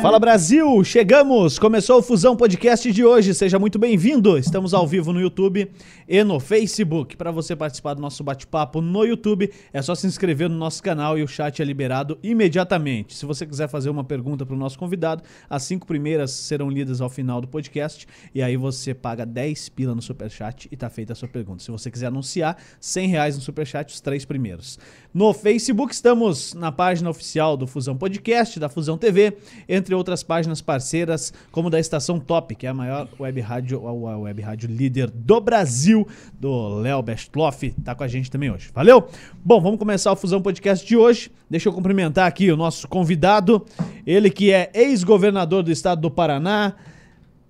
Fala Brasil, chegamos! Começou o Fusão Podcast de hoje. Seja muito bem-vindo. Estamos ao vivo no YouTube e no Facebook. Para você participar do nosso bate-papo no YouTube, é só se inscrever no nosso canal e o chat é liberado imediatamente. Se você quiser fazer uma pergunta para o nosso convidado, as cinco primeiras serão lidas ao final do podcast e aí você paga 10 pila no superchat e tá feita a sua pergunta. Se você quiser anunciar, 100 reais no superchat, os três primeiros. No Facebook estamos na página oficial do Fusão Podcast, da Fusão TV, entre outras páginas parceiras, como da Estação Top, que é a maior web rádio, a web rádio líder do Brasil, do Léo Bestloff, tá com a gente também hoje. Valeu? Bom, vamos começar o Fusão Podcast de hoje. Deixa eu cumprimentar aqui o nosso convidado, ele que é ex-governador do estado do Paraná,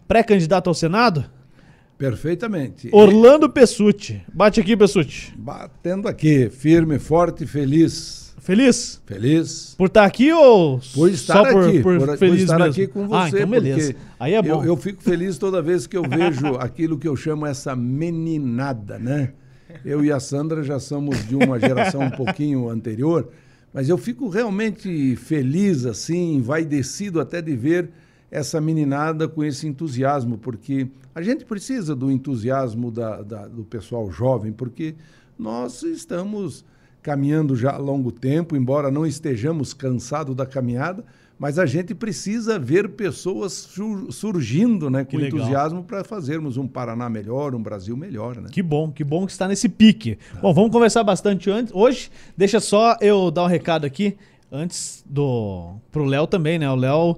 pré-candidato ao Senado. Perfeitamente. Orlando Pessutti. Bate aqui, Pessutti. Batendo aqui, firme, forte, feliz. Feliz? Feliz. Por estar aqui ou por estar só aqui, por, por, por, feliz por estar mesmo? aqui com você. Ah, então beleza. Aí é bom. Eu, eu fico feliz toda vez que eu vejo aquilo que eu chamo essa meninada, né? Eu e a Sandra já somos de uma geração um pouquinho anterior, mas eu fico realmente feliz, assim, envaidecido até de ver essa meninada com esse entusiasmo, porque a gente precisa do entusiasmo da, da, do pessoal jovem, porque nós estamos caminhando já há longo tempo, embora não estejamos cansados da caminhada, mas a gente precisa ver pessoas surgindo né, com entusiasmo para fazermos um Paraná melhor, um Brasil melhor. Né? Que bom, que bom que está nesse pique. Tá. Bom, vamos conversar bastante antes. Hoje, deixa só eu dar um recado aqui, antes do. pro Léo também, né? O Léo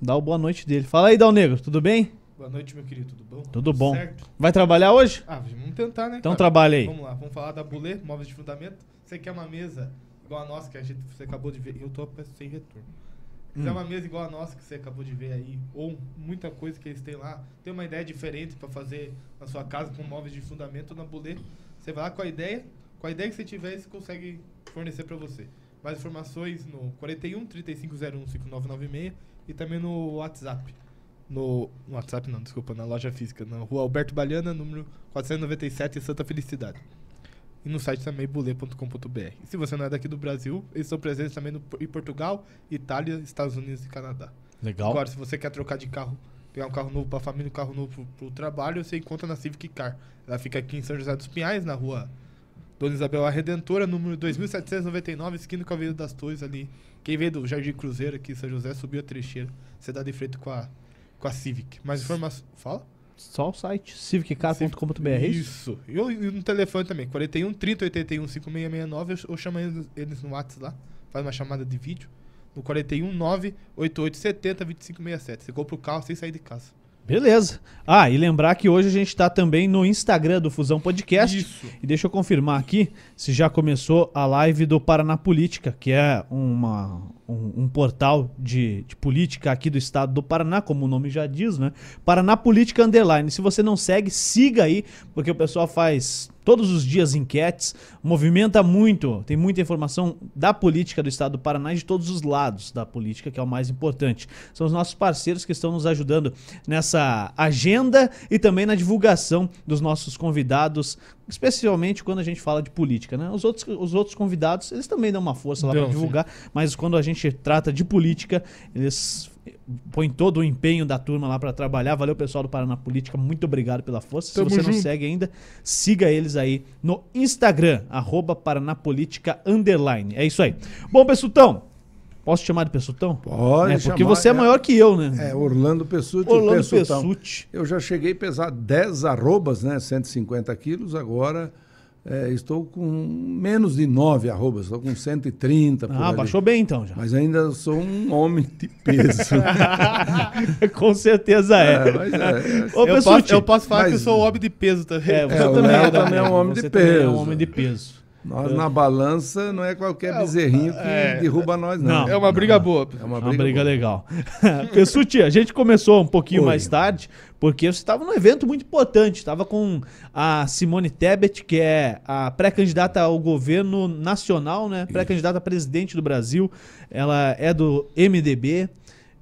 dá o boa noite dele. Fala aí, Dal Negro, tudo bem? Boa noite, meu querido, tudo bom? Tudo bom. Certo? Vai trabalhar hoje? Ah, vamos tentar, né? Então cara? trabalha aí. Vamos lá, vamos falar da Bulê, móveis de fundamento. Você quer uma mesa igual a nossa que a gente, você acabou de ver? Eu tô sem retorno. Se hum. uma mesa igual a nossa que você acabou de ver aí, ou muita coisa que eles têm lá, tem uma ideia diferente para fazer na sua casa com móveis de fundamento na Bulê, você vai lá com a ideia, com a ideia que você tiver, eles conseguem fornecer para você. Mais informações no 41 3501 5996 e também no WhatsApp no, no WhatsApp, não, desculpa, na loja física, na rua Alberto Baliana, número 497, em Santa Felicidade. E no site também bule.com.br. E se você não é daqui do Brasil, eles estão presentes também no, em Portugal, Itália, Estados Unidos e Canadá. Legal. Agora, se você quer trocar de carro, pegar um carro novo para a família, um carro novo para o trabalho, você encontra na Civic Car. Ela fica aqui em São José dos Pinhais, na rua Dona Isabel a Redentora, número 2799, esquina com a Avenida das Torres ali. Quem veio do Jardim Cruzeiro aqui em São José, subiu a trecheira. Você dá de frente com a com a Civic. Mais informação. Fala? Só o site, civiccar.com.br. É isso. E, no telefone também, 41 30 81 5669. Eu, eu chamo eles, eles no WhatsApp lá, faz uma chamada de vídeo. No 41 988 70 2567. Você compra o carro sem sair de casa. Beleza. Ah, e lembrar que hoje a gente está também no Instagram do Fusão Podcast. Isso. E deixa eu confirmar aqui se já começou a live do Paraná Política, que é uma, um, um portal de, de, política aqui do estado do Paraná, como o nome já diz, né? Paraná Política Underline. Se você não segue, siga aí, porque o pessoal faz todos os dias enquetes, movimenta muito, tem muita informação da política do estado do Paraná e de todos os lados da política, que é o mais importante. São os nossos parceiros que estão nos ajudando nessa agenda e também na divulgação dos nossos convidados, especialmente quando a gente fala de política, né? Os outros, os outros convidados, eles também dão uma força lá para divulgar, mas quando a gente trata de política, eles põe todo o empenho da turma lá para trabalhar. Valeu, pessoal do Paraná Política. Muito obrigado pela força. Tamo Se você junto. não segue ainda, siga eles aí no Instagram, arroba Paranapolítica Underline. É isso aí. Bom, Pessutão, Posso te chamar de Pessutão? Pode. É, porque chamar, você é maior que eu, né? É, Orlando Pessuti. Orlando Pessuti. Eu já cheguei a pesar 10 arrobas, né? 150 quilos. Agora é, estou com menos de 9 arrobas, estou com 130. ah, ali. baixou bem então já. Mas ainda sou um homem de peso. com certeza é. é, mas é, Ô, eu, posso, eu, posso, falar mas... que eu sou um homem de peso também. É, você é, também, é, também é um homem de peso. É um homem de peso. Nós na balança não é qualquer bezerrinho que é, derruba nós, não. não. É uma briga boa. É uma briga, uma briga legal. Pessuti, a gente começou um pouquinho Oi. mais tarde, porque você estava num evento muito importante. Estava com a Simone Tebet, que é a pré-candidata ao governo nacional, né? Pré-candidata a presidente do Brasil. Ela é do MDB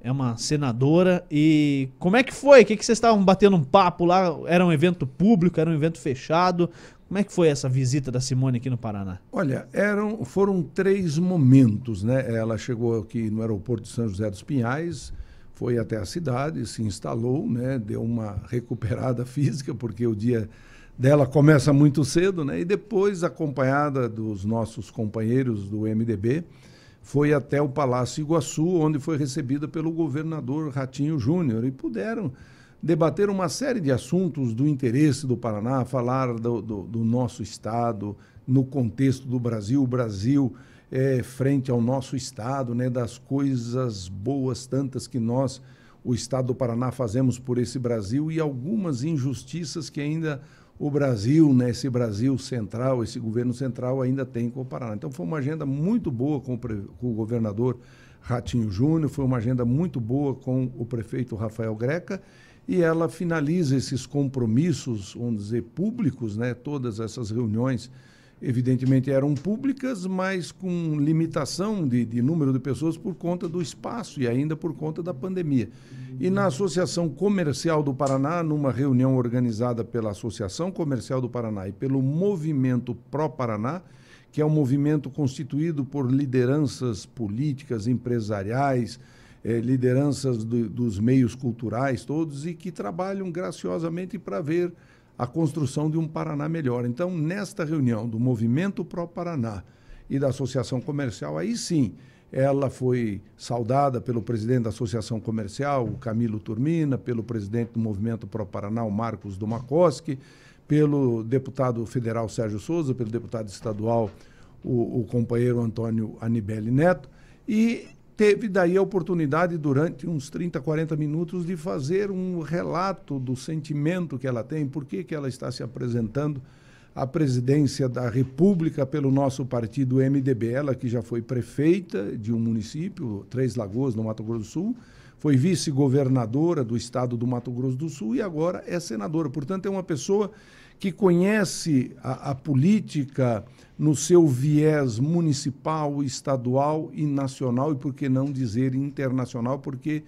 é uma senadora. E como é que foi? O que, que vocês estavam batendo um papo lá? Era um evento público, era um evento fechado? Como é que foi essa visita da Simone aqui no Paraná? Olha, eram, foram três momentos, né? Ela chegou aqui no aeroporto de São José dos Pinhais, foi até a cidade, se instalou, né, deu uma recuperada física, porque o dia dela começa muito cedo, né, e depois, acompanhada dos nossos companheiros do MDB, foi até o Palácio Iguaçu, onde foi recebida pelo governador Ratinho Júnior, e puderam debater uma série de assuntos do interesse do Paraná, falar do, do, do nosso Estado, no contexto do Brasil, o Brasil é, frente ao nosso Estado, né, das coisas boas tantas que nós, o Estado do Paraná, fazemos por esse Brasil e algumas injustiças que ainda o Brasil, né, esse Brasil central, esse governo central ainda tem com o Paraná. Então foi uma agenda muito boa com o, com o governador Ratinho Júnior, foi uma agenda muito boa com o prefeito Rafael Greca e ela finaliza esses compromissos, vamos dizer, públicos, né? todas essas reuniões, evidentemente eram públicas, mas com limitação de, de, número de pessoas por conta do espaço e ainda por conta da pandemia. E na Associação Comercial do Paraná, numa reunião organizada pela Associação Comercial do Paraná e pelo Movimento Pró Paraná, que é um movimento constituído por lideranças políticas, empresariais, eh, lideranças do, dos meios culturais todos e que trabalham graciosamente para ver a construção de um Paraná melhor. Então, nesta reunião do Movimento Pro Paraná e da Associação Comercial, aí sim, ela foi saudada pelo presidente da Associação Comercial, o Camilo Turmina, pelo presidente do Movimento Pro Paraná, o Marcos Domakoski, pelo deputado federal Sérgio Souza, pelo deputado estadual, o, o companheiro Antônio Anibele Neto, e teve daí a oportunidade, durante uns 30, 40 minutos, de fazer um relato do sentimento que ela tem, por que, ela está se apresentando à presidência da República pelo nosso partido MDB. Ela que já foi prefeita de um município, Três Lagoas, no Mato Grosso do Sul, foi vice-governadora do estado do Mato Grosso do Sul e agora é senadora. Portanto, é uma pessoa que conhece a, a política no seu viés municipal, estadual e nacional, e por que não dizer internacional, porque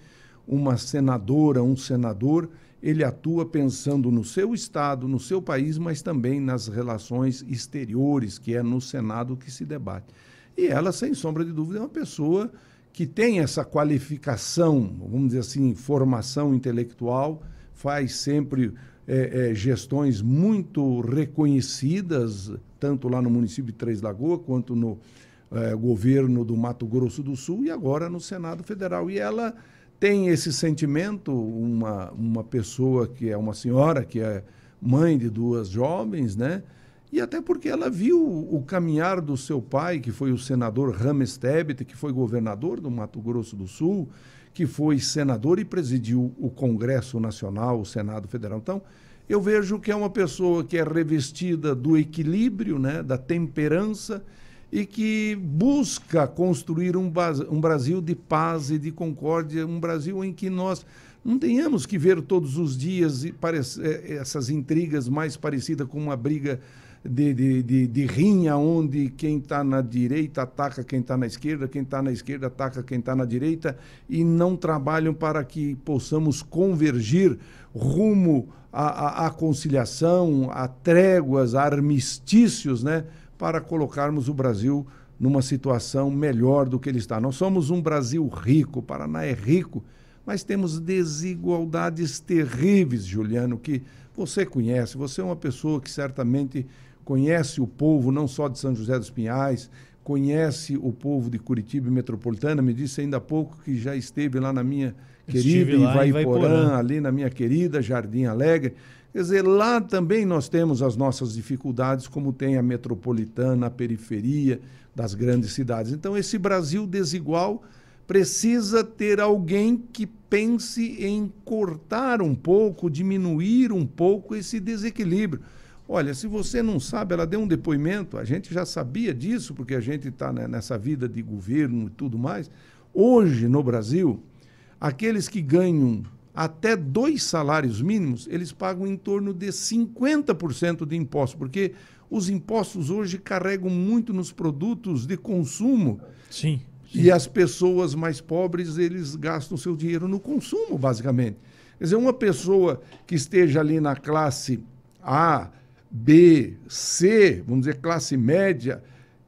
uma senadora, um senador, ele atua pensando no seu estado, no seu país, mas também nas relações exteriores, que é no Senado que se debate. E ela, sem sombra de dúvida, é uma pessoa que tem essa qualificação, vamos dizer assim, formação intelectual, faz sempre é, é, gestões muito reconhecidas, tanto lá no município de Três Lagoas, quanto no é, governo do Mato Grosso do Sul e agora no Senado Federal. E ela tem esse sentimento, uma, uma pessoa que é uma senhora, que é mãe de duas jovens, né? E até porque ela viu o caminhar do seu pai, que foi o senador Rames Tebet, que foi governador do Mato Grosso do Sul, que foi senador e presidiu o Congresso Nacional, o Senado Federal. Então, eu vejo que é uma pessoa que é revestida do equilíbrio, né, da temperança e que busca construir um, um Brasil de paz e de concórdia, um Brasil em que nós não tenhamos que ver todos os dias eh, essas intrigas mais parecidas com uma briga de, de, de, de rinha, onde quem está na direita ataca quem está na esquerda, quem está na esquerda ataca quem está na direita, e não trabalham para que possamos convergir rumo à, à, conciliação, a tréguas, a armistícios, né, para colocarmos o Brasil numa situação melhor do que ele está. Nós somos um Brasil rico, o Paraná é rico, mas temos desigualdades terríveis, Juliano, que você conhece. Você é uma pessoa que certamente conhece o povo não só de São José dos Pinhais, conhece o povo de Curitiba Metropolitana, me disse ainda há pouco que já esteve lá na minha querida Ivaiporã, ali na minha querida Jardim Alegre. Quer dizer, lá também nós temos as nossas dificuldades, como tem a metropolitana, a periferia das grandes cidades. Então, esse Brasil desigual precisa ter alguém que pense em cortar um pouco, diminuir um pouco esse desequilíbrio. Olha, se você não sabe, ela deu um depoimento, a gente já sabia disso, porque a gente está né, nessa vida de governo e tudo mais. Hoje, no Brasil, aqueles que ganham até dois salários mínimos, eles pagam em torno de 50% de impostos, porque os impostos hoje carregam muito nos produtos de consumo. Sim, sim. E as pessoas mais pobres, eles gastam seu dinheiro no consumo, basicamente. Quer dizer, uma pessoa que esteja ali na classe A, B, C, vamos dizer, classe média,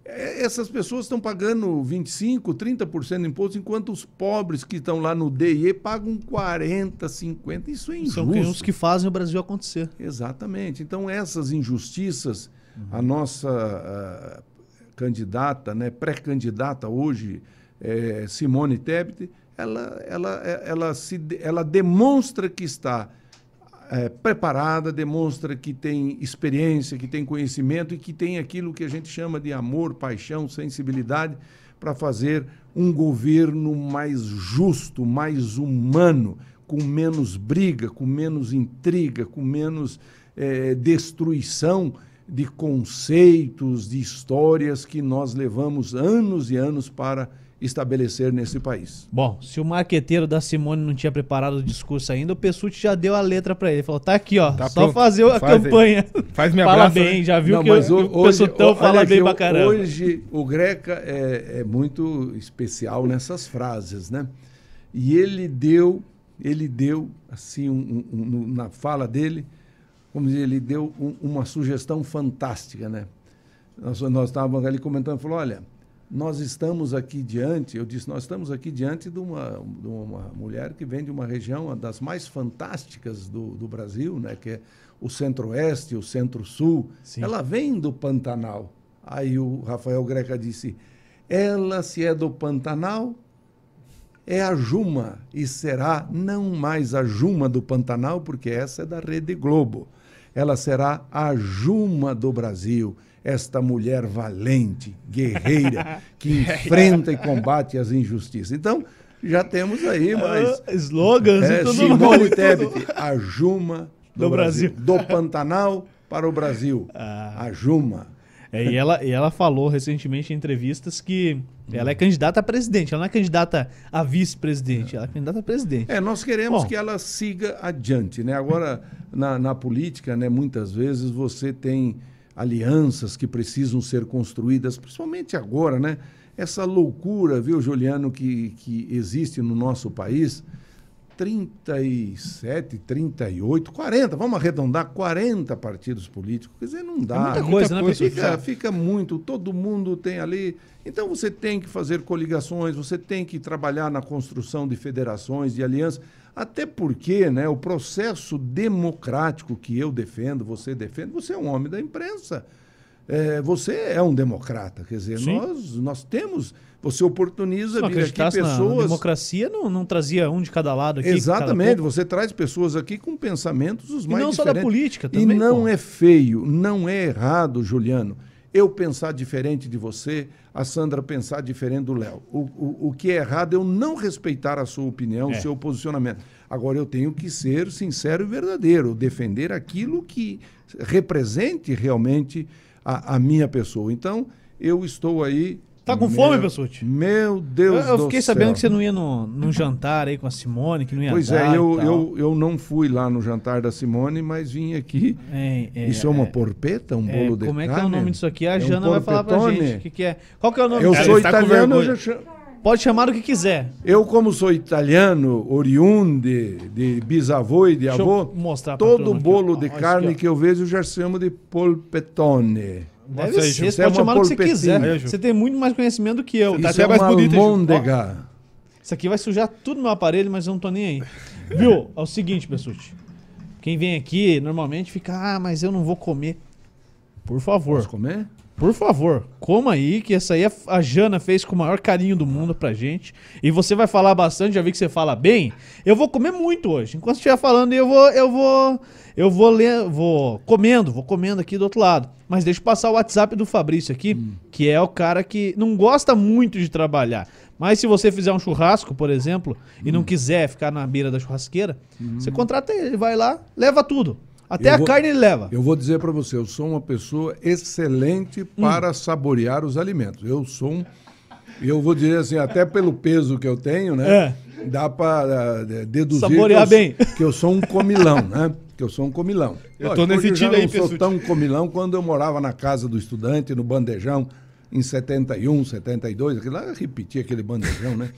É, essas pessoas estão pagando 25, 30% de imposto, enquanto os pobres que estão lá no DIE pagam 40, 50. Isso é injusto. São os que fazem o Brasil acontecer. Exatamente. Então, essas injustiças, uhum. a nossa a, candidata, né, pré-candidata hoje, é, Simone Tebet, ela, ela, ela, se, ela demonstra que está é, preparada, demonstra que tem experiência, que tem conhecimento e que tem aquilo que a gente chama de amor, paixão, sensibilidade para fazer um governo mais justo, mais humano, com menos briga, com menos intriga, com menos é, destruição de conceitos, de histórias que nós levamos anos e anos para estabelecer nesse país. Bom, se o marqueteiro da Simone não tinha preparado o discurso ainda, o Pessuti já deu a letra para ele. Falou: tá aqui, ó, tá só pronto. fazer a faz campanha. Aí. Faz minha Fala bem, já viu não, que o, o Pessutão fala bem pra caramba. Hoje o Greca é, é muito especial nessas frases, né? E ele deu, ele deu, assim, um, um, um, na fala dele, como dizer, ele deu uma sugestão fantástica, né? Nós, nós estávamos ali comentando, falou, olha, nós estamos aqui diante, eu disse, nós estamos aqui diante de uma, de uma mulher que vem de uma região uma das mais fantásticas do, do Brasil, né, que é o centro-oeste, o centro-sul. Ela vem do Pantanal. Aí o Rafael Greca disse, ela se é do Pantanal, é a Juma, e será não mais a Juma do Pantanal, porque essa é da Rede Globo. Ela será a Juma do Brasil esta mulher valente, guerreira, que enfrenta e combate as injustiças. Então, já temos aí ah, mais. Uh, slogans é, e tudo Simone Tebet, a Juma do, do Brasil. Brasil. Do Pantanal para o Brasil. Ah. A Juma. É, e, ela, e ela falou recentemente em entrevistas que ela é candidata a presidente, ela não é candidata a vice-presidente, ela é candidata a presidente. É, nós queremos Bom, que ela siga adiante. Né? Agora, na, na política, né, muitas vezes você tem alianças que precisam ser construídas, principalmente agora, né? Essa loucura, viu, Juliano, que, que existe no nosso país. 37, 38, 40, vamos arredondar, 40 partidos políticos. Quer dizer, não dá. É muita coisa, muita né, coisa. Fica, fica muito, todo mundo tem ali. Então você tem que fazer coligações, você tem que trabalhar na construção de federações, de alianças. Até porque né, o processo democrático que eu defendo, você defende, você é um homem da imprensa. É, você é um democrata, quer dizer, nós, nós temos, você oportuniza vir aqui pessoas. Na democracia não, não trazia um de cada lado aqui. Exatamente, você traz pessoas aqui com pensamentos os mais e não diferentes. só da política também. E não pô. é feio, não é errado, Juliano, eu pensar diferente de você, a Sandra pensar diferente do Léo. O, o, o, que é errado é eu não respeitar a sua opinião, é. o seu posicionamento. Agora, eu tenho que ser sincero e verdadeiro, defender aquilo que represente realmente a, a minha pessoa. Então, eu estou aí Tá com meu, fome, Pessuti? Meu Deus Eu, eu fiquei sabendo que você não ia no, num jantar aí com a Simone, que não ia Pois é, eu, eu, eu não fui lá no jantar da Simone, mas vim aqui. É, é, Isso é uma é. porpeta, um é, bolo de Como é que é o nome disso aqui? A é Jana um vai falar pra gente. O que, que é? Qual que é o nome Eu sou italiano, eu já chamo... Pode chamar o que quiser. Eu, como sou italiano, oriundo de, de bisavô e de Deixa avô, mostrar todo bolo aqui, de carne que eu vejo eu já chamo de polpetone. Deve Nossa, ser, você pode chamar o que você quiser. Você tem muito mais conhecimento do que eu. Isso tá até é mais bonito. Almôndega. Isso aqui vai sujar tudo no meu aparelho, mas eu não tô nem aí. Viu? É o seguinte, Bessuti. Quem vem aqui normalmente fica, ah, mas eu não vou comer. Por favor. Posso comer? Por favor, coma aí, que essa aí a Jana fez com o maior carinho do mundo pra gente. E você vai falar bastante, já vi que você fala bem. Eu vou comer muito hoje. Enquanto estiver falando, eu vou, eu vou, eu vou ler, vou comendo, vou comendo aqui do outro lado. Mas deixa eu passar o WhatsApp do Fabrício aqui, hum. que é o cara que não gosta muito de trabalhar. Mas se você fizer um churrasco, por exemplo, e não hum. quiser ficar na beira da churrasqueira, hum. você contrata ele, vai lá, leva tudo. Até eu a vou, carne ele leva. Eu vou dizer para você, eu sou uma pessoa excelente para hum. saborear os alimentos. Eu sou um, eu vou dizer assim, até pelo peso que eu tenho, né? É. Dá para uh, eh, deduzir Saborear que eu, bem. que eu sou um comilão, né? Que eu sou um comilão. Eu tô nesse time aí, Eu sou tão comilão quando eu morava na casa do estudante, no bandejão, em 71, 72, aquilo lá, eu repeti aquele bandejão, né?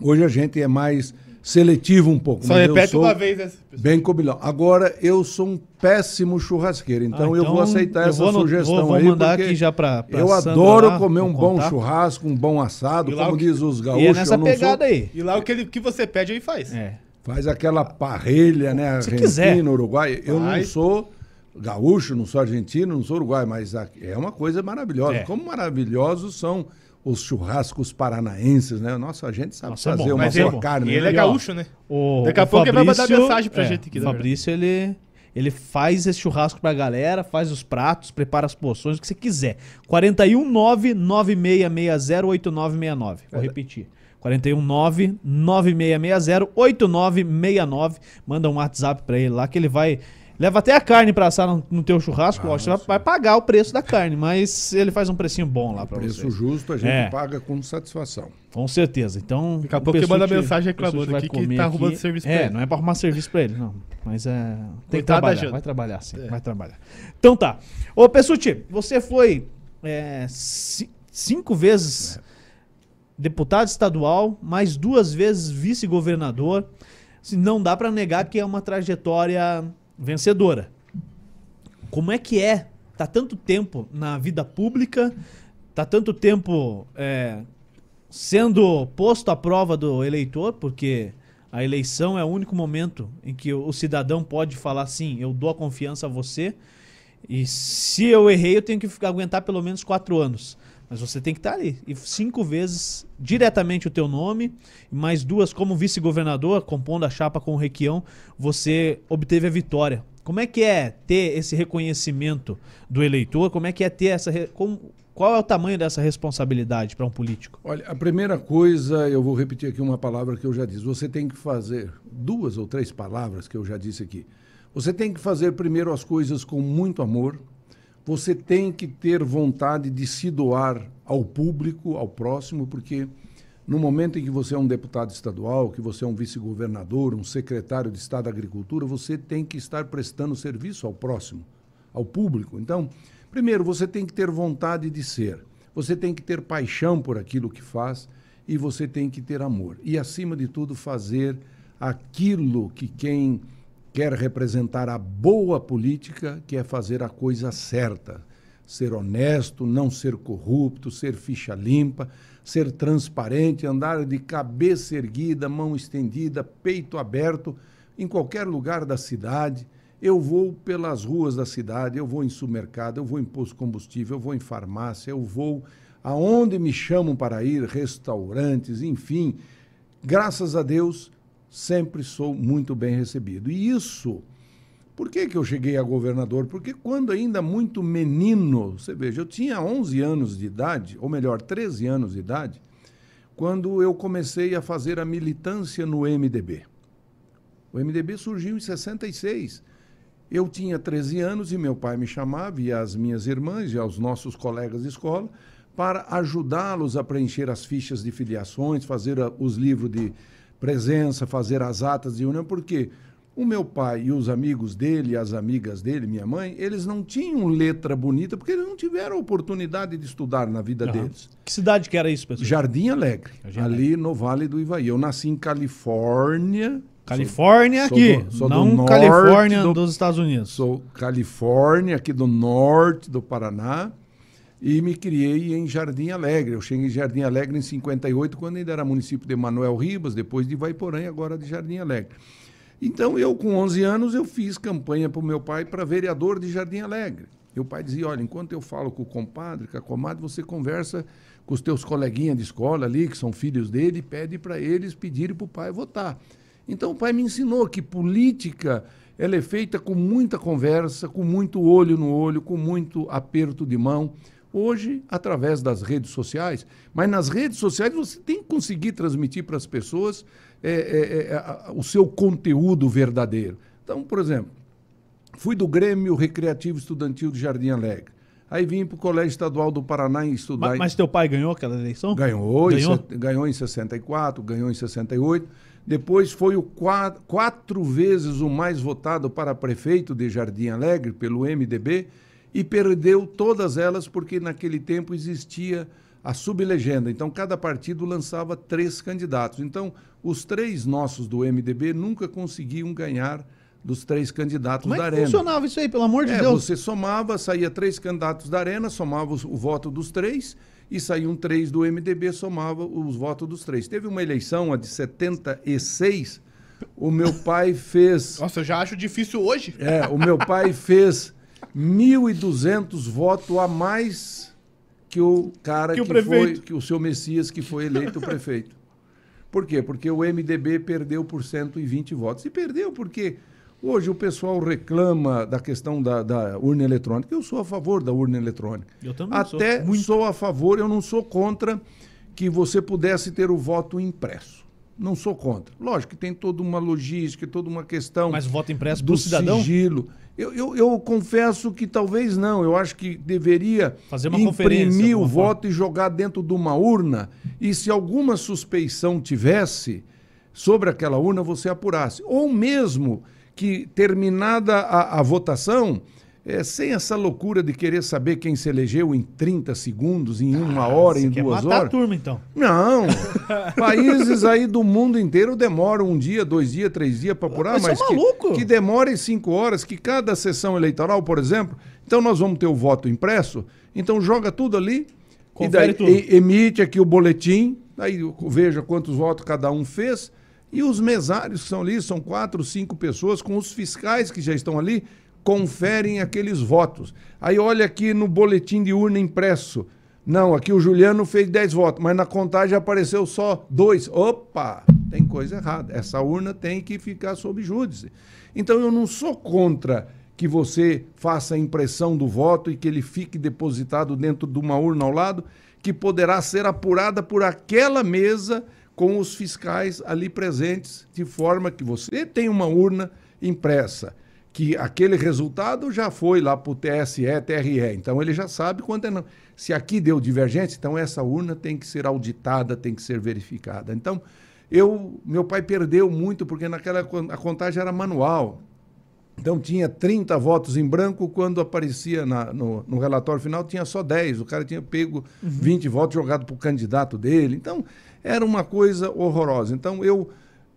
Hoje a gente é mais seletivo um pouco. Só mas eu repete sou uma vez essa. Bem combinado. Agora, eu sou um péssimo churrasqueiro, então, Ah, eu vou aceitar eu essa vou no- sugestão vou- vou aí. mandar porque aqui já pra- pra Eu Sandra adoro lá, comer um bom contato. churrasco, um bom assado, E como que- diz os E gaúchos. é nessa eu não pegada sou... aí. E lá o que, ele, que você pede, ele faz. É. Faz aquela parrelha, né? Se Argentina, quiser. Uruguai. Eu não Faz. sou gaúcho, não sou argentino, não sou uruguai, mas é uma coisa maravilhosa. É. Como maravilhosos são os churrascos paranaenses, né? Nossa, a gente sabe Nossa, é fazer bom, uma boa ele, carne. e ele né? é gaúcho, né? O, Daqui a o pouco ele vai mandar mensagem pra é, gente aqui, O Fabrício, ele, ele faz esse churrasco pra galera, faz os pratos, prepara as porções, o que você quiser. 419-9660-8969. Vou repetir. 419-9660-8969. Manda um WhatsApp pra ele lá que ele vai... Leva até a carne pra assar no, no teu churrasco. Ah, lógico, você vai, vai pagar o preço da carne, mas ele faz um precinho bom lá pra Preço você. justo a gente É. paga com satisfação. Com certeza. Então. Daqui a pouco ele manda mensagem reclamando vai aqui que comer tá arrumando serviço pra É, ele. não é pra arrumar serviço pra ele, não. Mas é. Tem que Coitado trabalhar. Vai trabalhar, sim. É. Vai trabalhar. Então tá. Ô, Pessuti, você foi é, ci- cinco vezes deputado estadual, mais duas vezes vice-governador. Não dá pra negar que é uma trajetória vencedora. Como é que é? Tá tanto tempo na vida pública, tá tanto tempo é, sendo posto à prova do eleitor, porque a eleição é o único momento em que o cidadão pode falar assim: eu dou a confiança a você, e se eu errei, eu tenho que aguentar pelo menos quatro anos. Mas você tem que estar ali. E cinco vezes diretamente o teu nome, mais duas como vice-governador, compondo a chapa com o Requião, você obteve a vitória. Como é que é ter esse reconhecimento do eleitor? Como é que é ter essa. como- qual é o tamanho dessa responsabilidade para um político? Olha, a primeira coisa, eu vou repetir aqui uma palavra que eu já disse. Você tem que fazer duas ou três palavras que eu já disse aqui. Você tem que fazer primeiro as coisas com muito amor. Você tem que ter vontade de se doar ao público, ao próximo, porque no momento em que você é um deputado estadual, que você é um vice-governador, um secretário de Estado da Agricultura, você tem que estar prestando serviço ao próximo, ao público. Então, primeiro, você tem que ter vontade de ser. Você tem que ter paixão por aquilo que faz e você tem que ter amor. E, acima de tudo, fazer aquilo que quem quer representar a boa política, que é fazer a coisa certa. Ser honesto, não ser corrupto, ser ficha limpa, ser transparente, andar de cabeça erguida, mão estendida, peito aberto, em qualquer lugar da cidade. Eu vou pelas ruas da cidade, eu vou em supermercado, eu vou em posto de combustível, eu vou em farmácia, eu vou aonde me chamam para ir, restaurantes, enfim. Graças a Deus, sempre sou muito bem recebido. E isso, por que, que eu cheguei a governador? Porque quando ainda muito menino, você veja, eu tinha 11 anos de idade, ou melhor, 13 anos de idade, quando eu comecei a fazer a militância no MDB. O MDB surgiu em 66. Eu tinha 13 anos e meu pai me chamava, e as minhas irmãs e aos nossos colegas de escola, para ajudá-los a preencher as fichas de filiações, fazer os livros de presença, fazer as atas de união, porque o meu pai e os amigos dele, as amigas dele, minha mãe, eles não tinham letra bonita, porque eles não tiveram oportunidade de estudar na vida deles. Que cidade que era isso, pessoal? Jardim Alegre, Jardim ali no Vale do Ivaí. Eu nasci em Califórnia. Califórnia sou aqui, do- sou do não norte Califórnia do- dos Estados Unidos. Sou Califórnia, aqui do norte do Paraná, e me criei em Jardim Alegre. Eu cheguei em Jardim Alegre em 58, quando ainda era município de Manuel Ribas, depois de Ivaiporã e agora de Jardim Alegre. Então, eu, com 11 anos, eu fiz campanha para o meu pai para vereador de Jardim Alegre. Meu pai dizia, olha, enquanto eu falo com o compadre, com a comadre, você conversa com os teus coleguinhas de escola ali, que são filhos dele, e pede para eles pedirem para o pai votar. Então, o pai me ensinou que política ela é feita com muita conversa, com muito olho no olho, com muito aperto de mão. Hoje, através das redes sociais, mas nas redes sociais você tem que conseguir transmitir para as pessoas é, é, é, a- o seu conteúdo verdadeiro. Então, por exemplo, fui do Grêmio Recreativo Estudantil de Jardim Alegre. Aí vim para o Colégio Estadual do Paraná em estudar. Ma- em- Mas, teu pai ganhou aquela eleição? Ganhou, em Ganhou? se- ganhou em 64, ganhou em 68. Depois foi o qua- quatro vezes o mais votado para prefeito de Jardim Alegre pelo MDB e perdeu todas elas porque naquele tempo existia a sublegenda. Então, cada partido lançava três candidatos. Então, os três nossos do MDB nunca conseguiam ganhar dos três candidatos Como é da que Arena. funcionava isso aí, pelo amor de É, Deus? você somava, saía três candidatos da Arena, somava os- o voto dos três, e saíam três do MDB, somava os votos dos três. Teve uma eleição, a de 76, o meu pai fez. Nossa, eu já acho difícil hoje. É, o meu pai fez 1.200 votos a mais que o cara Que que, o prefeito. foi, que o seu Messias que foi eleito prefeito. Por quê? Porque o MDB perdeu por 120 votos. E perdeu porque hoje o pessoal reclama da questão da, da urna eletrônica. Eu sou a favor da urna eletrônica. Eu também Até sou. Muito. sou a favor, eu não sou contra que você pudesse ter o voto impresso. Não sou contra. Lógico que tem toda uma logística, toda uma questão Mas voto impresso do cidadão? sigilo. Eu, eu, eu confesso que talvez não. Eu acho que deveria Fazer uma imprimir o forma. voto e jogar dentro de uma urna. E se alguma suspeição tivesse sobre aquela urna, você apurasse. Ou mesmo que, terminada a, a votação, eh, sem essa loucura de querer saber quem se elegeu em 30 segundos, em uma hora, Ah, Você em duas horas. a turma, então. Não. Países aí do mundo inteiro demoram um dia, dois dias, três dias para apurar, Mas é mas que, maluco. que demore cinco horas, que cada sessão eleitoral, por exemplo, então nós vamos ter o voto impresso, então joga tudo ali Confere e daí tudo. e- emite aqui o boletim, aí veja quantos votos cada um fez. E os mesários que são ali, são quatro, cinco pessoas, com os fiscais que já estão ali, conferem aqueles votos. Aí olha aqui no boletim de urna impresso. Não, aqui o Juliano fez 10 votos, mas na contagem apareceu só dois. Opa, tem coisa errada. Essa urna tem que ficar sob júdice. Então eu não sou contra que você faça a impressão do voto e que ele fique depositado dentro de uma urna ao lado, que poderá ser apurada por aquela mesa com os fiscais ali presentes, de forma que você tem uma urna impressa, que aquele resultado já foi lá para o TSE, TRE, então ele já sabe quanto é não. Se aqui deu divergência, então essa urna tem que ser auditada, tem que ser verificada. Então, eu, meu pai perdeu muito, porque naquela a contagem era manual. Então tinha 30 votos em branco, quando aparecia na- no, no relatório final tinha só 10. O cara tinha pego 20 votos jogado para o candidato dele. Então era uma coisa horrorosa. Então eu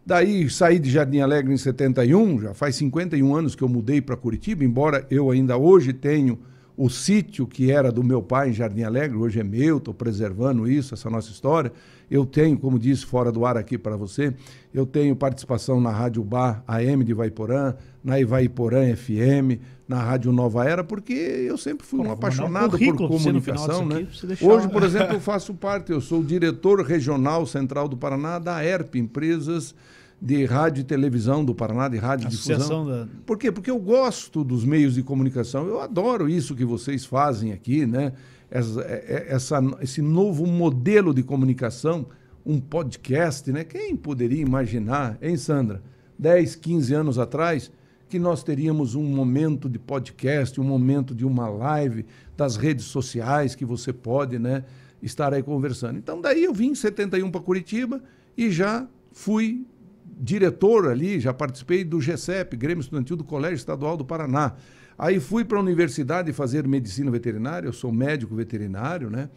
daí saí de Jardim Alegre em 71, já faz 51 anos que eu mudei para Curitiba, embora eu ainda hoje tenho o sítio que era do meu pai em Jardim Alegre, hoje é meu, estou preservando isso, essa nossa história. Eu tenho, como disse fora do ar aqui para você, eu tenho participação na Rádio Bar AM de Ivaiporã, na Ivaiporã FM, na Rádio Nova Era, porque eu sempre fui Pô, um apaixonado por comunicação. Né? aqui, deixar Hoje, por exemplo, eu faço parte, eu sou o diretor regional central do Paraná da ERP, Empresas de Rádio e Televisão do Paraná, de Rádio e Associação Difusão. da- Por quê? Porque eu gosto dos meios de comunicação. Eu adoro isso que vocês fazem aqui, né? Essa, é- é- essa- esse novo modelo de comunicação, um podcast, né? Quem poderia imaginar, hein, Sandra? 10, 15 anos atrás, que nós teríamos um momento de podcast, um momento de uma live das redes sociais que você pode, né, estar aí conversando. Então, daí eu vim em 71 para Curitiba e já fui diretor ali, já participei do GECEP, Grêmio Estudantil do Colégio Estadual do Paraná. Aí fui para a universidade fazer medicina veterinária, eu sou médico veterinário, né?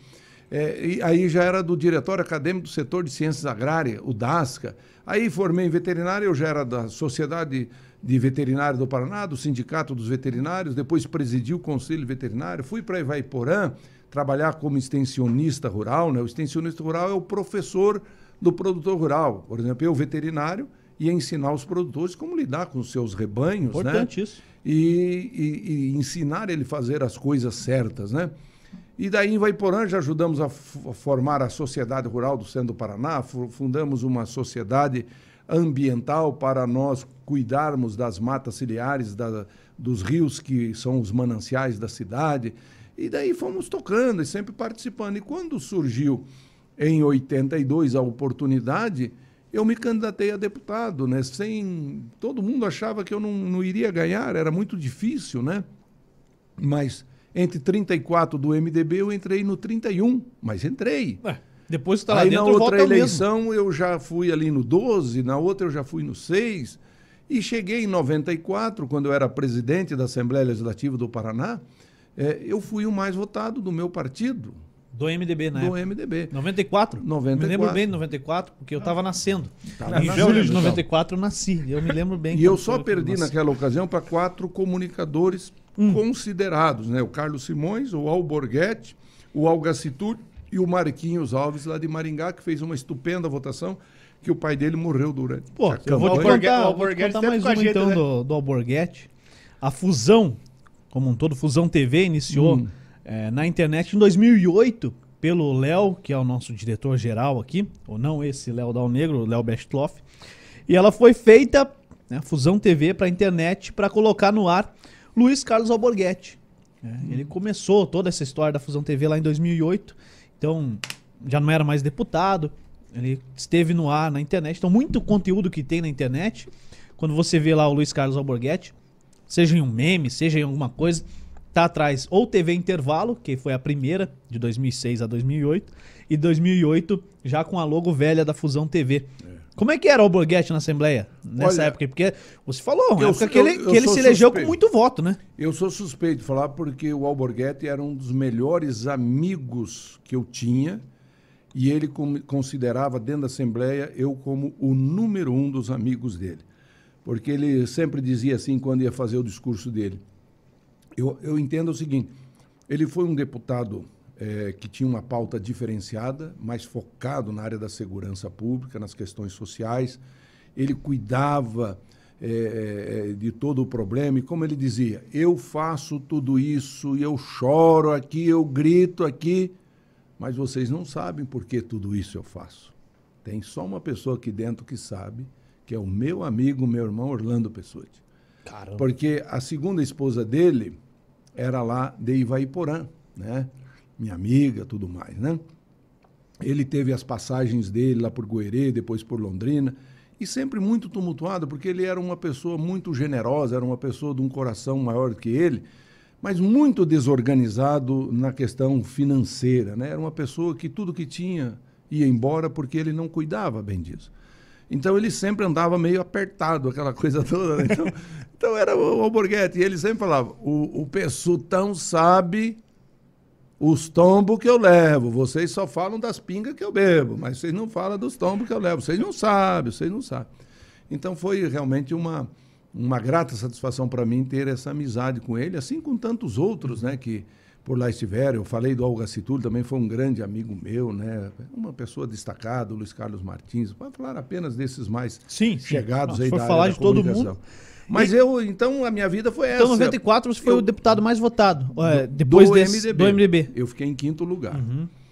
É, e aí já era do diretório acadêmico do setor de ciências agrárias, o DASCA. Aí formei em veterinária, eu já era da Sociedade de Veterinário do Paraná, do Sindicato dos Veterinários, depois presidi o Conselho Veterinário, fui para Ivaiporã trabalhar como extensionista rural, né? O extensionista rural é o professor do produtor rural. Por exemplo, eu veterinário ia ensinar os produtores como lidar com os seus rebanhos, Importante né? isso. E, e- e ensinar ele a fazer as coisas certas, né? E daí em Vaiporã já ajudamos a formar a Sociedade Rural do Centro do Paraná, fu- fundamos uma sociedade ambiental para nós cuidarmos das matas ciliares, da- dos rios que são os mananciais da cidade. E daí fomos tocando e sempre participando. E quando surgiu em 82 a oportunidade, eu me candidatei a deputado, né? Sem todo mundo achava que eu não, não iria ganhar, era muito difícil, né? Mas entre 34 do MDB eu entrei no 31, mas entrei. Ué, depois que tá lá Aí dentro, na outra é o mesmo. eleição eu já fui ali no 12, na outra eu já fui no 6. E cheguei em 94, quando eu era presidente da Assembleia Legislativa do Paraná, eh, eu fui o mais votado do meu partido. Do MDB, né? do MDB. 94? 94. Me lembro bem de 94, porque eu tava nascendo. Tava em nascendo, julho de então. 94 eu nasci. Eu me lembro bem. E eu só perdi nasci. naquela ocasião para quatro comunicadores Hum. considerados, né? O Carlos Simões, o Alborguete, o Algacitur e o Marquinhos Alves, lá de Maringá, que fez uma estupenda votação, que o pai dele morreu durante Pô, a eu vou te contar, vou te contar mais uma gente, então né? do, do Alborguete. A fusão, como um todo, Fusão TV, iniciou Hum. Eh, na internet em 2008 pelo Léo, que é o nosso diretor geral aqui, ou não esse Léo Dal Negro, Léo Bestloff. E ela foi feita, né, Fusão TV, para internet, para colocar no ar Luiz Carlos Alborguete. né? Ele começou toda essa história da Fusão TV lá em 2008, então já não era mais deputado, ele esteve no ar na internet, então muito conteúdo que tem na internet, quando você vê lá o Luiz Carlos Alborguete, seja em um meme, seja em alguma coisa, tá atrás ou TV Intervalo, que foi a primeira, de 2006 a 2008, e 2008 já com a logo velha da Fusão TV. Como é que era o Alborguete na Assembleia nessa Olha, época? Porque você falou, uma eu época sou- que ele, eu- eu que ele se elegeu com muito voto, né? Eu sou suspeito de falar porque o Alborguete era um dos melhores amigos que eu tinha e ele considerava dentro da Assembleia eu como o número um dos amigos dele. Porque ele sempre dizia assim quando ia fazer o discurso dele. Eu, eu entendo o seguinte: ele foi um deputado eh, que tinha uma pauta diferenciada, mais focado na área da segurança pública, nas questões sociais. Ele cuidava eh, eh, de todo o problema e, como ele dizia, eu faço tudo isso e eu choro aqui, eu grito aqui, mas vocês não sabem por que tudo isso eu faço. Tem só uma pessoa aqui dentro que sabe, que é o meu amigo, meu irmão Orlando Pessotti. Caramba. Porque a segunda esposa dele era lá de Ivaiporã, né? Minha amiga, tudo mais, né? Ele teve as passagens dele lá por Goerê, depois por Londrina, e sempre muito tumultuado, porque ele era uma pessoa muito generosa, era uma pessoa de um coração maior que ele, mas muito desorganizado na questão financeira, né? Era uma pessoa que tudo que tinha ia embora porque ele não cuidava bem disso. Então ele sempre andava meio apertado, aquela coisa toda. né? Então, então era o Alborguete. E ele sempre falava: o, o Pessutão sabe os tombos que eu levo. Vocês só falam das pingas que eu bebo, mas vocês não falam dos tombos que eu levo. Vocês não sabem, vocês não sabem. Então foi realmente uma, uma grata satisfação para mim ter essa amizade com ele, assim com tantos outros, né, que por lá estiveram. Eu falei do Algacitul, também foi um grande amigo meu, né, uma pessoa destacada, o Luiz Carlos Martins. Pode falar apenas desses mais Sim, sim. chegados Não, aí da falar área de da todo mundo. Mas eu, então, a minha vida foi essa. Então, em 94 você foi Eu- o deputado mais votado. é, depois do desse, MDB. do MDB. Eu fiquei em quinto lugar.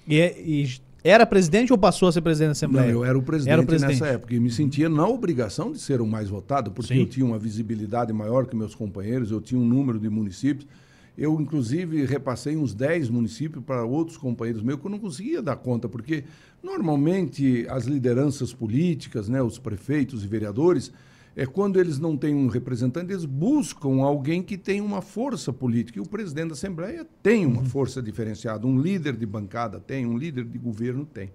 E, é- e era presidente ou passou a ser presidente da Assembleia? Não, eu era o presidente, Era o presidente. nessa época e me sentia na obrigação de ser o mais votado, porque Sim. eu tinha uma visibilidade maior que meus companheiros, eu tinha um número de municípios. Eu, inclusive, repassei uns 10 municípios para outros companheiros meus que eu não conseguia dar conta, porque normalmente as lideranças políticas, né, os prefeitos e vereadores, é quando eles não têm um representante, eles buscam alguém que tem uma força política. E o presidente da Assembleia tem uma força diferenciada, um líder de bancada tem, um líder de governo tem.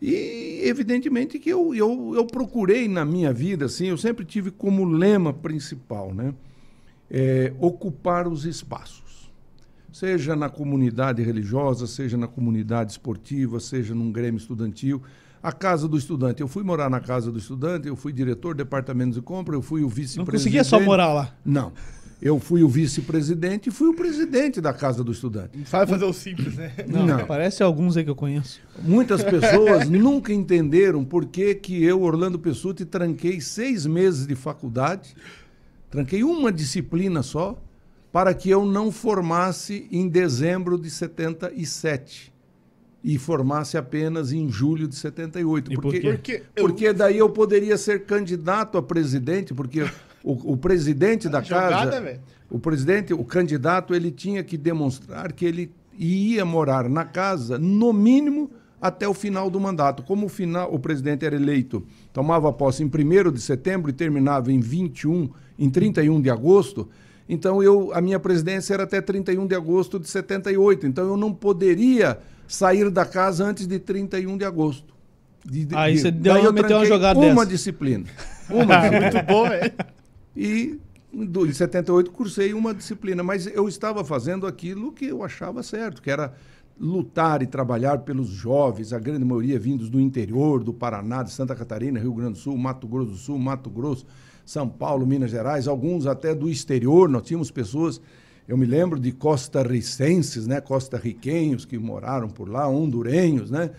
E evidentemente que eu, eu, eu procurei na minha vida, assim, eu sempre tive como lema principal, né? É, ocupar os espaços. Seja na comunidade religiosa, seja na comunidade esportiva, seja num grêmio estudantil. A casa do estudante. Eu fui morar na casa do estudante, eu fui diretor de departamento de compra, eu fui o Não vice-presidente. conseguia só morar lá. Não. Eu fui o vice-presidente e fui o presidente da casa do estudante. Sabe fazer o simples, né? Não, Não. Parece alguns aí que eu conheço. Muitas pessoas nunca entenderam por que, que eu, Orlando Pessuti, tranquei seis meses de faculdade, tranquei uma disciplina só, para que eu não formasse em dezembro de 77 e formasse apenas em julho de 78. E por porque, quê? Porque eu- porque daí eu poderia ser candidato a presidente, porque o, o presidente da Jogada, casa, velho. o presidente, o candidato, ele tinha que demonstrar que ele ia morar na casa, no mínimo, até o final do mandato. Como o, final, o presidente era eleito, tomava posse em 1 de setembro e terminava em 21, em 31 de agosto, então eu, a minha presidência era até 31 de agosto de 78. Então eu não poderia sair da casa antes de 31 de agosto. De- de- Aí de- você deu daí uma- eu meteu uma jogada Uma dessa. disciplina. Uma disciplina. Muito bom, é. E do- em 78 cursei uma disciplina, mas eu estava fazendo aquilo que eu achava certo, que era lutar e trabalhar pelos jovens, a grande maioria vindos do interior, do Paraná, de Santa Catarina, Rio Grande do Sul, Mato Grosso do Sul, Mato Grosso, São Paulo, Minas Gerais, alguns até do exterior. Nós tínhamos pessoas, eu me lembro de costarricenses, né, costarriquenhos que moraram por lá, hondurenhos, né?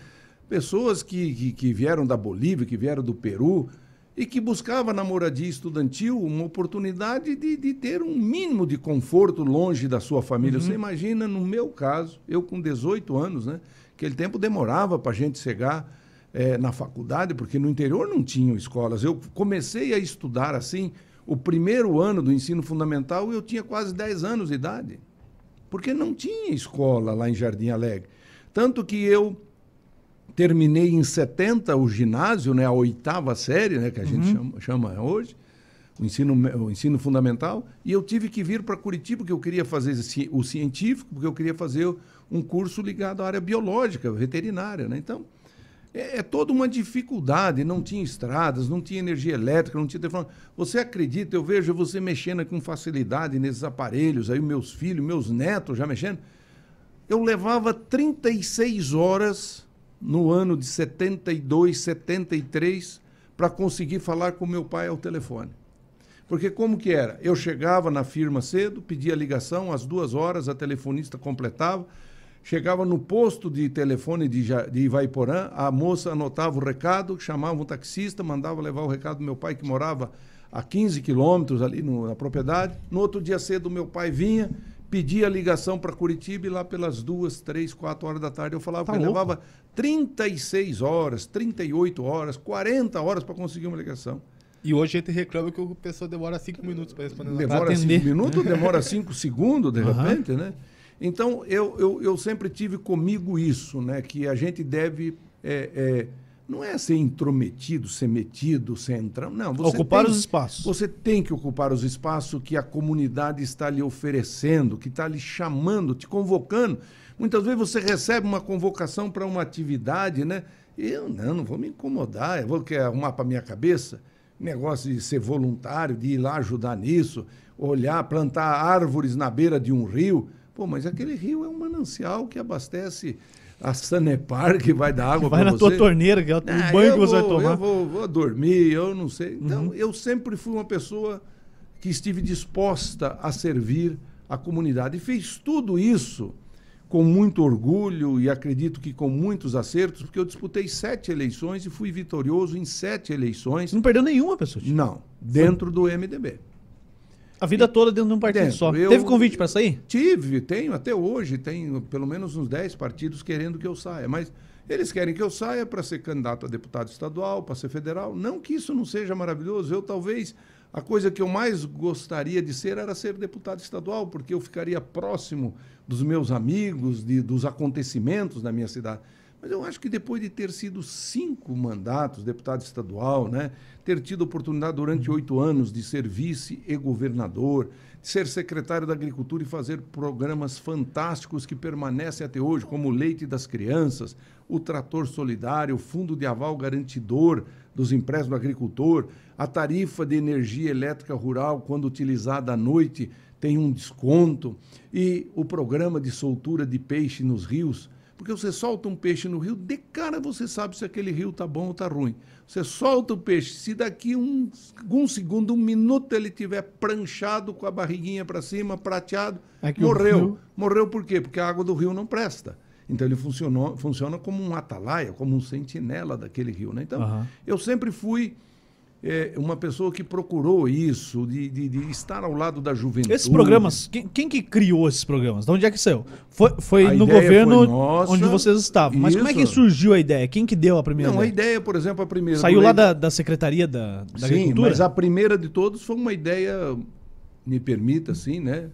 Pessoas que, que, que vieram da Bolívia, que vieram do Peru, e que buscava na moradia estudantil uma oportunidade de, de ter um mínimo de conforto longe da sua família. Uhum. Você imagina, no meu caso, eu com 18 anos, né? Aquele tempo demorava para a gente chegar é, na faculdade, porque no interior não tinham escolas. Eu comecei a estudar assim, o primeiro ano do ensino fundamental, eu tinha quase 10 anos de idade. Porque não tinha escola lá em Jardim Alegre. Tanto que eu terminei em 70 o ginásio, né, a oitava série, né, que a gente uhum. chama, chama hoje, o ensino, o ensino fundamental, e eu tive que vir para Curitiba, porque eu queria fazer o científico, porque eu queria fazer um curso ligado à área biológica, veterinária. Né? Então, é, é toda uma dificuldade, não tinha estradas, não tinha energia elétrica, não tinha telefone. Você acredita, eu vejo você mexendo com facilidade nesses aparelhos, aí meus filhos, meus netos já mexendo. Eu levava 36 horas no ano de 72, 73, para conseguir falar com meu pai ao telefone. Porque como que era? Eu chegava na firma cedo, pedia ligação, às duas horas a telefonista completava, chegava no posto de telefone de, de Ivaiporã, a moça anotava o recado, chamava um taxista, mandava levar o recado do meu pai, que morava a 15 quilômetros ali no, na propriedade. No outro dia cedo, meu pai vinha, pedia ligação para Curitiba e lá pelas duas, três, quatro horas da tarde eu falava tá que levava 36 horas, 38 horas, 40 horas para conseguir uma ligação. E hoje a gente reclama que a pessoa demora cinco minutos para responder. Demora cinco minutos, demora cinco segundos, de uhum. repente, né? Então, eu, eu, eu sempre tive comigo isso, né? Que a gente deve... É, é, não é ser intrometido, ser metido, ser entrar. Não, ocupar tem, os espaços. Você tem que ocupar os espaços que a comunidade está lhe oferecendo, que está lhe chamando, te convocando. Muitas vezes você recebe uma convocação para uma atividade, né? Eu não, não vou me incomodar, eu vou quer arrumar para minha cabeça. Negócio de ser voluntário, de ir lá ajudar nisso, olhar, plantar árvores na beira de um rio. Pô, mas aquele rio é um manancial que abastece a Sanepar que vai dar água para você. Vai na tua torneira, que é o ah, banho que você vou, vai tomar. Eu vou, vou, dormir, eu não sei. Então, uhum. eu sempre fui uma pessoa que estive disposta a servir a comunidade. E fez tudo isso com muito orgulho e acredito que com muitos acertos, porque eu disputei sete eleições e fui vitorioso em sete eleições. Não perdeu nenhuma, pessoa? Não, dentro do MDB. A vida toda dentro de um partido dentro. só. Eu Teve convite para sair? Tive, tenho até hoje, tenho pelo menos uns 10 partidos querendo que eu saia, mas eles querem que eu saia para ser candidato a deputado estadual, para ser federal. Não que isso não seja maravilhoso, eu talvez a coisa que eu mais gostaria de ser era ser deputado estadual, porque eu ficaria próximo dos meus amigos, de, dos acontecimentos da minha cidade. Mas eu acho que depois de ter sido cinco mandatos, deputado estadual, né, ter tido oportunidade durante oito anos de ser vice e governador, de ser secretário da Agricultura e fazer programas fantásticos que permanecem até hoje, como o Leite das Crianças, o Trator Solidário, o Fundo de Aval Garantidor dos Empréstimos do Agricultor, a tarifa de energia elétrica rural, quando utilizada à noite, tem um desconto, e o programa de soltura de peixe nos rios, porque você solta um peixe no rio, de cara você sabe se aquele rio está bom ou está ruim. Você solta o peixe, se daqui um, um segundo, um minuto ele tiver pranchado com a barriguinha para cima, prateado, é morreu. Rio... Morreu por quê? Porque a água do rio não presta. Então ele funcionou, funciona como um atalaia, como um sentinela daquele rio. Né? Então, uhum. eu sempre fui é, uma pessoa que procurou isso, de, de, de, estar ao lado da juventude. Esses programas, quem, quem, que criou esses programas? De onde é que saiu? Foi, foi no governo foi nossa, onde vocês estavam. Mas isso. como é que surgiu a ideia? Quem que deu a primeira Não, ideia? a ideia, por exemplo, a primeira... Saiu lá da, da Secretaria da, da Sim, Agricultura? mas a primeira de todos foi uma ideia, me permita, assim, né?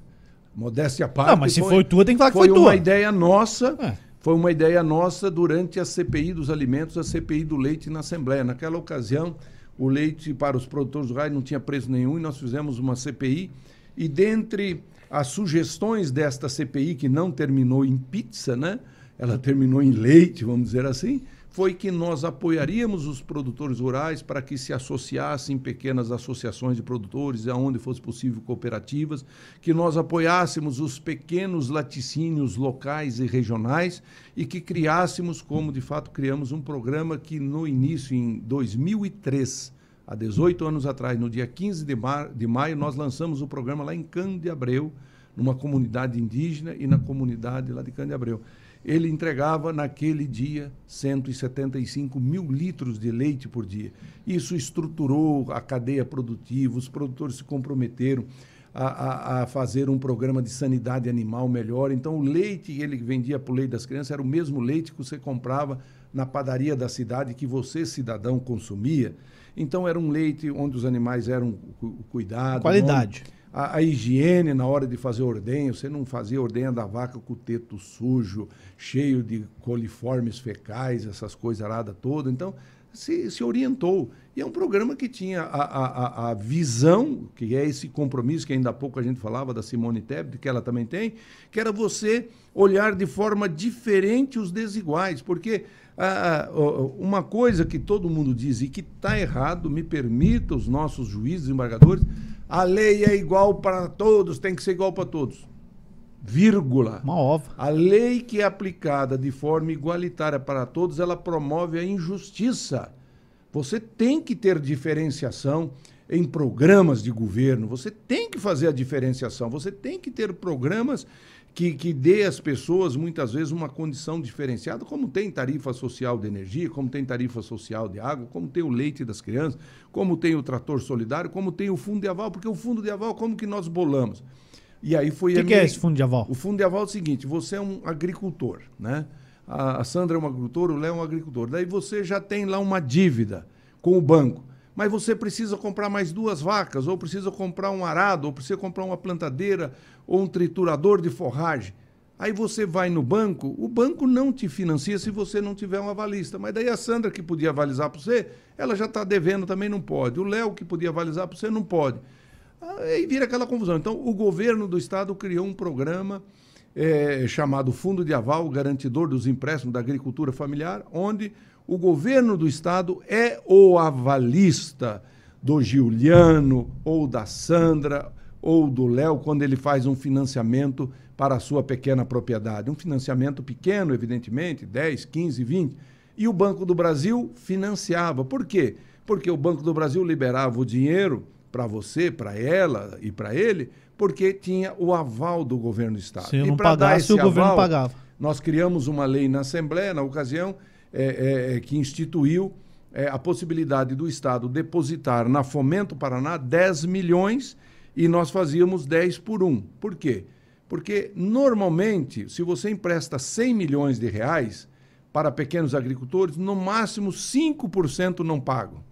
Modéstia à parte. Não, mas se foi, foi tua, tem que falar que foi, foi tua. Foi uma ideia nossa... É. Foi uma ideia nossa durante a CPI dos alimentos, a CPI do leite na Assembleia. Naquela ocasião, o leite para os produtores rurais não tinha preço nenhum e nós fizemos uma CPI. E dentre as sugestões desta CPI, que não terminou em pizza, né? ela terminou em leite, vamos dizer assim, foi que nós apoiaríamos os produtores rurais para que se associassem pequenas associações de produtores, aonde fosse possível cooperativas, que nós apoiássemos os pequenos laticínios locais e regionais e que criássemos, como de fato criamos, um programa que no início, em 2003, há 18 anos atrás, no dia 15 de, de maio, nós lançamos o programa lá em Cândido de Abreu, numa comunidade indígena e na comunidade lá de Cândido de Abreu ele entregava naquele dia 175 mil litros de leite por dia. Isso estruturou a cadeia produtiva, os produtores se comprometeram a, a, a, fazer um programa de sanidade animal melhor. Então, o leite que ele vendia para o leite das crianças era o mesmo leite que você comprava na padaria da cidade, que você, cidadão, consumia. Então, era um leite onde os animais eram cuidados. Qualidade. Onde a, a, higiene na hora de fazer ordenho, você não fazia ordenha da vaca com o teto sujo, cheio de coliformes fecais, essas coisas aradas todas. Então, se, se orientou. E é um programa que tinha a, a, a visão, que é esse compromisso que ainda há pouco a gente falava da Simone Tebet, que ela também tem, que era você olhar de forma diferente os desiguais. Porque uma coisa que todo mundo diz e que está errado, me permita os nossos juízes e embargadores, a lei é igual para todos, tem que ser igual para todos. Vírgula. Uma ova. A lei que é aplicada de forma igualitária para todos, ela promove a injustiça. Você tem que ter diferenciação em programas de governo, você tem que fazer a diferenciação, você tem que ter programas que, que dê às pessoas, muitas vezes, uma condição diferenciada, como tem tarifa social de energia, como tem tarifa social de água, como tem o leite das crianças, como tem o trator solidário, como tem o fundo de aval, porque o fundo de aval, como que nós bolamos? E aí foi... O que, que é esse fundo de aval? O fundo de aval é o seguinte, você é um agricultor, né? A, a Sandra é um agricultor, o Léo é um agricultor. Daí você já tem lá uma dívida com o banco mas você precisa comprar mais duas vacas, ou precisa comprar um arado, ou precisa comprar uma plantadeira, ou um triturador de forragem. Aí você vai no banco, o banco não te financia se você não tiver um avalista. Mas daí a Sandra, que podia avalizar para você, ela já está devendo, também não pode. O Léo, que podia avalizar para você, não pode. Aí vira aquela confusão. Então, o governo do estado criou um programa é, chamado Fundo de Aval Garantidor dos Empréstimos da Agricultura Familiar, onde o governo do estado é o avalista do Giuliano ou da Sandra ou do Léo quando ele faz um financiamento para a sua pequena propriedade. Um financiamento pequeno, evidentemente, 10, 15, 20. E o Banco do Brasil financiava. Por quê? Porque o Banco do Brasil liberava o dinheiro para você, para ela e para ele, porque tinha o aval do governo do Estado. Se eu não pagasse, o governo pagava. Nós criamos uma lei na Assembleia, na ocasião, é, é, é, que instituiu é, a possibilidade do Estado depositar na Fomento Paraná 10 milhões e nós fazíamos 10 por 1. Por quê? Porque, normalmente, se você empresta 100 milhões de reais para pequenos agricultores, no máximo 5% não pagam.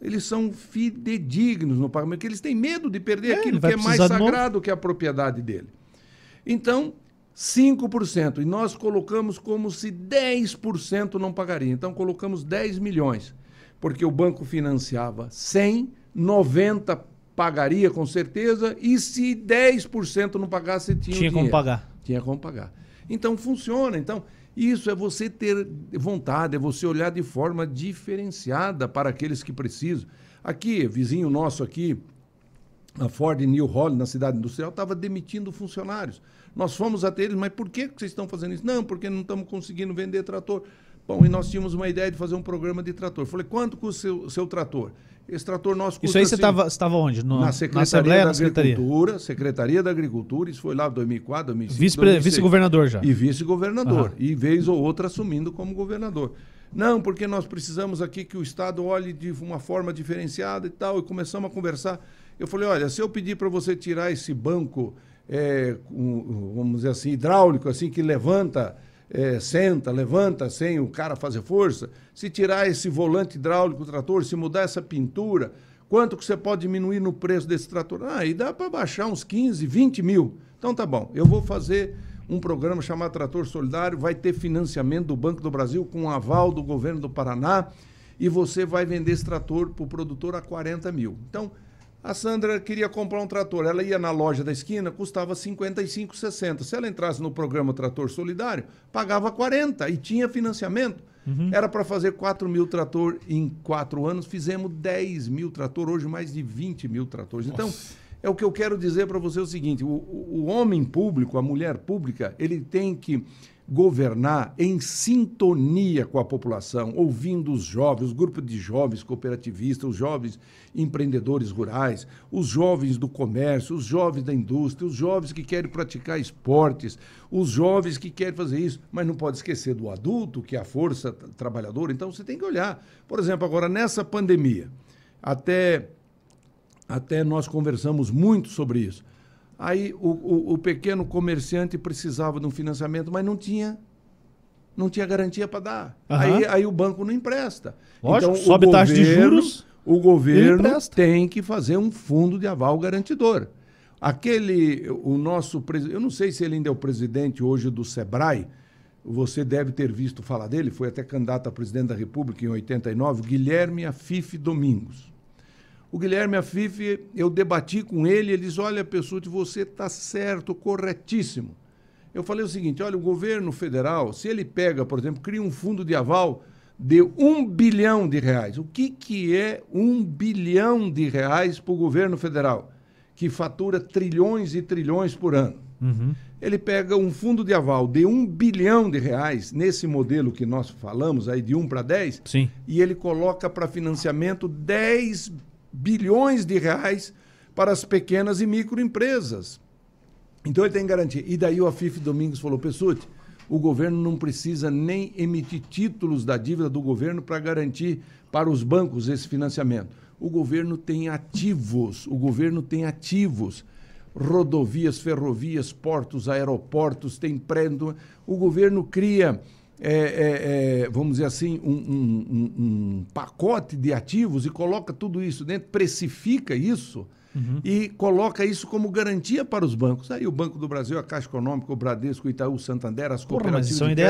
Eles são fidedignos no pagamento, porque eles têm medo de perder é, aquilo que é mais sagrado que a propriedade dele. Então, 5%. E nós colocamos como se 10% não pagaria. Então colocamos 10 milhões, porque o banco financiava 100, 90 pagaria com certeza, e se 10% não pagasse, tinha, tinha como pagar. Tinha como pagar. Então funciona. Então, isso é você ter vontade, é você olhar de forma diferenciada para aqueles que precisam. Aqui, vizinho nosso aqui, a Ford New Holland, na cidade industrial, estava demitindo funcionários. Nós fomos até eles, mas por que vocês estão fazendo isso? Não, porque não estamos conseguindo vender trator. Bom, e nós tínhamos uma ideia de fazer um programa de trator. Falei, quanto custa o seu, seu trator? Esse trator nosso custa. Isso aí você estava assim, onde? No, na Secretaria na Assembleia, da Agricultura. Secretaria da Agricultura, isso foi lá em 2004, 2005. Vice, vice-governador já. E vice-governador. E vez ou outra assumindo como governador. Não, porque nós precisamos aqui que o Estado olhe de uma forma diferenciada e tal. E começamos a conversar. Eu falei, olha, se eu pedir para você tirar esse banco é, um, vamos dizer assim, hidráulico, assim, que levanta, é, senta, levanta sem o cara fazer força, se tirar esse volante hidráulico do trator, se mudar essa pintura, quanto que você pode diminuir no preço desse trator? Ah, e dá para baixar uns 15, 20 mil. Então tá bom, eu vou fazer um programa chamado Trator Solidário, vai ter financiamento do Banco do Brasil com aval do governo do Paraná e você vai vender esse trator para o produtor a 40 mil. Então, a Sandra queria comprar um trator. Ela ia na loja da esquina, custava 55,60. Se ela entrasse no programa Trator Solidário, pagava 40 e tinha financiamento. Era para fazer 4 mil trator em quatro anos, fizemos 10 mil trator, hoje mais de 20 mil tratores. Então, é o que eu quero dizer para você o seguinte: o, o homem público, a mulher pública, ele tem que governar em sintonia com a população, ouvindo os jovens, os grupos de jovens cooperativistas, os jovens empreendedores rurais, os jovens do comércio, os jovens da indústria, os jovens que querem praticar esportes, os jovens que querem fazer isso, mas não pode esquecer do adulto, que é a força trabalhadora. Então você tem que olhar. Por exemplo, agora nessa pandemia, até até nós conversamos muito sobre isso. Aí o, o, o, pequeno comerciante precisava de um financiamento, mas não tinha não tinha garantia para dar. Uhum. Aí, aí o banco não empresta. Lógico, então, sobe taxa de juros. O governo tem que fazer um fundo de aval garantidor. Aquele, o nosso presidente, eu não sei se ele ainda é o presidente hoje do SEBRAE, você deve ter visto falar dele, foi até candidato a presidente da República em 89, Guilherme Afife Domingos. O Guilherme Afife, eu debati com ele, ele disse: Olha, Pessuti, você está certo, corretíssimo. Eu falei o seguinte: olha, o governo federal, se ele pega, por exemplo, cria um fundo de aval de um bilhão de reais. O que, que é um bilhão de reais para o governo federal, que fatura trilhões e trilhões por ano? Uhum. Ele pega um fundo de aval de um bilhão de reais, nesse modelo que nós falamos aí, de 1 para 10, Sim. e ele coloca para financiamento 10 bilhões de reais para as pequenas e microempresas. Então ele tem garantia. E daí o Afif Domingos falou, Pessuti, o governo não precisa nem emitir títulos da dívida do governo para garantir para os bancos esse financiamento. O governo tem ativos, o governo tem ativos. Rodovias, ferrovias, portos, aeroportos, tem prédio. O governo cria é, é, é, vamos dizer assim, um, um, um, pacote de ativos e coloca tudo isso dentro, precifica isso uhum. e coloca isso como garantia para os bancos. Aí o Banco do Brasil, a Caixa Econômica, o Bradesco, o Itaú, o Santander, as cooperativas. Porra, mas de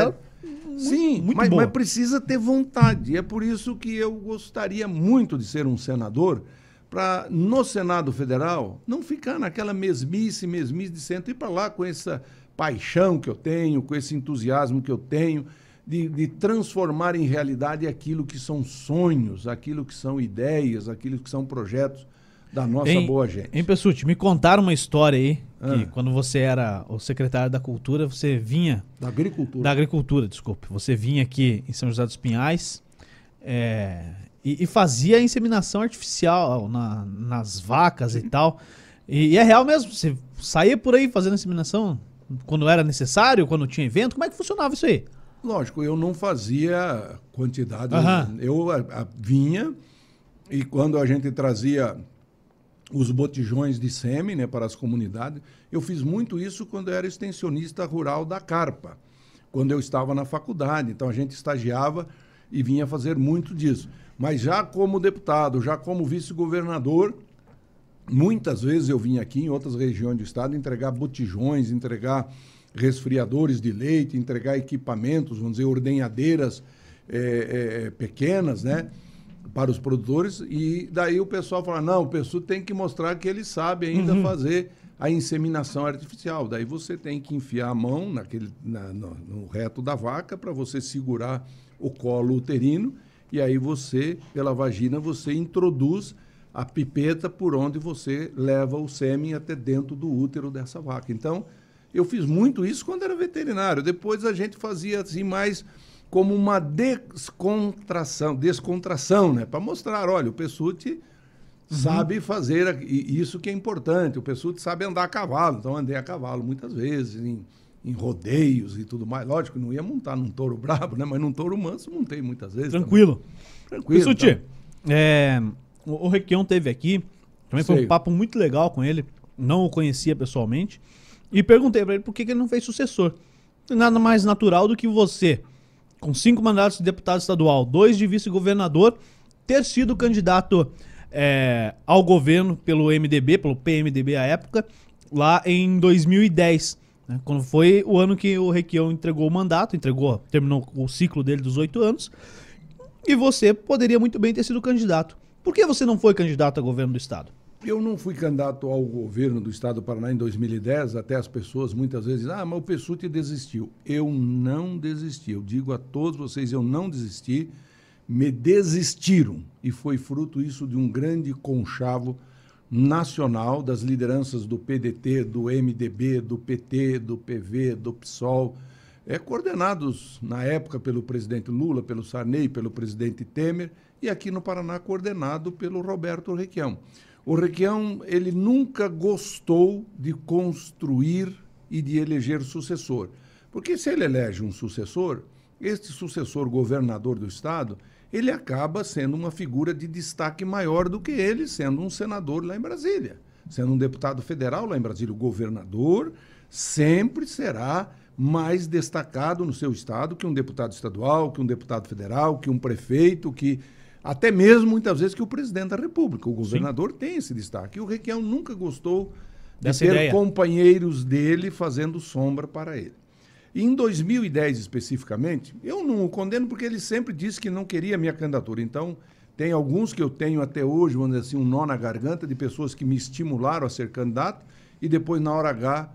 Sim, muito mas, mas, precisa ter vontade. E é por isso que eu gostaria muito de ser um senador para, no Senado Federal, não ficar naquela mesmice, mesmice de centro, ir para lá com essa paixão que eu tenho, com esse entusiasmo que eu tenho, de, de, transformar em realidade aquilo que são sonhos, aquilo que são ideias, aquilo que são projetos da nossa em, boa gente. Em Pessuti, me contaram uma história aí, que ah. quando você era o secretário da Cultura, você vinha... Da Agricultura. Da Agricultura, desculpe. Você vinha aqui em São José dos Pinhais é, e, e, fazia a inseminação artificial na, nas vacas e tal. E, e é real mesmo, você saía por aí fazendo inseminação quando era necessário, quando tinha evento? Como é que funcionava isso aí? Lógico, eu não fazia quantidade. Uhum. Eu a, a, vinha e quando a gente trazia os botijões de sêmen né, para as comunidades, eu fiz muito isso quando eu era extensionista rural da Carpa, quando eu estava na faculdade. Então a gente estagiava e vinha fazer muito disso. Mas já como deputado, já como vice-governador, Muitas vezes eu vim aqui em outras regiões do estado entregar botijões, entregar resfriadores de leite, entregar equipamentos, vamos dizer, ordenhadeiras é, é, pequenas, né? Para os produtores. E daí o pessoal fala: não, o pessoal tem que mostrar que ele sabe ainda uhum. fazer a inseminação artificial. Daí você tem que enfiar a mão naquele, na, no, no reto da vaca para você segurar o colo uterino. E aí você, pela vagina, você introduz a pipeta por onde você leva o sêmen até dentro do útero dessa vaca. Então, eu fiz muito isso quando era veterinário. Depois a gente fazia assim mais como uma descontração, descontração, né? Para mostrar, olha, o Pessuti uhum. sabe fazer isso que é importante. O Pessuti sabe andar a cavalo, então andei a cavalo muitas vezes em, em rodeios e tudo mais. Lógico, não ia montar num touro brabo, né? Mas num touro manso montei muitas vezes. Tranquilo. Também. Tranquilo. Pessuti, tá? é, o, o Requião teve aqui. Também Sei. foi um papo muito legal com ele. Não o conhecia pessoalmente. E perguntei para ele por que, que ele não fez sucessor. Nada mais natural do que você, com cinco mandatos de deputado estadual, dois de vice-governador, ter sido candidato é, ao governo pelo MDB, pelo PMDB à época, lá em 2010. Né, quando foi o ano que o Requião entregou o mandato, entregou, terminou o ciclo dele dos oito anos. E você poderia muito bem ter sido candidato. Por que você não foi candidato a governo do estado? Eu não fui candidato ao governo do estado do Paraná em 2010, até as pessoas muitas vezes dizem, ah, mas o Pessuti desistiu. Eu não desisti. Eu digo a todos vocês, eu não desisti. Me desistiram. E foi fruto isso de um grande conchavo nacional das lideranças do PDT, do MDB, do PT, do PV, do PSOL, é, coordenados na época pelo presidente Lula, pelo Sarney, pelo presidente Temer, e aqui no Paraná coordenado pelo Roberto Requião. O Requião, ele nunca gostou de construir e de eleger sucessor. Porque se ele elege um sucessor, este sucessor governador do estado, ele acaba sendo uma figura de destaque maior do que ele, sendo um senador lá em Brasília. Sendo um deputado federal lá em Brasília, o governador sempre será mais destacado no seu estado que um deputado estadual, que um deputado federal, que um prefeito, que até mesmo muitas vezes que o presidente da República. O governador Sim. tem esse destaque. E o Requião nunca gostou de Dessa ter ideia. companheiros dele fazendo sombra para ele. E em 2010 especificamente, eu não o condeno porque ele sempre disse que não queria a minha candidatura. Então, tem alguns que eu tenho até hoje, vamos dizer assim, um nó na garganta de pessoas que me estimularam a ser candidato e depois, na hora H,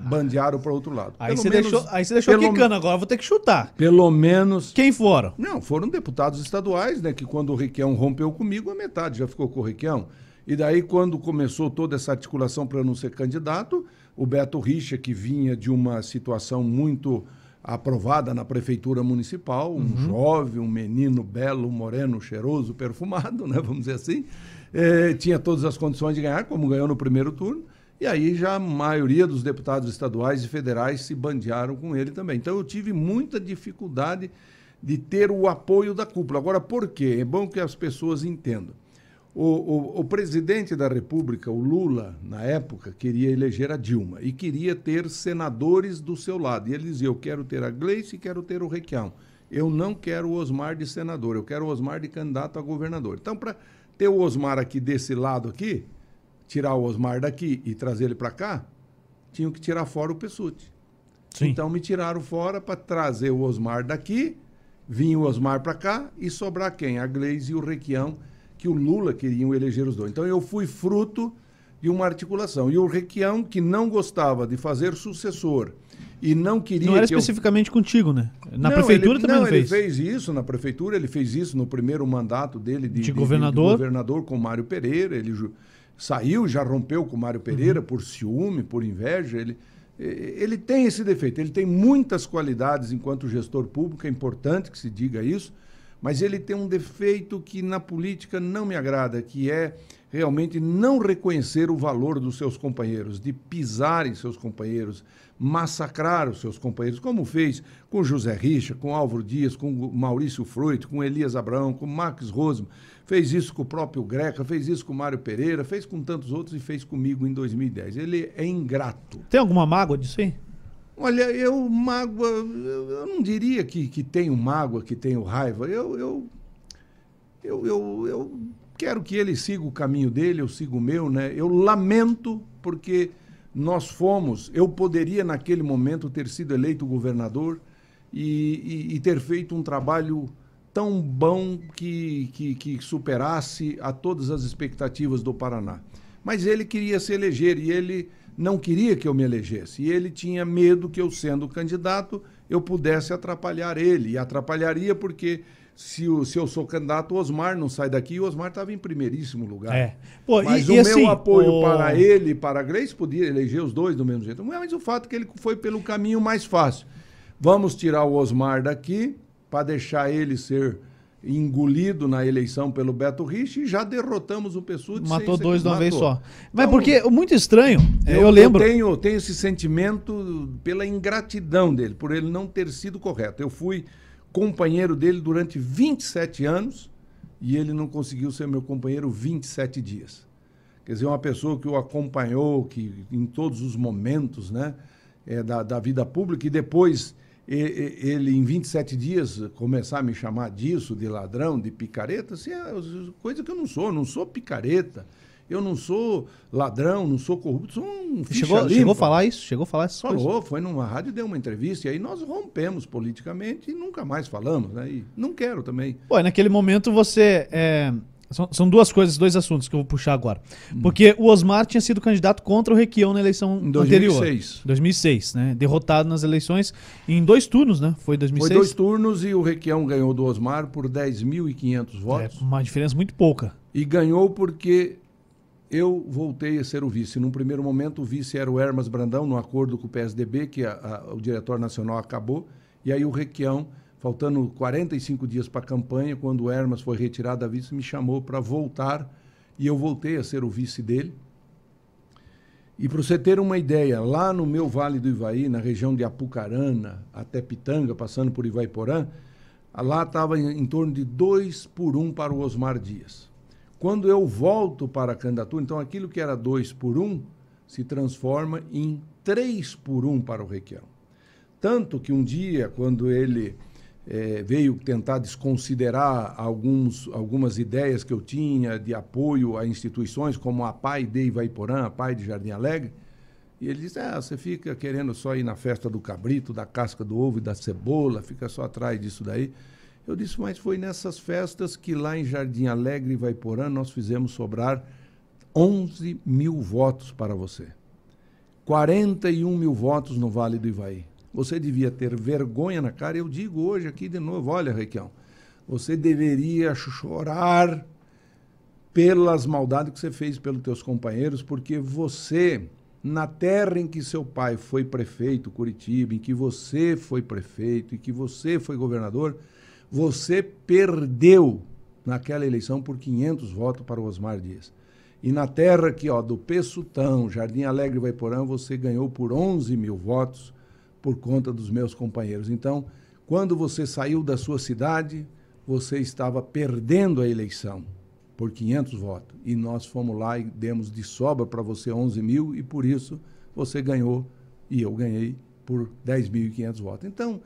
bandearam para outro lado. Aí você, menos, deixou, aí você deixou pelo, quicando agora, vou ter que chutar. Pelo menos. Quem foram? Não, foram deputados estaduais, né? Que quando o Requião rompeu comigo, a metade já ficou com o Requião. E daí, quando começou toda essa articulação para não ser candidato, o Beto Richa, que vinha de uma situação muito aprovada na prefeitura municipal, um uhum. jovem, um menino belo, moreno, cheiroso, perfumado, né? Vamos dizer assim. Eh, tinha todas as condições de ganhar, como ganhou no primeiro turno. E aí já a maioria dos deputados estaduais e federais se bandearam com ele também. Então eu tive muita dificuldade de ter o apoio da cúpula. Agora, por quê? É bom que as pessoas entendam. O, o, o, presidente da República, o Lula, na época, queria eleger a Dilma e queria ter senadores do seu lado. E ele dizia: Eu quero ter a Gleice e quero ter o Requião. Eu não quero o Osmar de senador, eu quero o Osmar de candidato a governador. Então, para ter o Osmar aqui desse lado aqui, tirar o Osmar daqui e trazer ele para cá, tinham que tirar fora o Pessuti. Então me tiraram fora para trazer o Osmar daqui, vinha o Osmar para cá e sobrar quem? A Gleise e o Requião, que o Lula queriam eleger os dois. Então eu fui fruto de uma articulação. E o Requião, que não gostava de fazer sucessor e não queria. Não era especificamente eu... contigo, né? Na não, prefeitura ele, também não, fez. Ele fez isso na prefeitura, ele fez isso no primeiro mandato dele de, de, de governador. De, de governador com Mário Pereira. Ele saiu, já rompeu com o Mário Pereira uhum. por ciúme, por inveja. Ele, ele tem esse defeito. Ele tem muitas qualidades enquanto gestor público, é importante que se diga isso, mas ele tem um defeito que na política não me agrada, que é realmente não reconhecer o valor dos seus companheiros, de pisar em seus companheiros, massacrar os seus companheiros, como fez com José Richa, com Álvaro Dias, com Maurício Freud, com Elias Abraão, com Max Rosman, fez isso com o próprio Greca, fez isso com o Mário Pereira, fez com tantos outros e fez comigo em 2010. Ele é ingrato. Tem alguma mágoa disso aí? Olha, eu mágoa, eu não diria que, que tenho mágoa, que tenho raiva. Eu, eu, eu, eu, eu quero que ele siga o caminho dele, eu sigo o meu, né? Eu lamento porque nós fomos, eu poderia naquele momento ter sido eleito governador e, e, e ter feito um trabalho tão bom que, que, que, superasse a todas as expectativas do Paraná. Mas ele queria se eleger e ele não queria que eu me elegesse. E ele tinha medo que eu, sendo candidato, eu pudesse atrapalhar ele. E atrapalharia porque se, o, se eu sou candidato, o Osmar não sai daqui, o Osmar estava em primeiríssimo lugar. É. Pô, mas e, o e meu assim, apoio o... para ele e para a Grace podia eleger os dois do mesmo jeito. Mas o fato é que ele foi pelo caminho mais fácil. Vamos tirar o Osmar daqui para deixar ele ser engolido na eleição pelo Beto Rich e já derrotamos o Pessuti. Matou dois de uma vez só. Mas então, porque, muito estranho, eu, eu lembro... Eu tenho, tenho esse sentimento pela ingratidão dele, por ele não ter sido correto. Eu fui companheiro dele durante 27 anos e ele não conseguiu ser meu companheiro 27 dias. Quer dizer, uma pessoa que o acompanhou que em todos os momentos né, é, da, da vida pública e depois ele, em 27 dias, começar a me chamar disso, de ladrão, de picareta, assim, é coisa que eu não sou. Eu não sou picareta. Eu não sou ladrão, não sou corrupto, sou um chegou, chegou a falar isso? Chegou a falar isso? Falou, coisas? foi numa rádio, deu uma entrevista, e aí nós rompemos politicamente e nunca mais falamos, né? E não quero também. Pô, naquele momento você é, São, são duas coisas, dois assuntos que eu vou puxar agora. Porque o Osmar tinha sido candidato contra o Requião na eleição Em anterior. 2006. 2006, né? Derrotado nas eleições em dois turnos, né? Foi Foi 2006. dois turnos e o Requião ganhou do Osmar por 10.500 É, votos. uma diferença muito pouca. E ganhou porque eu voltei a ser o vice. Num primeiro momento, o vice era o Hermas Brandão, no acordo com o PSDB, que a- a- o diretório nacional acabou. E aí o Requião, faltando 45 dias para a campanha, quando o Hermas foi retirado da vice, me chamou para voltar. E eu voltei a ser o vice dele. E para você ter uma ideia, lá no meu Vale do Ivaí, na região de Apucarana, até Pitanga, passando por Ivaiporã, lá estava em, torno de dois por um para o Osmar Dias. Quando eu volto para a candidatura, então aquilo que era dois por um se transforma em três por um para o Requião. Tanto que um dia, quando ele eh, veio tentar desconsiderar alguns, algumas ideias que eu tinha de apoio a instituições como a PAI de Ivaiporã, a PAI de Jardim Alegre, e ele disse: ah, você fica querendo só ir na festa do cabrito, da casca do ovo e da cebola, fica só atrás disso daí. Eu disse: mas foi nessas festas que lá em Jardim Alegre e Ivaiporã nós fizemos sobrar 11 mil votos para você. 41 mil votos no Vale do Ivaí. Você devia ter vergonha na cara. Eu digo hoje aqui de novo: olha, Requião, você deveria chorar pelas maldades que você fez pelos teus companheiros, porque você, na terra em que seu pai foi prefeito, Curitiba, em que você foi prefeito, e que você foi governador, você perdeu naquela eleição por 500 votos para o Osmar Dias. E na terra aqui, ó, do Peçutão, Jardim Alegre e Vaiporã, você ganhou por 11 mil votos por conta dos meus companheiros. Então, quando você saiu da sua cidade, você estava perdendo a eleição por 500 votos. E nós fomos lá e demos de sobra para você 11 mil e por isso você ganhou e eu ganhei por 10.500 votos. Então,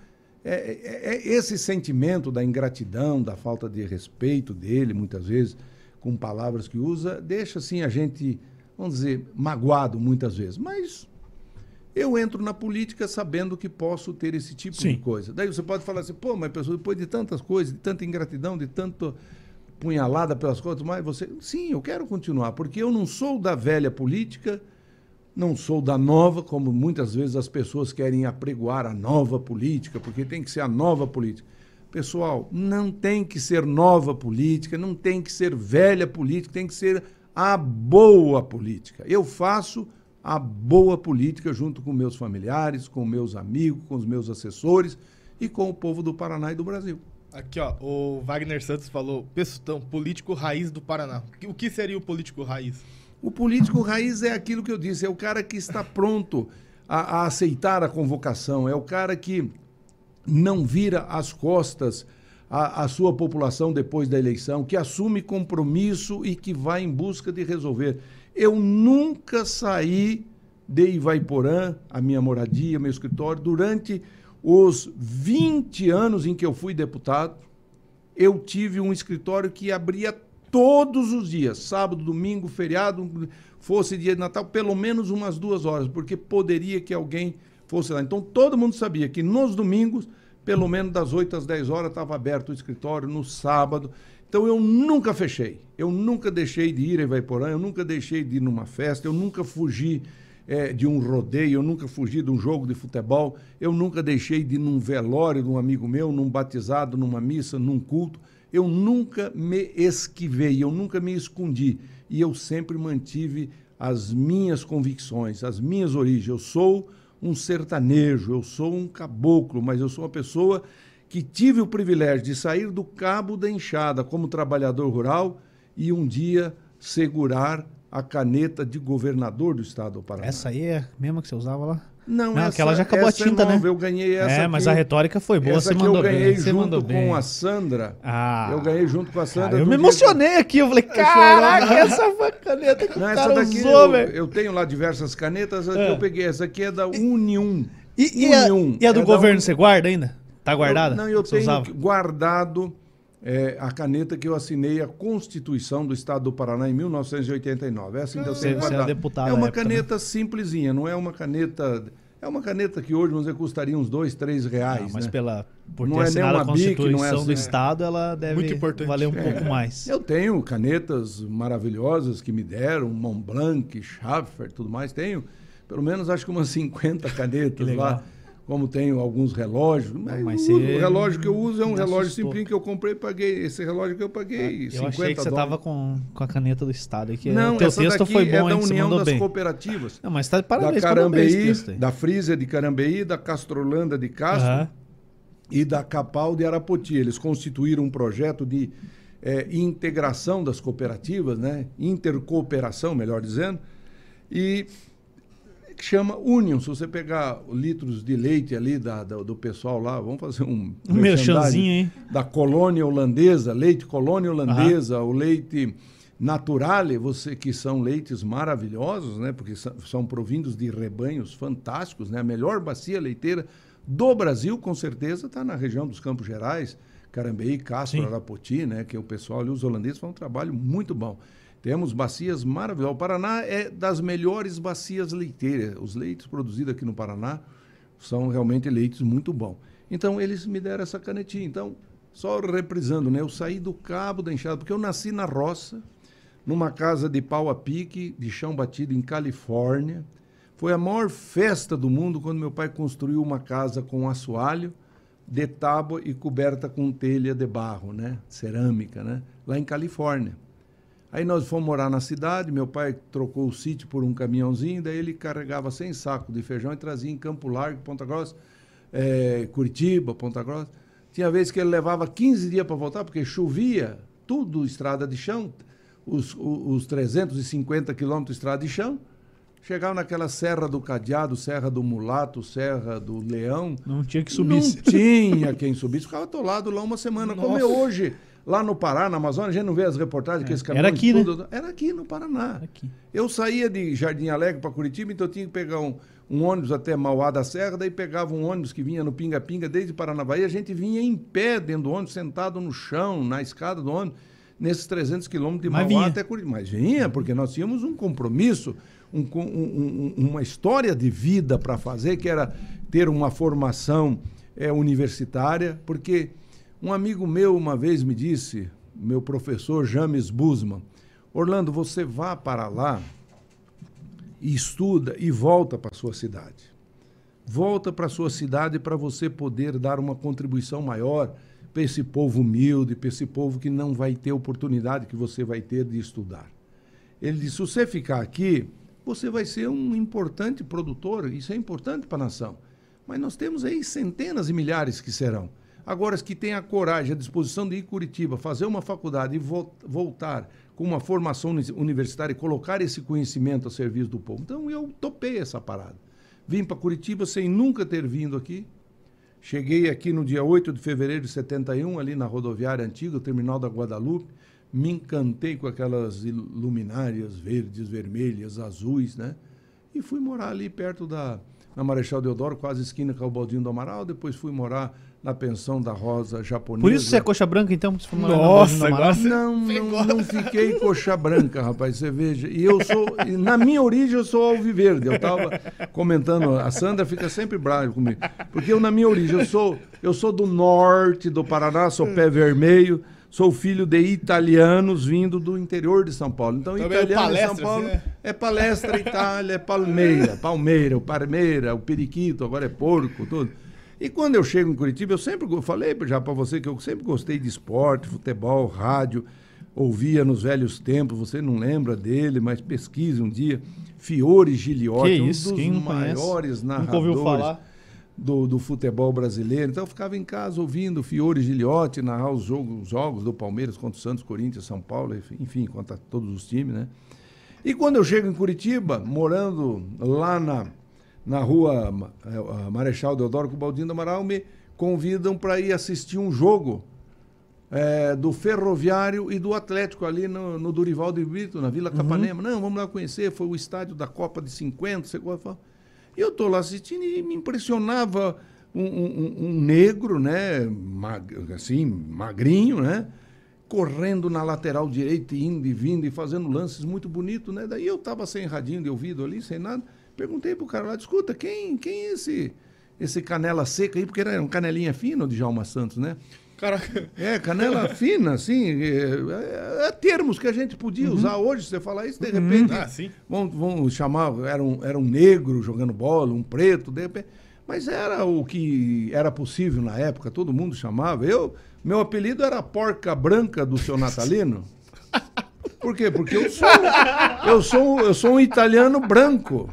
é, é- é esse sentimento da ingratidão, da falta de respeito dele, muitas vezes, com palavras que usa, deixa assim a gente, vamos dizer, magoado muitas vezes. Mas eu entro na política sabendo que posso ter esse tipo Sim. de coisa. Daí você pode falar assim, pô, mas pessoal, depois de tantas coisas, de tanta ingratidão, de tanto punhalada pelas costas, mas você. Sim, eu quero continuar, porque eu não sou da velha política, não sou da nova, como muitas vezes as pessoas querem apregoar a nova política, porque tem que ser a nova política. Pessoal, não tem que ser nova política, não tem que ser velha política, tem que ser a boa política. Eu faço a boa política junto com meus familiares, com meus amigos, com os meus assessores e com o povo do Paraná e do Brasil. Aqui, ó, o Wagner Santos falou, Pessutão, político raiz do Paraná. O que seria o político raiz? O político raiz é aquilo que eu disse, é o cara que está pronto a, a aceitar a convocação, é o cara que não vira as costas à, à sua população depois da eleição, que assume compromisso e que vai em busca de resolver. Eu nunca saí de Ivaiporã, a minha moradia, meu escritório, durante os 20 anos em que eu fui deputado, eu tive um escritório que abria todos os dias, sábado, domingo, feriado, fosse dia de Natal, pelo menos umas duas horas, porque poderia que alguém fosse lá. Então todo mundo sabia que nos domingos, pelo menos das 8 às 10 horas, estava aberto o escritório, no sábado. Então eu nunca fechei, eu nunca deixei de ir a Ivaiporã, eu nunca deixei de ir numa festa, eu nunca fugi eh, de um rodeio, eu nunca fugi de um jogo de futebol, eu nunca deixei de ir num velório de um amigo meu, num batizado, numa missa, num culto. Eu nunca me esquivei, eu nunca me escondi. E eu sempre mantive as minhas convicções, as minhas origens. Eu sou um sertanejo, eu sou um caboclo, mas eu sou uma pessoa que tive o privilégio de sair do cabo da enxada como trabalhador rural e um dia segurar a caneta de governador do estado do Paraná. Essa aí é a mesma que você usava lá? Não, Não, essa, aquela já acabou a essa tinta, é nova, né? Eu ganhei essa é, aqui. mas a retórica foi boa, essa você mandou eu ganhei bem. Junto com bem. a Sandra. Ah. eu ganhei junto com a Sandra. Eu me emocionei aqui, eu falei, caraca, essa foi a caneta que Não, o cara daqui usou, eu, velho. eu tenho lá diversas canetas, a É. eu peguei. Essa aqui é da Unium. E, e a, Unium. e a do É governo, Uni- você guarda ainda? Tá guardada? Eu, não, eu Você tenho usava? guardado é, a caneta que eu assinei a Constituição do Estado do Paraná em 1989. Essa ainda eu Você- tenho era guardado. deputado É uma época, né? caneta simplesinha, não é uma caneta É uma caneta que hoje, vamos dizer, custaria uns dois, três reais. Não, mas né? pela, por Não ter é assinado a Bic, Constituição não é assim. do Estado, ela deve valer um É. pouco mais. Eu tenho canetas maravilhosas que me deram, Montblanc, Schaffer, tudo mais. Tenho pelo menos acho que umas 50 canetas legal. lá. Como tenho alguns relógios. Mas, mas eu você o relógio que eu uso é um relógio assustou. simplinho que eu comprei e paguei. Esse relógio que eu paguei Eu 50 achei que você dólares. tava com, com a caneta do Estado. aí, Que Não, o teu texto foi bom, é da hein, União das bem. Cooperativas. Não, mas tá de da parabéns, esse Carambeí, da Frisia de Carambeí, da Castrolanda de Castro Aham. e da Capal de Arapoti. Eles constituíram um projeto de eh, integração das cooperativas, né? intercooperação, melhor dizendo, e que chama Union. Se você pegar litros de leite ali da, da- do pessoal lá, vamos fazer um, Um merchanzinho, hein? da colônia holandesa, leite colônia holandesa, o leite naturale, você que são leites maravilhosos, né? Porque são, são provindos de rebanhos fantásticos, né? A melhor bacia leiteira do Brasil, com certeza, está na região dos Campos Gerais, Carambeí, Castro, Sim. Arapoti, né? Que o pessoal ali, os holandeses, fazem um trabalho muito bom. Temos bacias maravilhosas. O Paraná é das melhores bacias leiteiras. Os leites produzidos aqui no Paraná são realmente leites muito bons. Então, eles me deram essa canetinha. Então, só reprisando, né? Eu saí do cabo da enxada, porque eu nasci na roça, numa casa de pau a pique, de chão batido em Califórnia. Foi a maior festa do mundo quando meu pai construiu uma casa com assoalho, de tábua e coberta com telha de barro, né? Cerâmica, né? Lá em Califórnia. Aí nós fomos morar na cidade, meu pai trocou o sítio por um caminhãozinho, daí ele carregava 100 sacos de feijão e trazia em Campo Largo, Ponta Grossa, eh, Curitiba, Ponta Grossa. Tinha vezes que ele levava 15 dias para voltar, porque chovia, tudo estrada de chão, os, o- os 350 quilômetros de estrada de chão. Chegava naquela Serra do Cadeado, Serra do Mulato, Serra do Leão, Não tinha que subir. não tinha quem subisse, ficava atolado lá uma semana. Como é Nossa. hoje, lá no Pará, na Amazônia, a gente não vê as reportagens que esse Era aqui, né? Era aqui no Paraná. Aqui. Eu saía de Jardim Alegre para Curitiba, então eu tinha que pegar um, um ônibus até Mauá da Serra, daí pegava um ônibus que vinha no Pinga-Pinga desde Paranavaí, a gente vinha em pé dentro do ônibus, sentado no chão, na escada do ônibus, nesses 300 quilômetros de Mauá vinha. até Curitiba. Mas vinha, porque nós tínhamos um compromisso, um um- um- uma história de vida para fazer, que era ter uma formação eh, universitária, porque um amigo meu uma vez me disse, meu professor James Busman, Orlando, você vá para lá e estuda e volta para sua cidade. Volta para sua cidade para você poder dar uma contribuição maior para esse povo humilde, para esse povo que não vai ter oportunidade que você vai ter de estudar. Ele disse: se você ficar aqui, você vai ser um importante produtor, isso é importante para a nação. Mas nós temos aí centenas e milhares que serão. Agora, os que têm a coragem, a disposição de ir Curitiba, fazer uma faculdade e vol- voltar com uma formação uni- universitária e colocar esse conhecimento a serviço do povo. Então, eu topei essa parada. Vim para Curitiba sem nunca ter vindo aqui. Cheguei aqui no dia 8 de fevereiro de 71, ali na rodoviária antiga, o terminal da Guadalupe. Me encantei com aquelas luminárias verdes, vermelhas, azuis, né? E fui morar ali perto da na Marechal Deodoro, quase esquina com o Baldinho do Amaral. Depois fui morar na pensão da Rosa japonesa. Por isso você é coxa branca, então? Você Nossa, agora você- Não, não, não fiquei coxa branca, rapaz, você veja. E eu sou, e na minha origem, eu sou alviverde. Eu estava comentando, a Sandra fica sempre brava comigo. Porque eu, na minha origem, eu sou, eu sou do norte do Paraná, sou pé vermelho, sou filho de italianos vindo do interior de São Paulo. Então, Então, meio italiano em São Paulo assim, né? é palestra Itália, é Palmeira, Palmeira, o Parmeira, o Periquito, agora é porco, tudo. E quando eu chego em Curitiba, eu sempre go- falei já para você que eu sempre gostei de esporte, futebol, rádio, ouvia nos velhos tempos, você não lembra dele, mas pesquise um dia. Fiore Giliotti, um dos quem maiores narradores do, do futebol brasileiro. Então eu ficava em casa ouvindo Fiore Giliotti narrar os jogos, os jogos do Palmeiras contra o Santos, Corinthians, São Paulo, enfim, contra todos os times, né? E quando eu chego em Curitiba, morando lá na, na rua eh, Marechal Deodoro com o Baldinho do Amaral, me convidam para ir assistir um jogo eh, do Ferroviário e do Atlético ali no, no Durival de Brito, na Vila Capanema. Não, vamos lá conhecer, foi o estádio da Copa de 50, sei qual. E eu estou lá assistindo e me impressionava um, um- um- negro, né, mag- assim, magrinho, né, correndo na lateral direita, indo e vindo e fazendo lances muito bonitos, né? Daí eu estava sem radinho de ouvido ali, sem nada, Perguntei pro cara lá, escuta, quem, quem é esse, esse canela seca aí? Porque era um canelinha fina, o Djalma Santos, né? Caraca. É, canela fina, assim, é, é, é termos que a gente podia usar hoje. Você falar isso, de repente, Ah, sim. vão, vão chamar, era um, era um negro jogando bola, um preto, de repente. Mas era o que era possível na época, todo mundo chamava. Eu, meu apelido era Porca Branca do seu Natalino. Por quê? Porque eu sou, eu sou, eu sou um italiano branco.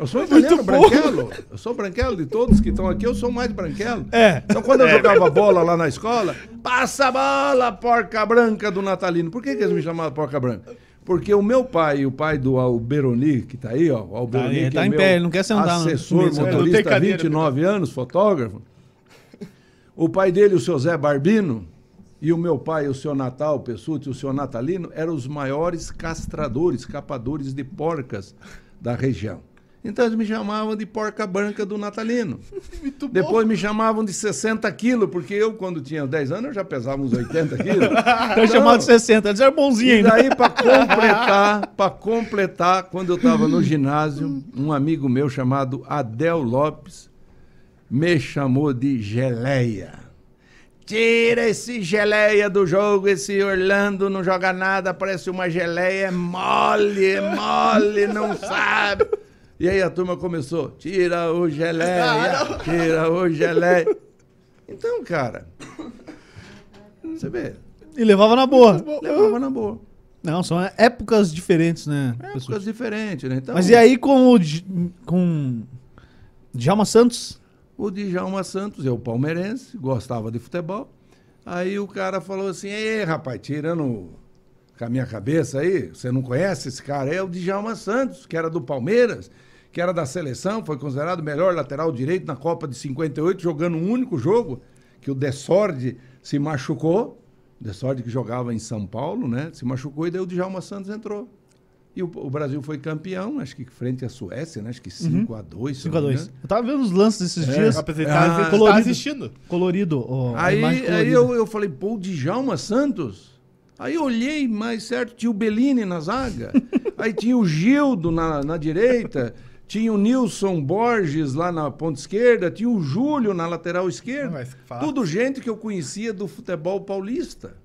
Eu sou italiano branquelo. Eu sou branquelo de todos que estão aqui, eu sou mais branquelo. É. Então, quando eu jogava bola lá na escola, passa a bola, porca branca do Natalino. Por que, que eles me chamavam porca branca? Porque o meu pai e o pai do Alberoni, que tá aí, ó, o Alberoni, aí, que tá é em meu pé, ele não quer sentar assessor, não motorista, cadeira, 29 anos, fotógrafo. O pai dele, o seu Zé Barbino, e o meu pai, o seu Natal Pessuti, o seu Natalino, eram os maiores castradores, capadores de porcas da região. Então eles me chamavam de porca branca do Natalino. Muito bom. Depois me chamavam de 60 quilos, porque eu, quando tinha 10 anos, eu já pesava uns 80 quilos. Eu chamado de 60, eles eram bonzinhos E ainda. daí, para completar, para completar, quando eu estava no ginásio, um amigo meu chamado Adel Lopes me chamou de geleia. Tira esse geleia do jogo, esse Orlando não joga nada, parece uma geleia, é mole, é mole, não sabe. E aí a turma começou, tira o geleia, tira o geleia. Então, cara, você vê, E levava na boa. levava na boa. Não, são épocas diferentes, né? Épocas diferentes, né? Então, Mas e aí com o com Djalma Santos? o Djalma Santos, eu palmeirense, gostava de futebol. Aí o cara falou assim: Ei, rapaz, tirando com a minha cabeça aí, você não conhece esse cara? É o Djalma Santos, que era do Palmeiras, que era da seleção, foi considerado o melhor lateral direito na Copa de 58, jogando um único jogo, que o Desorde se machucou. Desorde que jogava em São Paulo, né? Se machucou e daí o Djalma Santos entrou. E o, o Brasil foi campeão, acho que frente à Suécia, né? Acho que 5 a 2 se não me 5x2. engano. Eu tava vendo os lances desses É. dias. Ele Ah, ele tá colorido. assistindo. Colorido. a imagem Aí, aí eu, eu falei, pô, o Djalma Santos? Aí eu olhei mais certo, tinha o Bellini na zaga, aí tinha o Gildo na, na direita, tinha o Nilson Borges lá na ponta esquerda, tinha o Júlio na lateral esquerda. Não. Tudo gente que eu conhecia do futebol paulista.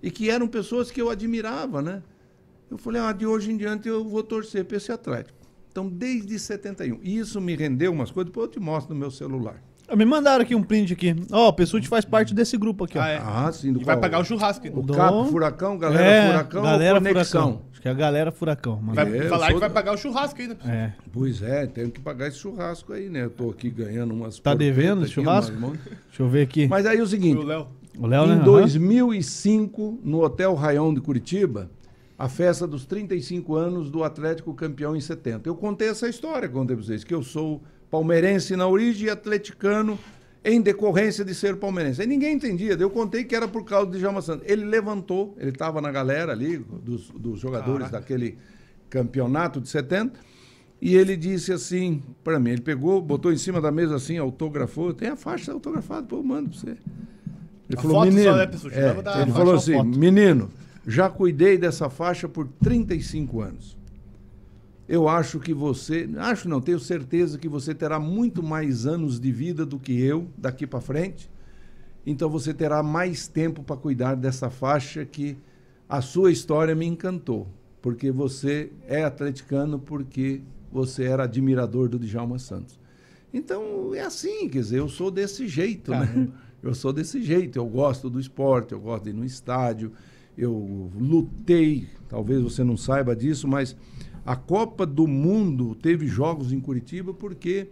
E que eram pessoas que eu admirava, né? Eu falei, ah, de hoje em diante eu vou torcer para esse Atlético. Então, desde 71. E isso me rendeu umas coisas, depois eu te mostro no meu celular. Ah, Me mandaram aqui um print aqui. Ó, o Pessuti faz parte desse grupo aqui, ó. Ah, é. Ah, sim, do E vai qual? pagar o churrasco. O Do- Capo Furacão, Galera é, Furacão galera ou Conexão? Furacão. Acho que é a galera Furacão. Mano. Vai É, eu falar sou que vai pagar o churrasco ainda. É. Pois é, tenho que pagar esse churrasco aí, né? Eu tô aqui ganhando umas... Tá porpetas devendo esse aqui, churrasco? umas. Deixa eu ver aqui. Mas aí é o seguinte, O Léo. o Léo, né? em Aham. 2005, no Hotel Raião de Curitiba, a festa dos 35 anos do Atlético campeão em 70. Eu contei essa história, contei pra vocês, que eu sou palmeirense na origem e atleticano em decorrência de ser palmeirense. Aí ninguém entendia, eu contei que era por causa de Djalma Santos. Ele levantou, ele estava na galera ali, dos, dos jogadores Caraca. daquele campeonato de 70, e ele disse assim para mim, ele pegou, botou em cima da mesa assim, autografou, tem a faixa autografada, pô, eu mando para você. Ele A falou, foto só menino, é, é, ele falou assim, menino, já cuidei dessa faixa por 35 anos. Eu acho que você, acho não, tenho certeza que você terá muito mais anos de vida do que eu daqui para frente. Então você terá mais tempo para cuidar dessa faixa que a sua história me encantou, porque você é atleticano porque você era admirador do Djalma Santos. Então é assim, quer dizer, eu sou desse jeito, né? Eu sou desse jeito, eu gosto do esporte, eu gosto de ir no estádio, eu lutei, talvez você não saiba disso, mas a Copa do Mundo teve jogos em Curitiba porque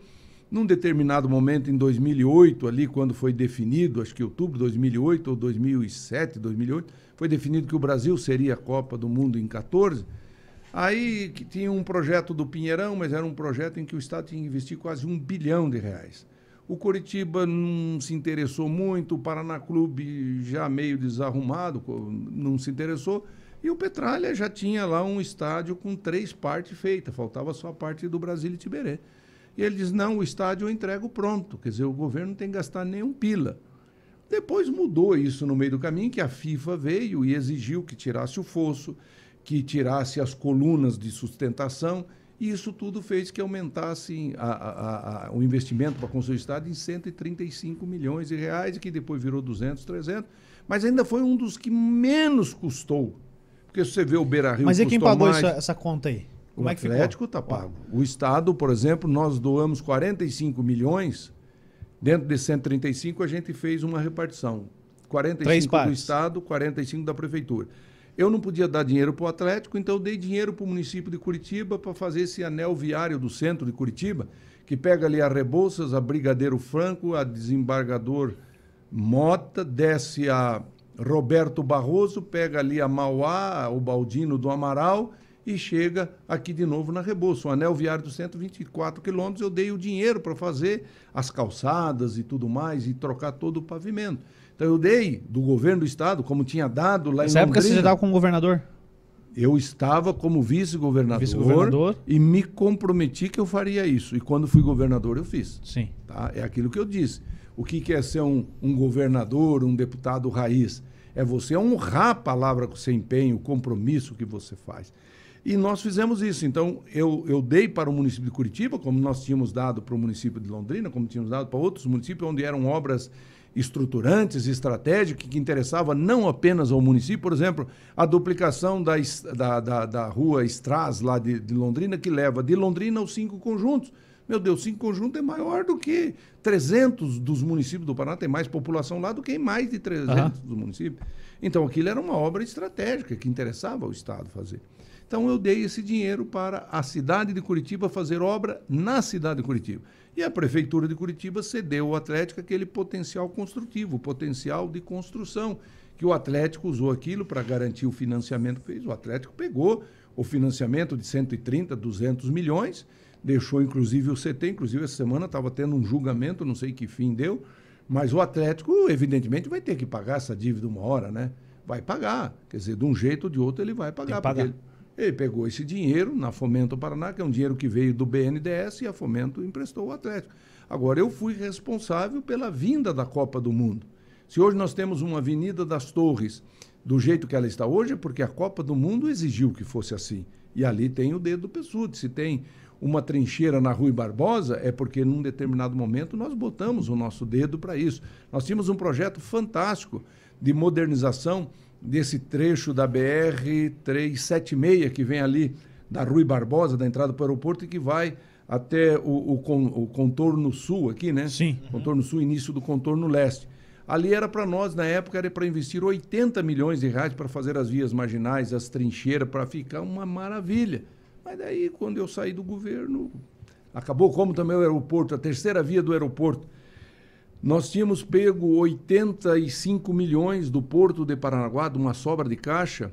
num determinado momento em 2008, ali quando foi definido, acho que outubro de 2008 ou 2007, 2008, foi definido que o Brasil seria a Copa do Mundo em 14. Aí que tinha um projeto do Pinheirão, mas era um projeto em que o Estado tinha que investir quase um bilhão de reais. O Coritiba não se interessou muito, o Paraná Clube já meio desarrumado, não se interessou. E o Petralha já tinha lá um estádio com três partes feitas, faltava só a parte do Brasil e Tiberê. E ele diz: não, o estádio eu entrego pronto, quer dizer, o governo não tem que gastar nenhum pila. Depois mudou isso no meio do caminho, que a FIFA veio e exigiu que tirasse o fosso, que tirasse as colunas de sustentação E isso tudo fez que aumentasse a, a, a, o investimento para construir o estado em 135 milhões de reais, que depois virou 200, 300. Mas ainda foi um dos que menos custou. Porque se você vê o Beira Rio. Mas e quem pagou mais, essa, essa, conta aí? Como o é que Atlético está pago. O Estado, por exemplo, nós doamos 45 milhões. Dentro de 135, a gente fez uma repartição. 45 do Estado, 45 da Prefeitura. Eu não podia dar dinheiro para o Atlético, então eu dei dinheiro para o município de Curitiba para fazer esse anel viário do centro de Curitiba, que pega ali a Rebouças, a Brigadeiro Franco, a Desembargador Mota, desce a Roberto Barroso, pega ali a Mauá, o Baldino do Amaral e chega aqui de novo na Rebouça. O anel viário do centro, 24 quilômetros, eu dei o dinheiro para fazer as calçadas e tudo mais e trocar todo o pavimento. Então eu dei do governo do estado, como tinha dado lá Nessa em Londrina. Nessa época você já estava como governador? Eu estava como vice-governador vice e me comprometi que eu faria isso. E quando fui governador, eu fiz. Sim. Tá? É aquilo que eu disse. O que, que é ser um, um governador, um deputado raiz? É você honrar a palavra que você empenha, o compromisso que você faz. E nós fizemos isso. Então, eu, eu dei para o município de Curitiba, como nós tínhamos dado para o município de Londrina, como tínhamos dado para outros municípios, onde eram obras estruturantes, estratégicas, que interessava não apenas ao município, por exemplo, a duplicação da, da, da, da rua Estras, lá de, de, Londrina, que leva de Londrina aos cinco conjuntos. Meu Deus, cinco conjuntos é maior do que 300 dos municípios do Paraná, tem mais população lá do que em mais de 300 uhum. dos municípios. Então, aquilo era uma obra estratégica que interessava ao Estado fazer. Então, eu dei esse dinheiro para a cidade de Curitiba fazer obra na cidade de Curitiba. E a Prefeitura de Curitiba cedeu ao Atlético aquele potencial construtivo, potencial de construção, que o Atlético usou aquilo para garantir o financiamento que fez. O Atlético pegou o financiamento de 130, 200 milhões, deixou inclusive o CT, inclusive essa semana estava tendo um julgamento, não sei que fim deu, mas o Atlético, evidentemente, vai ter que pagar essa dívida uma hora, né? Vai pagar. Quer dizer, de um jeito ou de outro ele vai pagar. pagar. Ele, ele pegou esse dinheiro na Fomento Paraná, que é um dinheiro que veio do BNDES, e a Fomento emprestou o Atlético. Agora, eu fui responsável pela vinda da Copa do Mundo. Se hoje nós temos uma Avenida das Torres do jeito que ela está hoje, é porque a Copa do Mundo exigiu que fosse assim. E ali tem o dedo do Pessude. Se tem uma trincheira na Rui Barbosa, é porque num determinado momento nós botamos o nosso dedo para isso. Nós tínhamos um projeto fantástico de modernização desse trecho da BR 376 que vem ali da Rui Barbosa, da entrada para o aeroporto e que vai até o, o, o contorno sul aqui, né? Sim. Contorno sul, início do contorno leste. Ali era para nós, na época, era para investir 80 milhões de reais para fazer as vias marginais, as trincheiras, para ficar uma maravilha. Mas daí, quando eu saí do governo, acabou como também o aeroporto, a terceira via do aeroporto nós tínhamos pego 85 milhões do Porto de Paranaguá, de uma sobra de caixa,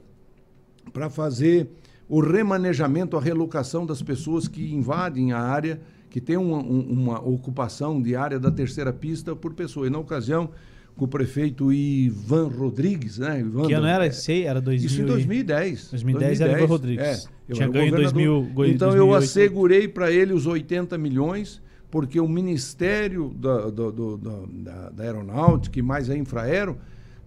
para fazer o remanejamento, a relocação das pessoas que invadem a área, que tem uma, uma ocupação de área da terceira pista por pessoa. E na ocasião, com o prefeito Ivan Rodrigues, né? Ivan que ano era esse? Era 2000 Isso em 2010. 2010, 2010 era Ivan Rodrigues. É, Tinha ganho em 2000. Então 2008. eu assegurei para ele os 80 milhões porque o Ministério da, do, do, da, da Aeronáutica e mais a Infraero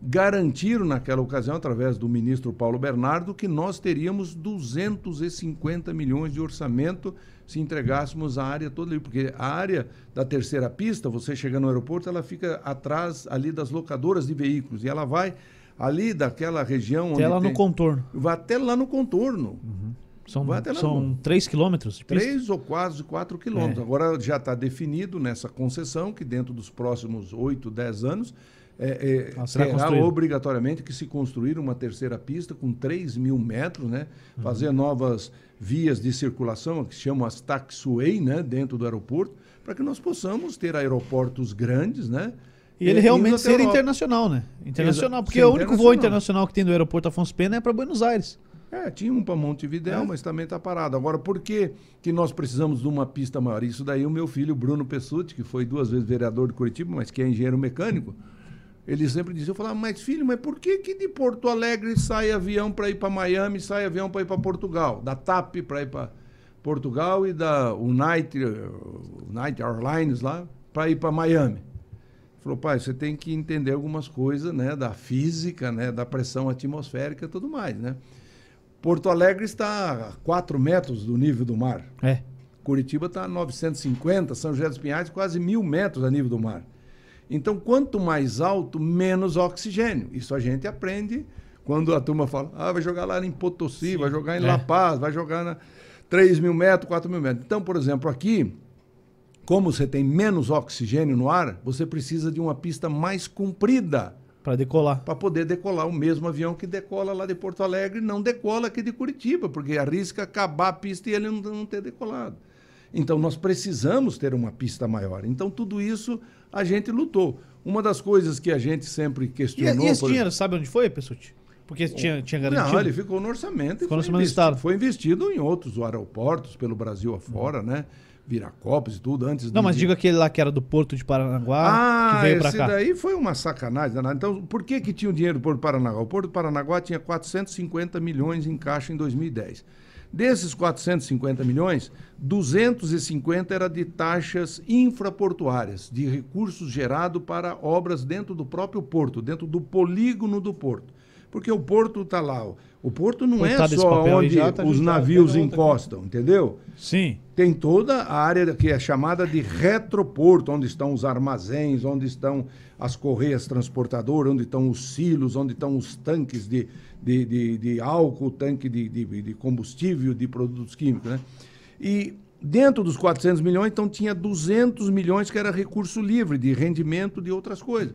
garantiram naquela ocasião, através do ministro Paulo Bernardo, que nós teríamos 250 milhões de orçamento se entregássemos a área toda ali, porque a área da terceira pista, você chega no aeroporto, ela fica atrás ali das locadoras de veículos e ela vai ali daquela região até lá tem, no contorno. Vai até lá no contorno. Uhum. São, são 3 quilômetros? Três ou quase 4 quilômetros. É. Agora já está definido nessa concessão que dentro dos próximos 8, 10 anos é, é, será terá obrigatoriamente que se construir uma terceira pista com 3 mil metros, né? Uhum. fazer novas vias de circulação, que se chamam as taxiway, né? dentro do aeroporto, para que nós possamos ter aeroportos grandes, né? E ele realmente ser internacional, né? Internacional, porque o único voo internacional que tem do aeroporto Afonso Pena é para Buenos Aires. É, tinha um para Montevidéu, é. mas também está parado. Agora, por que, que nós precisamos de uma pista maior? Isso daí o meu filho, Bruno Pessutti, que foi duas vezes vereador de Curitiba, mas que é engenheiro mecânico, ele sempre dizia, eu falava, mas filho, mas por que, que de Porto Alegre sai avião para ir para Miami, sai avião para ir para Portugal? Da TAP para ir para Portugal e da United, United Airlines lá para ir para Miami. Falou, pai, você tem que entender algumas coisas, né, da física, né, da pressão atmosférica e tudo mais, né? Porto Alegre está a 4 metros do nível do mar. É. Curitiba está a 950, São José dos Pinhais quase mil metros a nível do mar. Então, quanto mais alto, menos oxigênio. Isso a gente aprende quando a turma fala, ah, vai jogar lá em Potosí, vai jogar em É. La Paz, vai jogar na 3 mil metros, 4 mil metros. Então, por exemplo, aqui, como você tem menos oxigênio no ar, você precisa de uma pista mais comprida Pra decolar. para poder decolar o mesmo avião que decola lá de Porto Alegre, não decola aqui de Curitiba, porque arrisca acabar a pista e ele não, não ter decolado. Então nós precisamos ter uma pista maior. Então tudo isso a gente lutou. Uma das coisas que a gente sempre questionou. e esse por- dinheiro, sabe onde foi, Pessuti? Porque tinha, tinha garantido. Não, ele ficou no orçamento. e Ficou no foi orçamento do investido- Estado. Foi investido em outros aeroportos pelo Brasil afora, né? Viracopos e tudo antes Não, de- mas de- diga aquele lá que era do Porto de Paranaguá, Ah, que veio esse cá. daí foi uma sacanagem. danada. Então, por que, que tinha o dinheiro do Porto do Paranaguá? O Porto do Paranaguá tinha 450 milhões em caixa em 2010. Desses 450 milhões, 250 era de taxas infraportuárias, de recursos gerados para obras dentro do próprio porto, dentro do polígono do porto. Porque o porto está lá. O porto não Coitado é desse só onde tá os judiado. navios encostam, entendeu? Sim. Tem toda a área que é chamada de retroporto, onde estão os armazéns, onde estão as correias transportadoras, onde estão os silos, onde estão os tanques de, de, de, de álcool, tanque de, de, de combustível, de produtos químicos. Né? E dentro dos 400 milhões, então tinha 200 milhões que era recurso livre, de rendimento de outras coisas.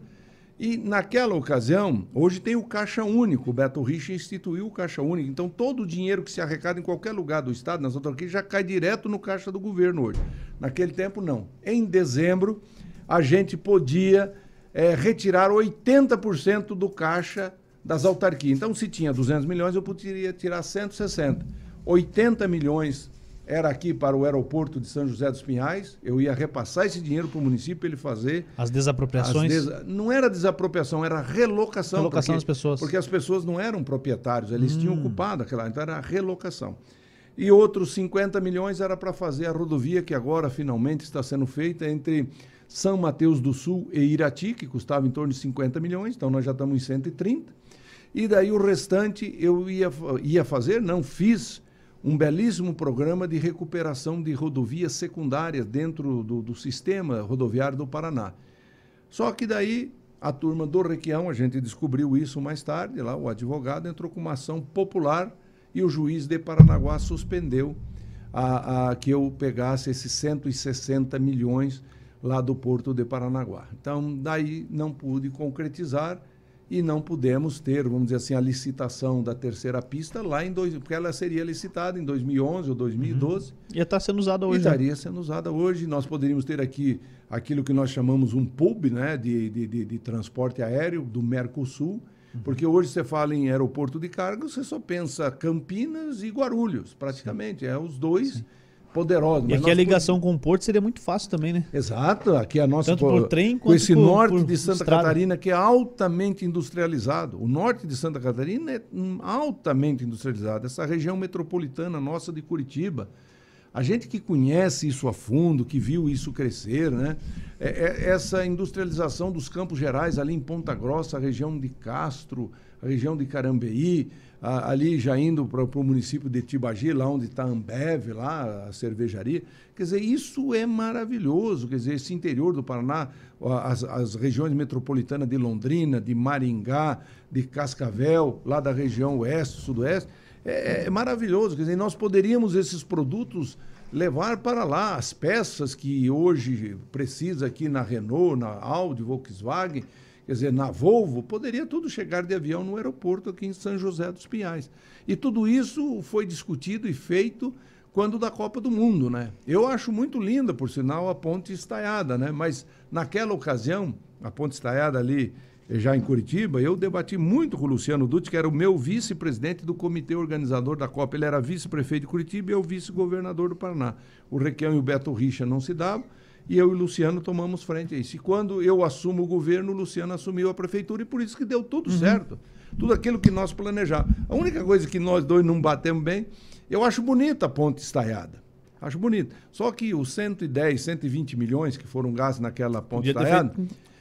E naquela ocasião, hoje tem o Caixa Único, o Beto Rich instituiu o Caixa Único. Então, todo o dinheiro que se arrecada em qualquer lugar do Estado, nas autarquias, já cai direto no caixa do governo hoje. Naquele tempo, não. Em dezembro, a gente podia eh, retirar 80% do caixa das autarquias. Então, se tinha 200 milhões, eu poderia tirar 160. 80 milhões era aqui para o aeroporto de São José dos Pinhais. Eu ia repassar esse dinheiro para o município para ele fazer As as desapropriações. desa- Não era desapropriação, era relocação. Relocação porque- das pessoas. Porque as pessoas não eram proprietários, eles Hum. tinham ocupado aquela, então era relocação. E outros 50 milhões era para fazer a rodovia que agora finalmente está sendo feita entre São Mateus do Sul e Irati, que custava em torno de 50 milhões, então nós já estamos em 130. E daí o restante eu ia, ia fazer, não fiz, um belíssimo programa de recuperação de rodovias secundárias dentro do, do sistema rodoviário do Paraná. Só que daí a turma do Requião, a gente descobriu isso mais tarde, lá o advogado entrou com uma ação popular e o juiz de Paranaguá suspendeu a, a- que eu pegasse esses 160 milhões lá do Porto de Paranaguá. Então, daí não pude concretizar e não pudemos ter, vamos dizer assim, a licitação da terceira pista lá em dois, porque ela seria licitada em 2011 ou 2012 Ia estar sendo usada e hoje. né? estaria sendo usada hoje. Nós poderíamos ter aqui aquilo que nós chamamos um pub né, de, de, de, de transporte aéreo do Mercosul, Uhum. porque hoje você fala em aeroporto de carga, você só pensa Campinas e Guarulhos, praticamente. É os dois poderosos. E aqui a ligação com o Porto seria muito fácil também, né? Exato, aqui a nossa Tanto por trem com quanto esse por- norte por de Santa estrada. Catarina que é altamente industrializado. O norte de Santa Catarina é altamente industrializado. Essa região metropolitana nossa de Curitiba, a gente que conhece isso a fundo, que viu isso crescer, né? É- é- essa industrialização dos Campos Gerais ali em Ponta Grossa, a região de Castro, a região de Carambeí, ali já indo para o município de Tibagi, lá onde está a Ambev, lá a cervejaria. Quer dizer, isso é maravilhoso. Quer dizer, esse interior do Paraná, as, as regiões metropolitanas de Londrina, de Maringá, de Cascavel, lá da região oeste, sudoeste, é, é maravilhoso. Quer dizer, nós poderíamos esses produtos levar para lá as peças que hoje precisa aqui na Renault, na Audi, Volkswagen, quer dizer, na Volvo, poderia tudo chegar de avião no aeroporto aqui em São José dos Pinhais. E tudo isso foi discutido e feito quando da Copa do Mundo, né? Eu acho muito linda, por sinal, a ponte estaiada, né? Mas naquela ocasião, a ponte estaiada ali eh, já em Curitiba, eu debati muito com o Luciano Dutti, que era o meu vice-presidente do comitê organizador da Copa. Ele era vice-prefeito de Curitiba e eu vice-governador do Paraná. O Requião e o Beto Richa não se davam e eu e o Luciano tomamos frente a isso. E quando eu assumo o governo, o Luciano assumiu a prefeitura e por isso que deu tudo certo. Tudo aquilo que nós planejávamos. A única coisa que nós dois não batemos bem, eu acho bonita a ponte estaiada. Acho bonito. Só que os 110, 120 milhões que foram gastos naquela ponte estaiada,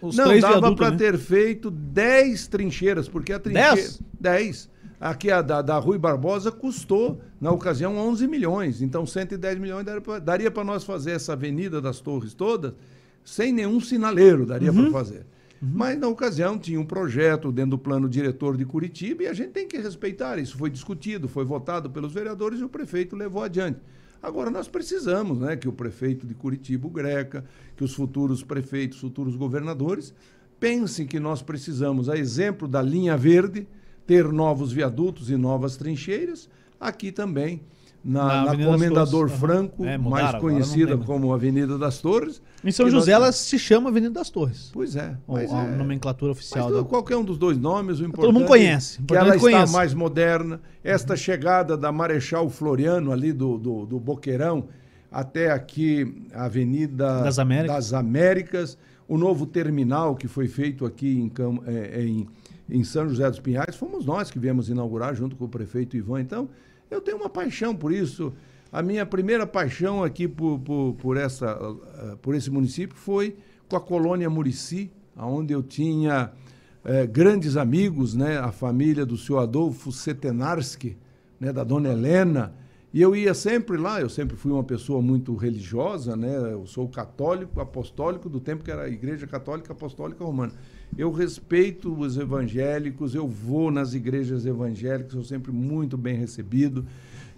não dava para né? ter feito 10 trincheiras, porque a trincheira... Dez? 10. Aqui a da, da Rui Barbosa custou, na ocasião, 11 milhões. Então, 110 milhões daria para nós fazer essa Avenida das Torres todas sem nenhum sinaleiro, daria para fazer. Mas, na ocasião, tinha um projeto dentro do plano diretor de Curitiba e a gente tem que respeitar. Isso foi discutido, foi votado pelos vereadores e o prefeito levou adiante. Agora, nós precisamos né, que o prefeito de Curitiba, o Greca, que os futuros prefeitos, futuros governadores, pensem que nós precisamos, a exemplo da linha verde, ter novos viadutos e novas trincheiras, aqui também na, Na na Comendador. Franco, É, mudaram, mais conhecida como Avenida das Torres. Em São que nós José ela se chama Avenida das Torres. Pois é. Ou mas a é- nomenclatura mas oficial. tudo- da- qualquer um dos dois nomes, o importante mundo conhece, é que ela está conhece. mais moderna. Esta chegada da Marechal Floriano, ali do, do, do Boqueirão, até aqui a Avenida Das Américas. das Américas, o novo terminal que foi feito aqui em, Cam- é, em, em São José dos Pinhais, fomos nós que viemos inaugurar junto com o prefeito Ivan. Então, eu tenho uma paixão por isso. A minha primeira paixão aqui por, por, por, essa, eh, por esse município foi com a colônia Murici, onde eu tinha eh, grandes amigos, né? a família do senhor Adolfo Setenarski, né? da dona Helena. E eu ia sempre lá, eu sempre fui uma pessoa muito religiosa, né? eu sou católico, apostólico, do tempo que era a Igreja Católica Apostólica Romana. Eu respeito os evangélicos, eu vou nas igrejas evangélicas, sou sempre muito bem recebido.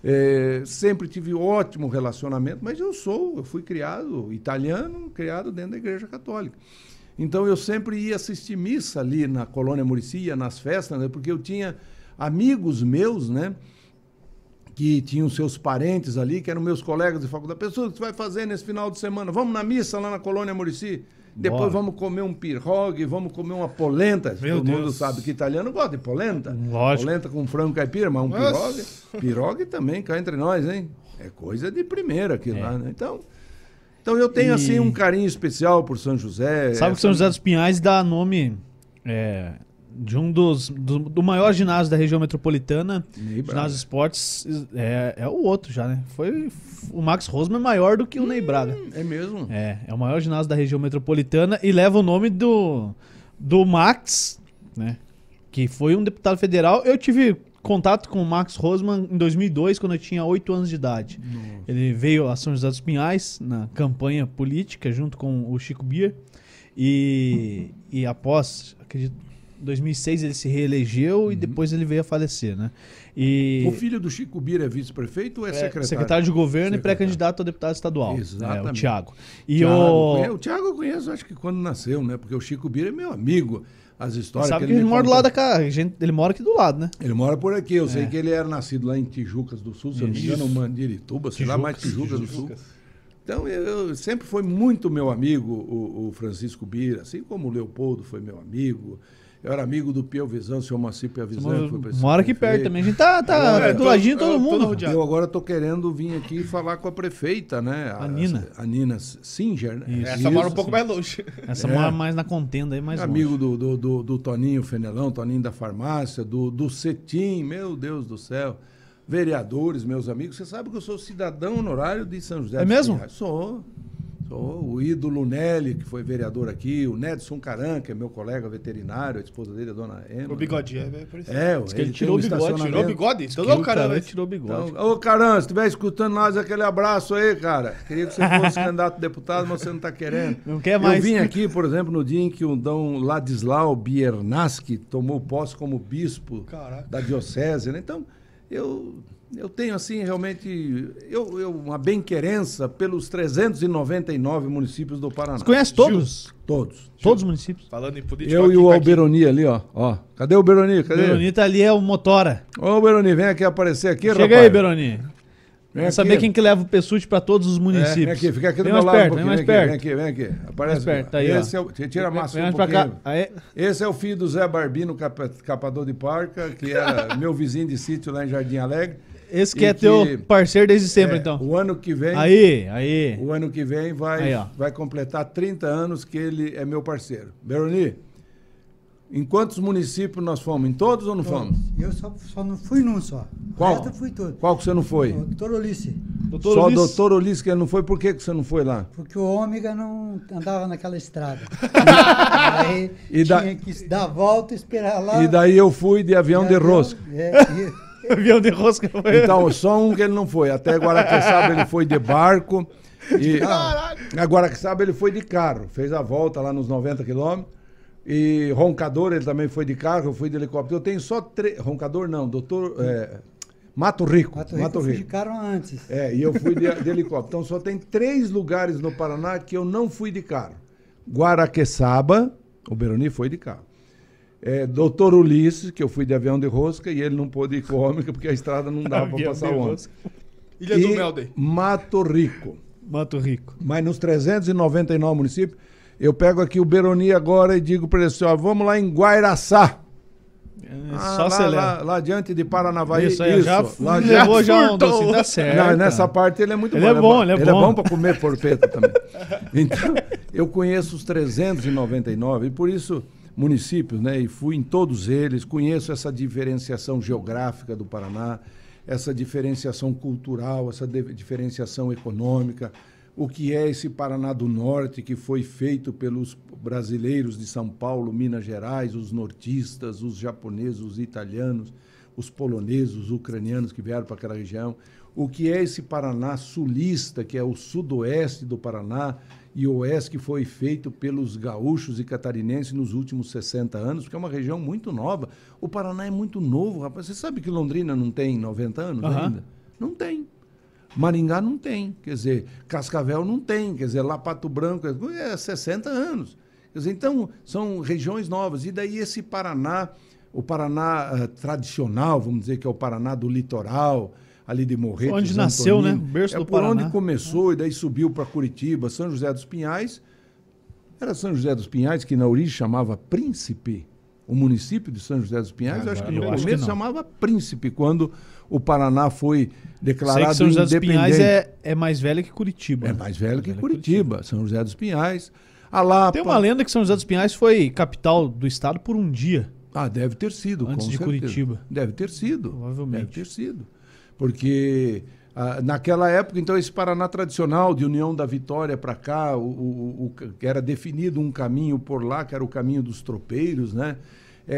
É, sempre tive ótimo relacionamento, mas eu sou, eu fui criado italiano, criado dentro da igreja católica. Então eu sempre ia assistir missa ali na colônia Murici, ia nas festas, né, porque eu tinha amigos meus, né? Que tinham seus parentes ali, que eram meus colegas de faculdade. Pessoas, o que você vai fazer nesse final de semana? Vamos na missa lá na colônia Murici? Depois Bora. vamos comer um pirrogue, vamos comer uma polenta. Meu Todo mundo Deus. sabe que italiano gosta de polenta. Lógico. Polenta com frango caipira, mas um Nossa. pirogue. Pirogue também, cá entre nós, hein? É coisa de primeira aquilo É. lá, né? Então, então eu tenho, E- assim, um carinho especial por São José. Sabe que Essa- São José dos Pinhais dá nome é, de um dos. Do, do maior ginásio da região metropolitana. Ney Braga. Ginásio Esportes é, é o outro já, né? Foi. O Max Rosman é maior do que o Ney Braga. É mesmo? É, é o maior ginásio da região metropolitana e leva o nome do, do Max, né? Que foi um deputado federal. Eu tive contato com o Max Rosman em 2002, quando eu tinha 8 anos de idade. Ele veio a São José dos Pinhais na campanha política junto com o Chico Bier. E, e após, acredito, 2006 ele se reelegeu e depois ele veio a falecer, né? E Uhum. O filho do Chico Bira é vice-prefeito ou é, é, secretário? secretário de governo e Secretário. pré-candidato a deputado estadual. Exatamente. É, o Tiago. E Thiago, o... o Thiago eu conheço, acho que quando nasceu, né? Porque o Chico Bira é meu amigo. As histórias Sabe que ele ele mora do lado da casa. gente- Ele mora aqui do lado, né? Ele mora por aqui. Eu sei É. que ele era nascido lá em Tijucas do Sul, se eu não me engano, Mandirituba, sei lá, mais Tijucas do Sul. Tijucas. Então, eu, eu sempre foi muito meu amigo o, o Francisco Bira, assim como o Leopoldo foi meu amigo. Eu era amigo do Pio Visão, o senhor Moacir Pio Visão. Mora aqui perto também. A gente tá, tá É, do tô- ladinho eu todo tô mundo. Eu agora estou querendo vir aqui falar com a prefeita, né? A Nina. A Nina Singer, né? Isso. Essa mora um Isso. pouco mais longe. Essa É. mora mais na contenda aí, mais amigo longe. do, do, do, do Toninho Fenelão, Toninho da farmácia, do, do Cetim, meu Deus do céu. Vereadores, meus amigos. Você sabe que eu sou cidadão honorário de São José É mesmo? Sou. O ídolo Nelly, que foi vereador aqui, o Nedson Caran, que é meu colega veterinário, a esposa dele, a dona Emma. O bigodinho é parecido. É, Diz que ele tirou um o bigode. Tirou o bigode? Então não, o caramba. cara tirou o bigode. Então, ô, Caran, se estiver escutando nós, aquele abraço aí, cara. Queria que você fosse candidato a deputado, mas você não está querendo. Não quer mais. Eu vim aqui, por exemplo, no dia em que o Dom Ladislau Biernaski tomou posse como bispo Caraca. da diocese, né? Então, eu, eu tenho, assim, realmente, eu, eu, uma bem-querença pelos 399 municípios do Paraná. Você conhece todos? Todos. Todos os municípios. Falando em política. Eu aqui, e o Caquinho. Alberoni ali, ó. ó. Cadê o Beroni? O Cadê? Beronita ali é o Motora. Ô, Beroni, vem aqui aparecer aqui, Chega rapaz. aí, Beroni. Vem Vamos aqui. saber quem que leva o Pessute pra todos os É, municípios. vem aqui, fica aqui do Vem meu mais lado perto, um vem mais Vem perto. aqui, vem aqui, vem aqui. Aparece Mais perto, aqui. tá aí, ó. Esse é o, tira a massa Vem um pouquinho. cá. Aí, Esse é o filho do Zé Barbino, capa- capador de parca, que era meu vizinho de sítio lá em Jardim Alegre. Esse que E é que- teu parceiro desde sempre, É, então. O ano que vem, Aí, aí. o ano que vem vai, Aí, vai completar 30 anos que ele é meu parceiro. Beroni, em quantos municípios nós fomos? Em todos ou não fomos? Eu só, só não fui num só. Qual? Fui todo. Qual que você não foi? O Doutor Ulisses. Doutor Só o doutor Ulisses que ele não foi, por que que você não foi lá? Porque o ômega não andava naquela estrada. Aí E da- tinha que dar a volta e esperar lá. E daí eu fui de avião de rosca. É, e- Avião de rosca. foi- Então, só um que ele não foi. Até Guaraqueçaba ele foi de barco. E a Guaraqueçaba ele foi de carro. Fez a volta lá nos 90 quilômetros. E Roncador ele também foi de carro, eu fui de helicóptero. Eu tenho só três. Roncador não, doutor. é, Mato Rico. Mato Rico ficaram antes. É, e eu fui de, de helicóptero. Então só tem três lugares no Paraná que eu não fui de carro. Guaraqueçaba, o Beroni foi de carro. É, Doutor Ulisses, que eu fui de avião de rosca, e ele não pôde ir com ômega porque a estrada não dava para passar de o ômega. rosca. Ilha E do Melden. Mato Rico. Mato Rico. Mas nos 399 municípios, eu pego aqui o Beroni agora e digo para ele assim, ó, vamos lá em Guairaçá. É, Ah, só lá, acelera. lá, lá diante de Paranavaí. Isso aí, já lá levou já um doce, tá certo. Não, nessa parte ele é muito Ele bom. é bom, ele é ele é bom. bom para comer porpeta também. Então, eu conheço os 399 e por isso municípios, né? E fui em todos eles, conheço essa diferenciação geográfica do Paraná, essa diferenciação cultural, essa diferenciação econômica, o que é esse Paraná do Norte que foi feito pelos brasileiros de São Paulo, Minas Gerais, os nortistas, os japoneses, os italianos, os poloneses, os ucranianos que vieram para aquela região, o que é esse Paraná sulista, que é o sudoeste do Paraná e o oeste que foi feito pelos gaúchos e catarinenses nos últimos 60 anos, porque é uma região muito nova. O Paraná é muito novo, rapaz. Você sabe que Londrina não tem 90 anos Aham. ainda? Não tem. Maringá não tem, quer dizer, Cascavel não tem, quer dizer, lá Pato Branco é 60 anos. Quer dizer, então, são regiões novas. E daí esse Paraná, o Paraná eh, tradicional, vamos dizer que é o Paraná do litoral, ali de Morretes, Onde nasceu, né? Berço é do por Paraná. onde começou e daí subiu para Curitiba, São José dos Pinhais. Era São José dos Pinhais que na origem chamava Príncipe. O município de São José dos Pinhais, eu acho que no começo chamava Príncipe, quando o Paraná foi Sei declarado que São José dos. Pinhais é, é mais velho que Curitiba. É né? mais velho que velho Curitiba, São José dos Pinhais. A Lapa. Tem uma lenda que São José dos Pinhais foi capital do estado por um dia. Ah, deve ter sido, Antes de certeza. Curitiba. Deve ter sido. Provavelmente. Deve ter sido. Porque ah, naquela época, então, esse Paraná tradicional de União da Vitória para cá, o, o- o- era definido um caminho por lá, que era o caminho dos tropeiros, né? É,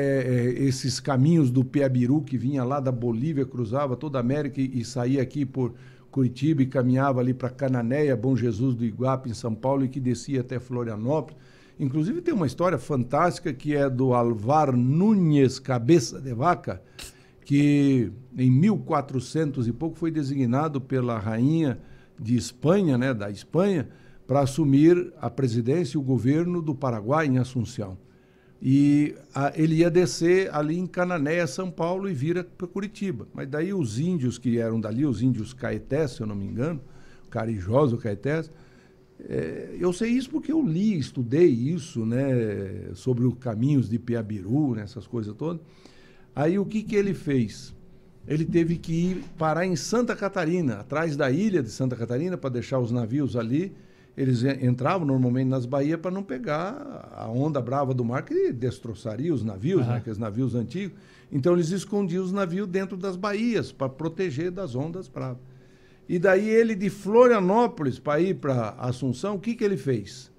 é, esses caminhos do Piabiru que vinha lá da Bolívia, cruzava toda a América e, e saía aqui por Curitiba e caminhava ali para Cananéia, Bom Jesus do Iguape, em São Paulo, e que descia até Florianópolis. Inclusive tem uma história fantástica que é do Alvar Núñez Cabeça de Vaca, que em 1400 e pouco foi designado pela rainha de Espanha, né, da Espanha, para assumir a presidência e o governo do Paraguai em Assunção. E a- ele ia descer ali em Cananéia, São Paulo, e vira para Curitiba. Mas daí os índios que eram dali, os índios caetés, se eu não me engano, carijós caetés, é, eu sei isso porque eu li, estudei isso, né, sobre os caminhos de Piabiru, né, essas coisas todas. Aí o que, que ele fez? Ele teve que ir parar em Santa Catarina, atrás da ilha de Santa Catarina, para deixar os navios ali. Eles en- entravam normalmente nas baías para não pegar a onda brava do mar, que destroçaria os navios, né, Aham. aqueles navios antigos. Então eles escondiam os navios dentro das baías para proteger das ondas bravas. E daí ele de Florianópolis para ir para Assunção, o que, que ele fez?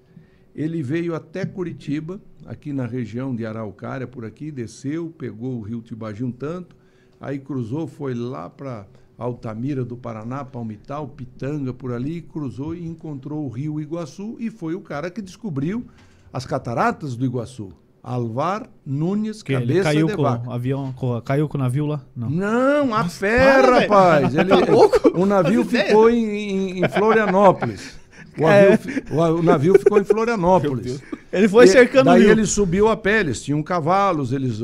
Ele veio até Curitiba, aqui na região de Araucária, por aqui, desceu, pegou o rio Tibagi um tanto, aí cruzou, foi lá para Altamira do Paraná, Palmital, Pitanga, por ali, cruzou e encontrou o rio Iguaçu e foi o cara que descobriu as cataratas do Iguaçu. Alvar Nunes Que ele Cabeça caiu de com Vaca. o avião, com- caiu com o navio lá? Não. Não, a para, velho. rapaz. Ele, Tá louco? O navio ficou em- em Florianópolis. O, É. o navio ficou em Florianópolis. Ele foi E cercando o daí ele subiu a pé, eles tinham cavalos, eles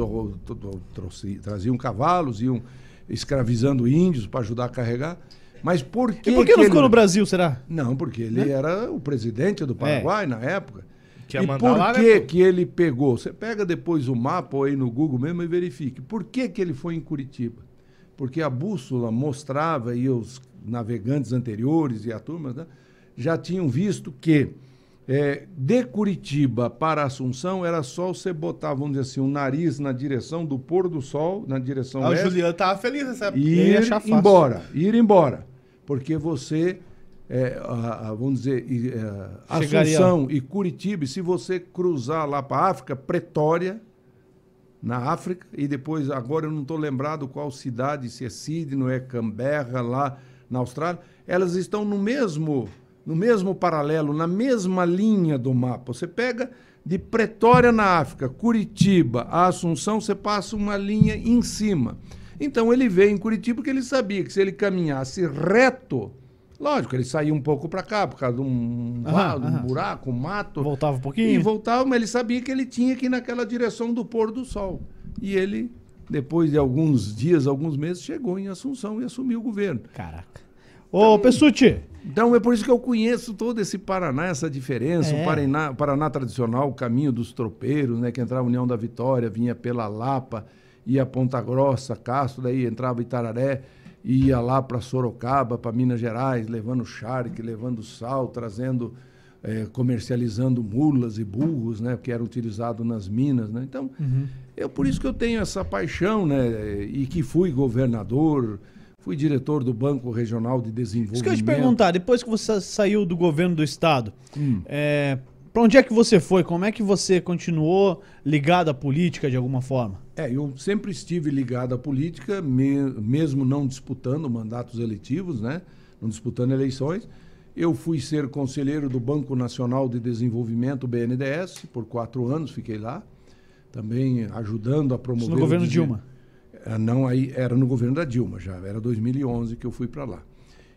traziam cavalos, iam escravizando índios para ajudar a carregar. Mas por que. E por que não ele- ficou no Brasil, será? Não, porque ele era o presidente do Paraguai na época. Que ia e mandar por lá, né, que pô? que ele pegou? Você pega depois o mapa ou aí no Google mesmo e verifique. Por que, que ele foi em Curitiba? Porque a bússola mostrava e os navegantes anteriores e a turma né, já tinham visto que é, de Curitiba para Assunção era só você botar, vamos dizer assim, o nariz na direção do pôr do sol, na direção Ah, o leste, Juliano tava feliz nessa e ir embora, ir embora. porque você, é, a- a- vamos dizer, é, Chegaria- Assunção e Curitiba, se você cruzar lá para a África, Pretória, na África, e depois, agora eu não estou lembrado qual cidade, se é Sydney, é Canberra, lá na Austrália, elas estão no mesmo, no mesmo paralelo, na mesma linha do mapa. Você pega de Pretória na África, Curitiba, a Assunção, você passa uma linha em cima. Então ele veio em Curitiba porque ele sabia que se ele caminhasse reto, lógico, ele saía um pouco para cá por causa de um, Aham, um aham. buraco, um mato. Voltava um E pouquinho. voltava, mas ele sabia que ele tinha que ir naquela direção do pôr do sol. E ele, depois de alguns dias, alguns meses, chegou em Assunção e assumiu o governo. Caraca. Ô, Pessuti, Então é por isso que eu conheço todo esse Paraná, essa diferença. É. O Paraná, Paraná tradicional, o caminho dos tropeiros, né? Que entrava União da Vitória, vinha pela Lapa, ia Ponta Grossa, Castro, daí entrava Itararé, ia lá para Sorocaba, para Minas Gerais, levando charque, levando sal, trazendo, eh, comercializando mulas e burros, né? Que era utilizado nas minas, né? Então, é por isso que eu tenho essa paixão, né? E que fui governador, fui diretor do Banco Regional de Desenvolvimento. isso que eu ia te perguntar, depois que você saiu do governo do estado, Hum. é, pra onde é que você foi? Como é que você continuou ligado à política de alguma forma? É, eu sempre estive ligado à política, me- mesmo não disputando mandatos eletivos, né? Não disputando eleições. Eu fui ser conselheiro do Banco Nacional de Desenvolvimento, BNDES, por quatro anos, fiquei lá, também ajudando a promover. no o governo Dilma. Não, aí era no governo da Dilma já, era 2011 que eu fui para lá.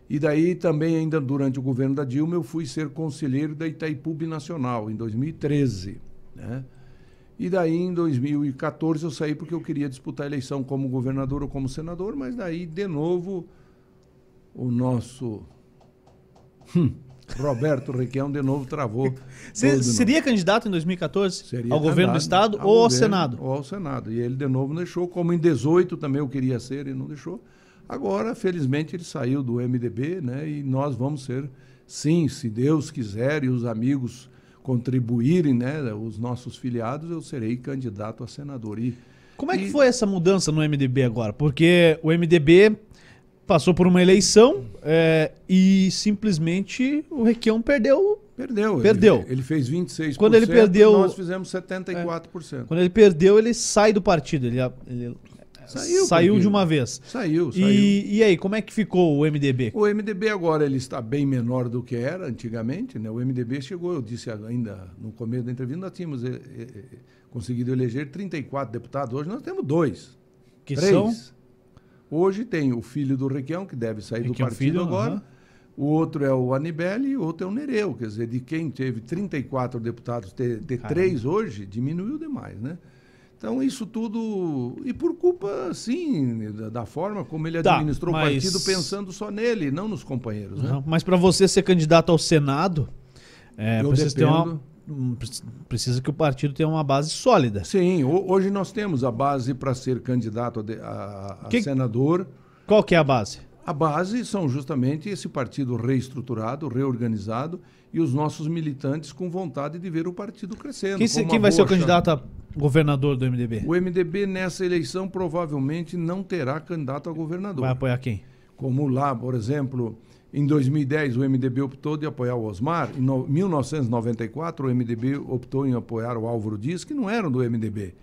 E daí também, ainda durante o governo da Dilma, eu fui ser conselheiro da Itaipu Nacional, em 2013. Né? E daí, em 2014, eu saí porque eu queria disputar a eleição como governador ou como senador, mas daí, de novo, o nosso hum, Roberto Requião de novo travou. Tudo de novo. seria candidato em 2014 Seria ao governo do estado ao ou ao governo Senado? Ou ao Senado. E ele de novo não deixou, como em 18 também eu queria ser e não deixou. Agora, felizmente, ele saiu do MDB, né? E nós vamos ser, sim, se Deus quiser e os amigos contribuírem, né? Os nossos filiados, eu serei candidato a senador. E, Como é que e- foi essa mudança no MDB agora? Porque o MDB passou por uma eleição é, e simplesmente o Requião perdeu. Perdeu. Perdeu. Ele, ele fez 26%. Quando ele perdeu- Nós fizemos 74%. Quando ele perdeu, ele sai do partido. Ele, ele Saiu, saiu de uma vez. Saiu, saiu. E, e aí, como é que ficou o MDB? O MDB agora ele está bem menor do que era antigamente, né? O MDB chegou, eu disse ainda no começo da entrevista, nós tínhamos eh, eh, eh, conseguido eleger 34 deputados, hoje nós temos dois, Que três. são Hoje tem o filho do Requião, que deve sair do Requião partido Filho, agora, o outro é o Anibele e o outro é o Nereu, quer dizer, de quem teve 34 deputados, ter, três hoje, diminuiu demais, né? Então, isso tudo. E por culpa, sim, da, da forma como ele Tá, administrou mas- o partido pensando só nele, não nos companheiros. Né? Não, Mas para você ser candidato ao Senado, é, Eu precisa, ter uma, precisa que o partido tenha uma base sólida. Sim, ho- hoje nós temos a base para ser candidato a, de- a- a Que- senador. Qual que é a base? A base são justamente esse partido reestruturado, reorganizado e os nossos militantes com vontade de ver o partido crescendo. Quem, se- quem vai ser o candidato a governador do MDB? O MDB nessa eleição provavelmente não terá candidato a governador. Vai apoiar quem? Como lá, por exemplo, em 2010 o MDB optou de apoiar o Osmar, em no- 1994 o MDB optou em apoiar o Álvaro Dias, que não eram do MDB.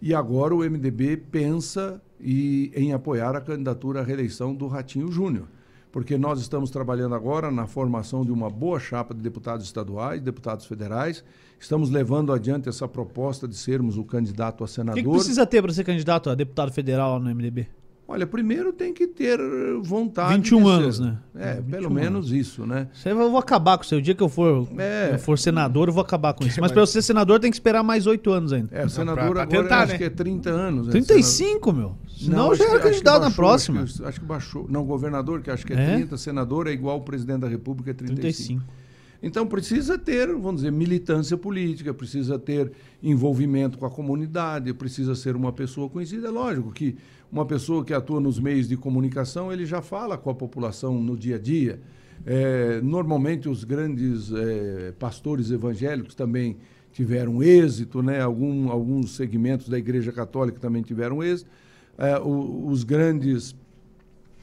E agora o MDB pensa e- em apoiar a candidatura à reeleição do Ratinho Júnior. Porque nós estamos trabalhando agora na formação de uma boa chapa de deputados estaduais, deputados federais. Estamos levando adiante essa proposta de sermos o candidato a O senador. que, que precisa ter para ser candidato a deputado federal no MDB? Olha, primeiro tem que ter vontade. 21 de ser- anos, né? É, 21 pelo menos isso, né? Isso aí eu vou acabar com isso. O dia que eu for, É. eu for senador, eu vou acabar com isso. Mas mas- para eu ser senador, tem que esperar mais oito anos ainda. É, o senador pra agora tentar, acho né? que é 30 anos. né? 35, meu. Senão acho já era que candidato na baixou, próxima. Acho que, acho que baixou. Não, governador, que acho que é, É? 30, senador é igual o presidente da República, é 35. 35. Então precisa ter, vamos dizer, militância política, precisa ter envolvimento com a comunidade, precisa ser uma pessoa conhecida. É lógico que uma pessoa que atua nos meios de comunicação, ele já fala com a população no dia a dia. É, normalmente os grandes é, pastores evangélicos também tiveram êxito, né? Algum, alguns segmentos da Igreja Católica também tiveram êxito. É, o- os grandes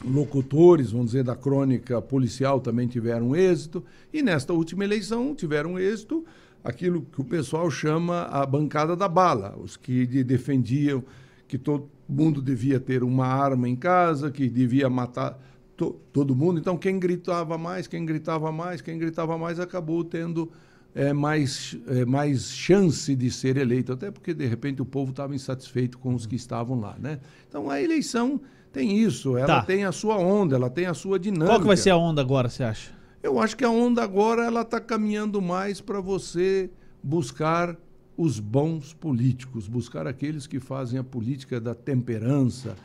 locutores, vamos dizer, da crônica policial também tiveram êxito. E nesta última eleição tiveram êxito aquilo que o pessoal chama a bancada da bala, os que de- defendiam que todo mundo devia ter uma arma em casa, que devia matar to- todo mundo. Então, quem gritava mais, quem gritava mais, quem gritava mais acabou tendo é, mais, é, mais chance de ser eleito, até porque, de repente, o povo estava insatisfeito com os que estavam lá. Né? Então, a eleição tem isso, ela Tá. tem a sua onda, ela tem a sua dinâmica. Qual que vai ser a onda agora, você acha? Eu acho que a onda agora ela está caminhando mais para você buscar os bons políticos, buscar aqueles que fazem a política da temperança.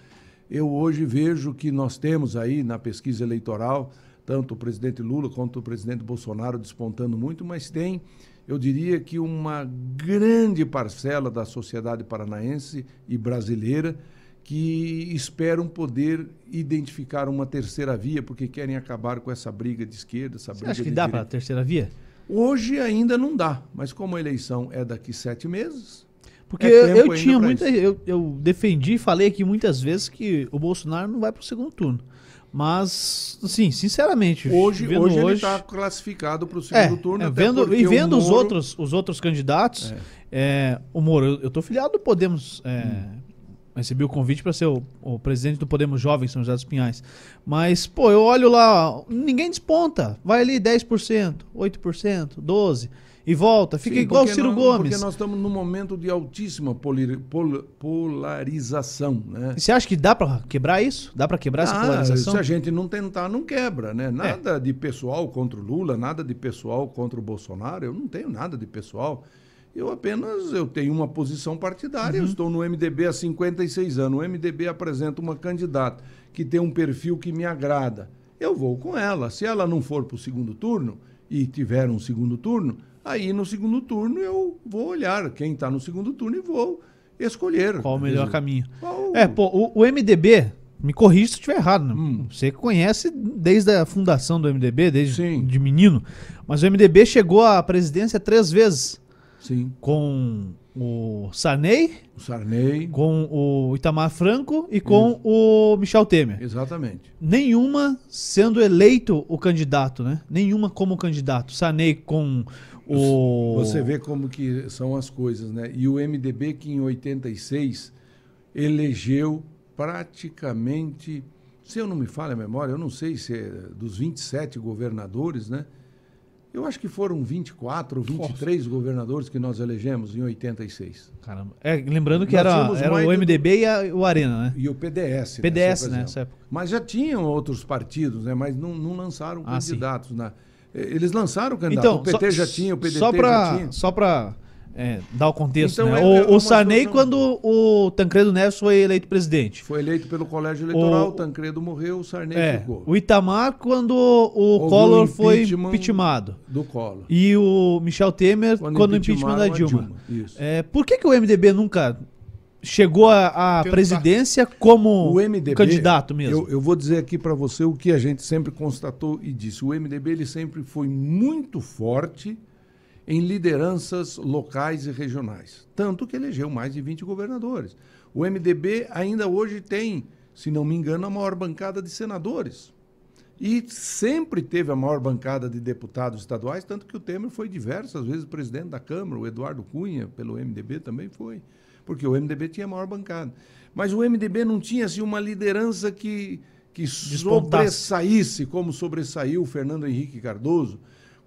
Eu hoje vejo que nós temos aí na pesquisa eleitoral tanto o presidente Lula quanto o presidente Bolsonaro despontando muito, mas tem, eu diria que uma grande parcela da sociedade paranaense e brasileira que esperam poder identificar uma terceira via, porque querem acabar com essa briga de esquerda, essa Você briga acha que dá para a terceira via? Hoje ainda não dá, mas como a eleição é daqui sete meses, Porque É eu, tinha muita. Eu, eu defendi e falei aqui muitas vezes que o Bolsonaro não vai pro segundo turno. Mas, assim, sinceramente, hoje, vendo hoje, ele hoje está classificado para o É, segundo turno. é, vendo, e o vendo os, Moro- outros, os outros candidatos, é, o Moro, eu, tô filiado do Podemos. é, Hum. Recebi o convite para ser o, o presidente do Podemos Jovem São José dos Pinhais. Mas, pô, eu olho lá, ninguém desponta. Vai ali 10%, 8%, 12%, e volta. Fica Sim, igual o Ciro nós- Gomes. Porque nós estamos num momento de altíssima polarização, né? E você acha que dá para quebrar isso? Dá para quebrar essa Ah, polarização? se a gente não tentar, não quebra, né? Nada de pessoal contra o Lula, nada de pessoal contra o Bolsonaro. Eu não tenho nada de pessoal. Eu apenas eu tenho uma posição partidária. Eu estou no MDB há 56 anos. O MDB apresenta uma candidata que tem um perfil que me agrada. Eu vou com ela. Se ela não for para o segundo turno e tiver um segundo turno, aí no segundo turno eu vou olhar quem está no segundo turno e vou escolher. Qual o melhor dizer, caminho? qual- É, pô, o, o MDB, me corrija se eu estiver errado, né? Hum. Você conhece desde a fundação do MDB, desde Sim. de menino, mas o MDB chegou à presidência três vezes, Sim, com o Sarney, o Sarney. com o Itamar Franco e com o Michel Temer. Exatamente. Nenhuma sendo eleito o candidato, né? Nenhuma como candidato. Sarney com o... Você vê como que são as coisas, né? E o MDB que em 86 elegeu praticamente, se eu não me falha a memória, eu não sei se é dos 27 governadores, né? Eu acho que foram 24 ou 23 governadores que nós elegemos em 86. Caramba. É, lembrando que Nós era, era o do- MDB e a- o Arena, né? E o PDS. PDS, né, nessa época. Mas já tinham outros partidos, né? Mas não, não lançaram Ah, sim. candidatos. Na... eh, Eles lançaram candidato. Então, o PT só- já tinha, o PDT só pra, já tinha. Só pra é, dar o contexto, Então, né? é- o, é o Sarney, situação- quando o Tancredo Neves foi eleito presidente. Foi eleito pelo colégio eleitoral, O- o Tancredo morreu, o Sarney É, ficou. o Itamar, quando o Houve Collor foi impeachment impeachmentado. Do Collor. E o Michel Temer, quando, o impeachment da Dilma. a Isso. É, por que, que o MDB nunca chegou à presidência como O MDB, candidato mesmo? Eu, eu vou dizer aqui para você o que a gente sempre constatou e disse. O MDB ele sempre foi muito forte em lideranças locais e regionais. Tanto que elegeu mais de 20 governadores. O MDB ainda hoje tem, se não me engano, a maior bancada de senadores. E sempre teve a maior bancada de deputados estaduais, tanto que o Temer foi diversas vezes presidente da Câmara, o Eduardo Cunha, pelo MDB, também foi. Porque o MDB tinha a maior bancada. Mas o MDB não tinha assim, uma liderança que, que sobressaísse, como sobressaiu o Fernando Henrique Cardoso,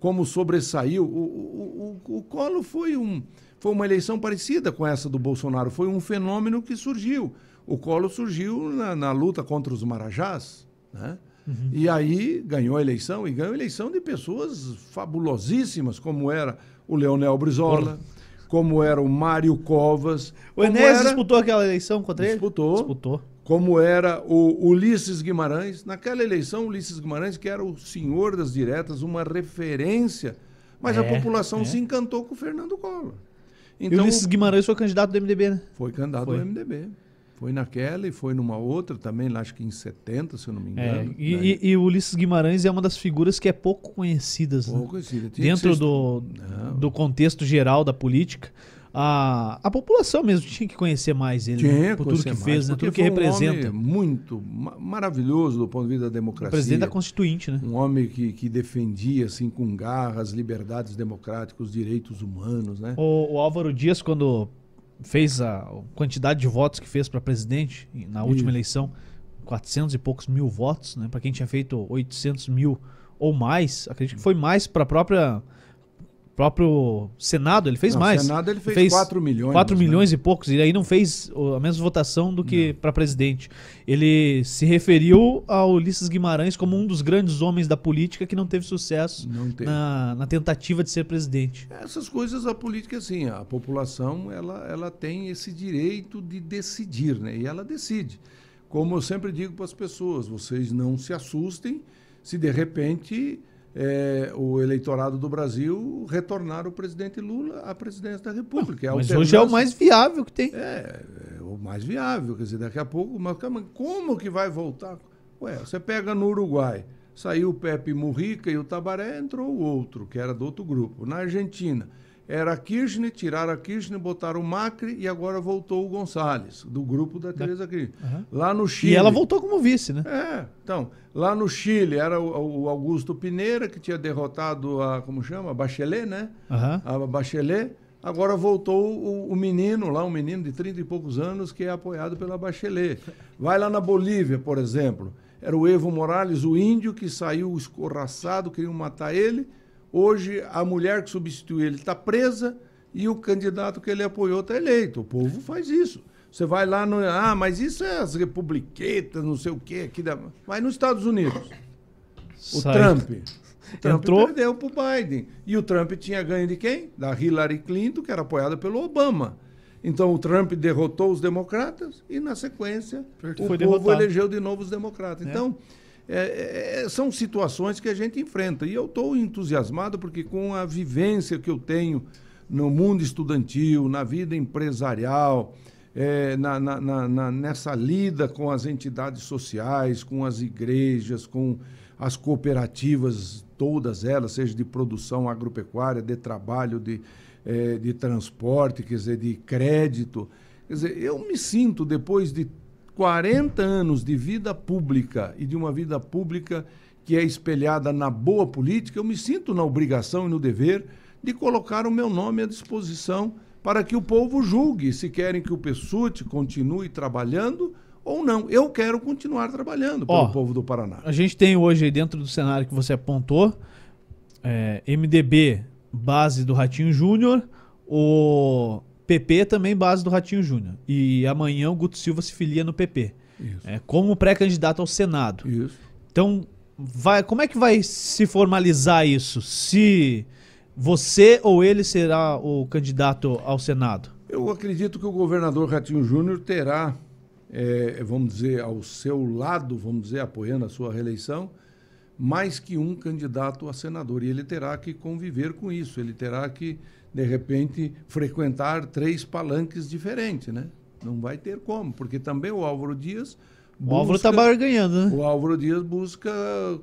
como sobressaiu. O, o, o, o Collor foi, um, foi uma eleição parecida com essa do Bolsonaro. Foi um fenômeno que surgiu. O Collor surgiu na, na luta contra os Marajás, né? E aí ganhou a eleição, e ganhou a eleição de pessoas fabulosíssimas, como era o Leonel Brizola, como era o Mário Covas. O Enéas era- disputou aquela eleição contra ele? Disputou. Disputou. Como era o Ulisses Guimarães. Naquela eleição, Ulisses Guimarães, que era o senhor das diretas, uma referência, mas a É, população é. se encantou com o Fernando Collor. e o Então, Ulisses Guimarães foi candidato do MDB, né? foi candidato Foi. do MDB. Foi naquela e foi numa outra também, lá acho que em 70, se eu não me É, engano. e, né? e- e o Ulisses Guimarães é uma das figuras que é pouco conhecidas né? Pouco conhecida. Tinha que dentro do, Não. do contexto geral da política. A, a população mesmo tinha que conhecer mais ele, Tinha né? por tudo que mais, fez, né? tudo que um representa. homem muito ma- maravilhoso do ponto de vista da o democracia. presidente da Constituinte, né? Um homem que, que defendia assim com garra as liberdades democráticas, os direitos humanos, né? O, o Álvaro Dias, quando fez a quantidade de votos que fez para presidente na última Isso. eleição, 400 e poucos mil votos, né? Para quem tinha feito 800 mil ou mais, acredito que foi mais para própria próprio Senado, ele fez No mais. Senado ele fez 4 milhões. 4 né? milhões e poucos, e aí não fez a mesma votação do que para presidente. Ele se referiu ao Ulisses Guimarães como um dos grandes homens da política que não teve sucesso Não teve. na, na tentativa de ser presidente. Essas coisas a política assim, a população ela, ela tem esse direito de decidir, né? E ela decide. Como eu sempre digo para as pessoas, vocês não se assustem se de repente eh, o eleitorado do Brasil retornar o presidente Lula à presidência da República. A Mas hoje é o mais viável que tem. É, é o mais viável, quer dizer, daqui a pouco, mas como que vai voltar? Ué, você pega no Uruguai, saiu o Pepe Murrica e o Tabaré, entrou o outro, que era do outro grupo. Na Argentina, era a Kirchner, tiraram a Kirchner, botaram o Macri e agora voltou o Gonçalves, do grupo da Teresa Kirchner. Aham. Lá no Chile... E ela voltou como vice, né? É, então, lá no Chile era o, o Augusto Pineira, que tinha derrotado a, como chama, a Bachelet, né? Aham. a Bachelet. Agora voltou o, o menino lá, um menino de 30 e poucos anos que é apoiado pela Bachelet. Vai lá na Bolívia, por exemplo. Era o Evo Morales, o índio, que saiu escorraçado, queriam matar ele. Hoje, a mulher que substituiu ele está presa e o candidato que ele apoiou está eleito. O povo faz isso. Você vai lá no. Ah, mas isso é as republiquetas, não sei o quê. Aqui da... Vai nos Estados Unidos. O Saiu. Trump. O Trump Entrou. perdeu para o Biden. E o Trump tinha ganho de quem? Da Hillary Clinton, que era apoiada pelo Obama. Então o Trump derrotou os democratas e, na sequência, Foi o povo derrotado. elegeu de novo os democratas. Então, é, é, são situações que a gente enfrenta. E eu estou entusiasmado porque, com a vivência que eu tenho no mundo estudantil, na vida empresarial, é, na, na- na- nessa lida com as entidades sociais, com as igrejas, com as cooperativas, todas elas, seja de produção agropecuária, de trabalho, de, eh, de transporte, quer dizer, de crédito. Quer dizer, eu me sinto, depois de 40 anos de vida pública e de uma vida pública que é espelhada na boa política, eu me sinto na obrigação e no dever de colocar o meu nome à disposição para que o povo julgue se querem que o PSUT continue trabalhando ou não. Eu quero continuar trabalhando pelo Ó, povo do Paraná. A gente tem hoje dentro do cenário que você apontou, é, MDB, base do Ratinho Júnior, o PP também base do Ratinho Júnior. E amanhã o Guto Silva se filia no PP. Isso. É, como pré-candidato ao Senado. Isso. Então, vai, como é que vai se formalizar isso? Se você ou ele será o candidato ao Senado? Eu acredito que o governador Ratinho Júnior terá, eh, vamos dizer, ao seu lado, vamos dizer, apoiando a sua reeleição, mais que um candidato a senador. E ele terá que conviver com isso, ele terá que, de repente, frequentar três palanques diferentes, né? Não vai ter como, porque também o Álvaro Dias. O Álvaro tá busca- barganhando, né? o Álvaro Dias busca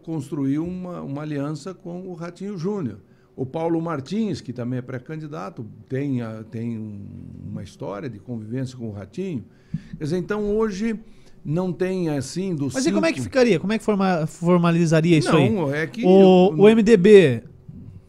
construir uma, uma aliança com o Ratinho Júnior. O Paulo Martins, que também é pré-candidato, tem, a- tem um- uma história de convivência com o Ratinho. Quer dizer, então hoje não tem assim dos Mas e como é que cinco- ficaria? Como é que forma- formalizaria isso aí? Não, é que... O, o MDB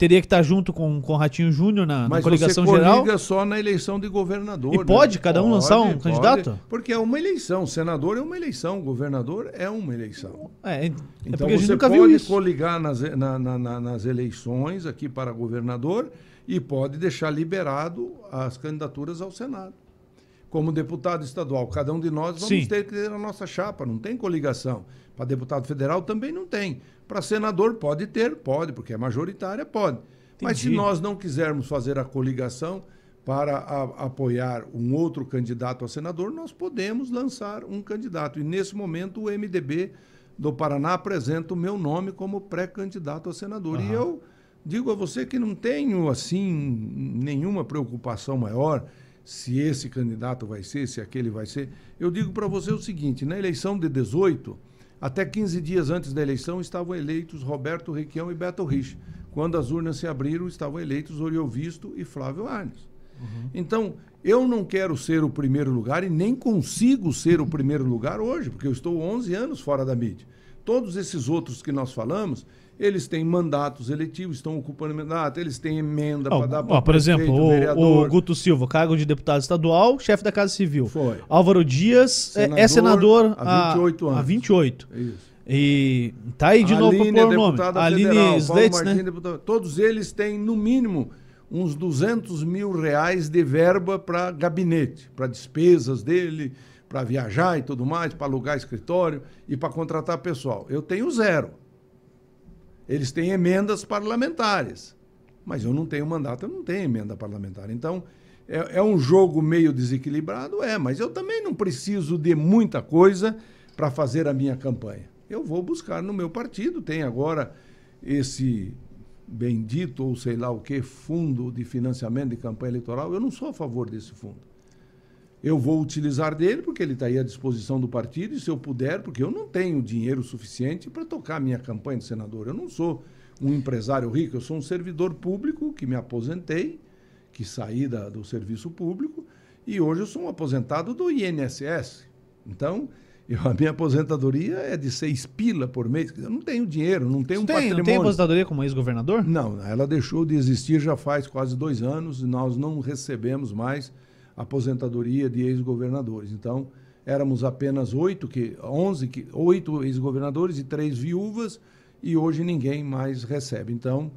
teria que estar junto com, com o Ratinho Júnior na, na Mas coligação você geral? coliga só na eleição de governador. E né? pode cada um lançar um candidato? Porque é uma eleição. Senador é uma eleição, governador é uma eleição. É, é Então porque a gente você nunca pode coligar nas, na- na- na- nas eleições aqui para governador e pode deixar liberado as candidaturas ao Senado. Como deputado estadual, cada um de nós vamos Sim. ter que ter a nossa chapa, não tem coligação. Para deputado federal também não tem. Para senador pode ter, pode, porque é majoritária, pode. Mas se Entendi. nós não quisermos fazer a coligação para a- apoiar um outro candidato a senador, nós podemos lançar um candidato. E nesse momento o MDB do Paraná apresenta o meu nome como pré-candidato a senador. E Aham. eu digo a você que não tenho assim nenhuma preocupação maior se esse candidato vai ser, se aquele vai ser. Eu digo para você o seguinte, na eleição de 18, até 15 dias antes da eleição estavam eleitos Roberto Requião e Beto Rich. Quando as urnas se abriram, estavam eleitos Oriovisto e Flávio Arnes. Então, eu não quero ser o primeiro lugar e nem consigo ser o primeiro lugar hoje, porque eu estou 11 anos fora da mídia. Todos esses outros que nós falamos, eles têm mandatos eletivos, estão ocupando mandato, eles têm emenda para dar ó, por exemplo, o, o Guto Silva, cargo de deputado estadual, chefe da Casa Civil. Foi. Álvaro Dias é- é Senador senador há 28 há anos. 28. Isso. E tá aí de novo Aline pra é pôr o nome. Aline federal, Sleitz, Martins, né? deputado- Todos eles têm, no mínimo, uns 200 mil reais de verba para gabinete, para despesas dele, para viajar e tudo mais, para alugar escritório e para contratar pessoal. Eu tenho zero. Eles têm emendas parlamentares, mas eu não tenho mandato, eu não tenho emenda parlamentar. Então, é, é um jogo meio desequilibrado? É, mas eu também não preciso de muita coisa para fazer a minha campanha. Eu vou buscar no meu partido, tem agora esse bendito ou sei lá o que fundo de financiamento de campanha eleitoral. Eu não sou a favor desse fundo. Eu vou utilizar dele porque ele está aí à disposição do partido e se eu puder, porque eu não tenho dinheiro suficiente para tocar a minha campanha de senador. Eu não sou um empresário rico, eu sou um servidor público que me aposentei, que saí da, do serviço público e hoje eu sou um aposentado do INSS. Então, eu, a minha aposentadoria é de seis pila por mês. Eu não tenho dinheiro, não tenho um tem, patrimônio. não tem aposentadoria como ex-governador? Não, ela deixou de existir já faz quase dois anos e nós não recebemos mais aposentadoria de ex-governadores. Então, éramos apenas oito, que, onze, que, oito ex-governadores e três viúvas e hoje ninguém mais recebe. Então,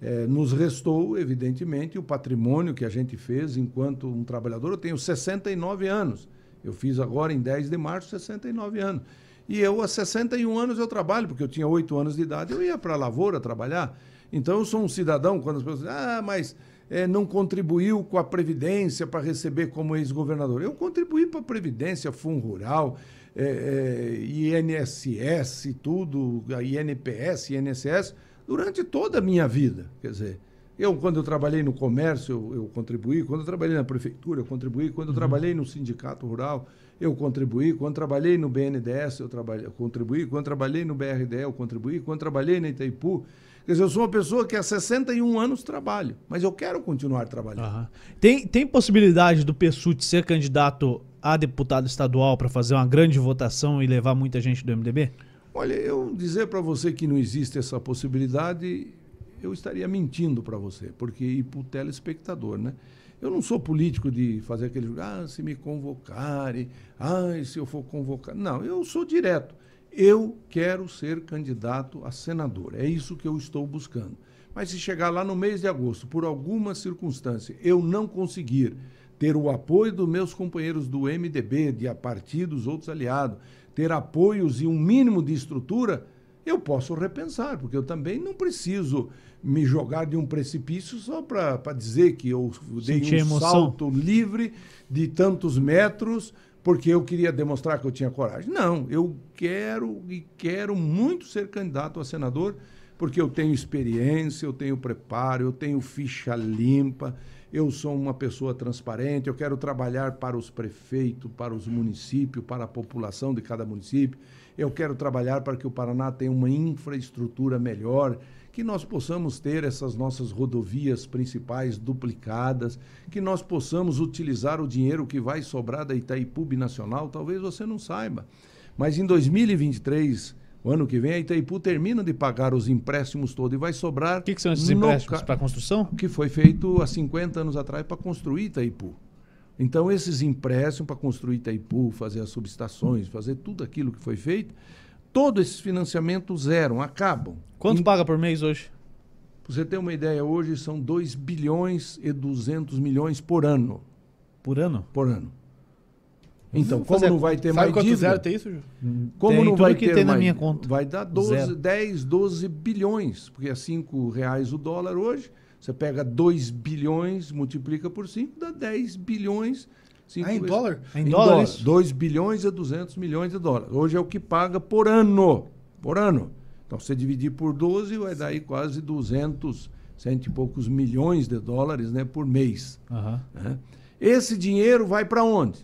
eh, nos restou, evidentemente, o patrimônio que a gente fez enquanto um trabalhador. Eu tenho 69 anos. Eu fiz agora, em 10 de março, 69 anos. E eu, há 61 anos, eu trabalho, porque eu tinha 8 anos de idade, eu ia para a lavoura trabalhar. Então, eu sou um cidadão, quando as pessoas dizem, ah, mas eh, não contribuiu com a Previdência para receber como ex-governador. Eu contribuí para a Previdência, Fundo Rural, eh, eh, INSS, tudo, a INPS, INSS, durante toda a minha vida. Quer dizer, eu, quando eu trabalhei no comércio, eu, eu contribuí. Quando eu trabalhei na prefeitura, eu contribuí. Quando eu trabalhei no sindicato rural, eu contribuí. Quando trabalhei no BNDES, eu, trabalhei, eu contribuí. Quando eu trabalhei no BRDE, eu contribuí. Quando trabalhei na Itaipu. Quer dizer, eu sou uma pessoa que há 61 anos trabalho, mas eu quero continuar trabalhando. Aham. Tem, tem possibilidade do PSUT ser candidato a deputado estadual para fazer uma grande votação e levar muita gente do MDB? Olha, eu dizer para você que não existe essa possibilidade, eu estaria mentindo para você, porque ir para o telespectador, né? Eu não sou político de fazer aquele, ah, se me convocarem, ah, se eu for convocar. Não, eu sou direto. Eu quero ser candidato a senador. É isso que eu estou buscando. Mas se chegar lá no mês de agosto, por alguma circunstância, eu não conseguir ter o apoio dos meus companheiros do MDB, de a partidos, outros aliados, ter apoios e um mínimo de estrutura, eu posso repensar, porque eu também não preciso me jogar de um precipício só para dizer que eu dei Sentir um emoção. salto livre de tantos metros porque eu queria demonstrar que eu tinha coragem. Não, eu quero e quero muito ser candidato a senador, porque eu tenho experiência, eu tenho preparo, eu tenho ficha limpa, eu sou uma pessoa transparente, eu quero trabalhar para os prefeitos, para os municípios, para a população de cada município. Eu quero trabalhar para que o Paraná tenha uma infraestrutura melhor, que nós possamos ter essas nossas rodovias principais duplicadas, que nós possamos utilizar o dinheiro que vai sobrar da Itaipu Nacional, talvez você não saiba. Mas em 2023, o ano que vem, a Itaipu termina de pagar os empréstimos todos e vai sobrar. O que, que são esses empréstimos para construção? que foi feito há 50 anos atrás para construir Itaipu. Então, esses empréstimos para construir Itaipu, fazer as subestações, fazer tudo aquilo que foi feito, todos esses financiamentos zeram, acabam. Quanto Em- paga por mês hoje? Pra você ter uma ideia, hoje são 2 bilhões e 200 milhões por ano. Por ano? Por ano. Então, como fazer- não vai ter Sabe mais quanto dívida, zero tem isso, Ju? como Tem não vai que ter tem na mais, minha conta. vai dar 12, Zero. 10, 12 bilhões, porque é 5 reais o dólar hoje, você pega 2 bilhões, multiplica por 5, dá 10 bilhões. Cinco Ah, em vezes- dólar? Em dólar, isso? 2 bilhões e 200 milhões de dólares. Hoje é o que paga por ano. Por ano. Então, você dividir por 12, vai dar aí quase 200, cento e poucos milhões de dólares né, por mês. Aham. né? Esse dinheiro vai para onde?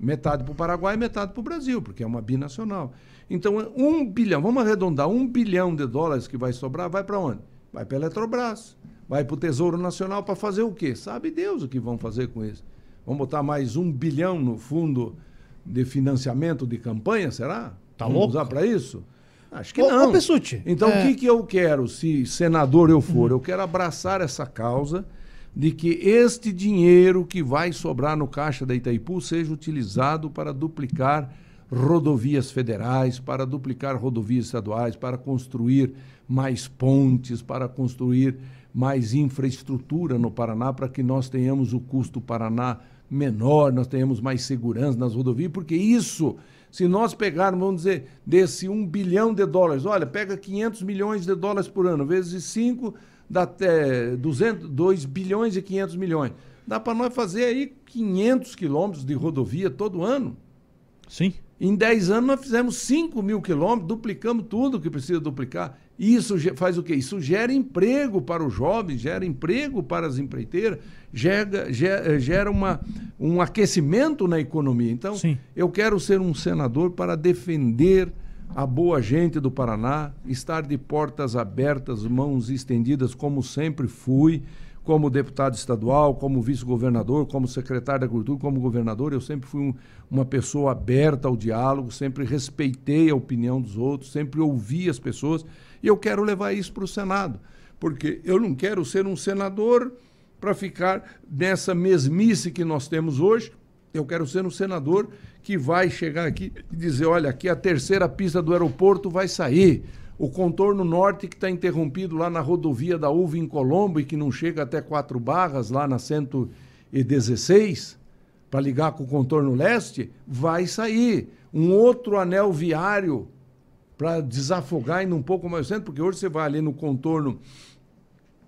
Metade para o Paraguai e metade para o Brasil, porque é uma binacional. Então, um bilhão, vamos arredondar, um bilhão de dólares que vai sobrar, vai para onde? Vai para a Eletrobras, vai para o Tesouro Nacional para fazer o quê? Sabe Deus o que vão fazer com isso. Vão botar mais um bilhão no fundo de financiamento de campanha, será? Tá Vamos louco? usar para isso? Acho que Ô, não. ô, então, é- o que, que eu quero, se senador eu for? Eu quero abraçar essa causa de que este dinheiro que vai sobrar no caixa da Itaipu seja utilizado para duplicar rodovias federais, para duplicar rodovias estaduais, para construir mais pontes, para construir mais infraestrutura no Paraná, para que nós tenhamos o custo Paraná menor, nós tenhamos mais segurança nas rodovias, porque isso, se nós pegarmos, vamos dizer, desse um bilhão de dólares, olha, pega 500 milhões de dólares por ano, vezes 5, dá até 200, 2 bilhões e 500 milhões. Dá para nós fazer aí 500 quilômetros de rodovia todo ano. Sim. Em 10 anos nós fizemos 5 mil quilômetros, duplicamos tudo que precisa duplicar. Isso faz o quê? Isso gera emprego para os jovens, gera emprego para as empreiteiras, gera, gera, gera uma, um aquecimento na economia. Então, Sim. eu quero ser um senador para defender a boa gente do Paraná, estar de portas abertas, mãos estendidas, como sempre fui, como deputado estadual, como vice-governador, como secretário da Agricultura, como governador. Eu sempre fui um- uma pessoa aberta ao diálogo, sempre respeitei a opinião dos outros, sempre ouvi as pessoas. E eu quero levar isso para o Senado, porque eu não quero ser um senador para ficar nessa mesmice que nós temos hoje. Eu quero ser um senador que vai chegar aqui e dizer: olha, aqui a terceira pista do aeroporto vai sair. O contorno norte que está interrompido lá na rodovia da Uva em Colombo e que não chega até quatro barras lá na 116 para ligar com o contorno leste, vai sair. Um outro anel viário para desafogar ainda um pouco mais o centro, porque hoje você vai ali no contorno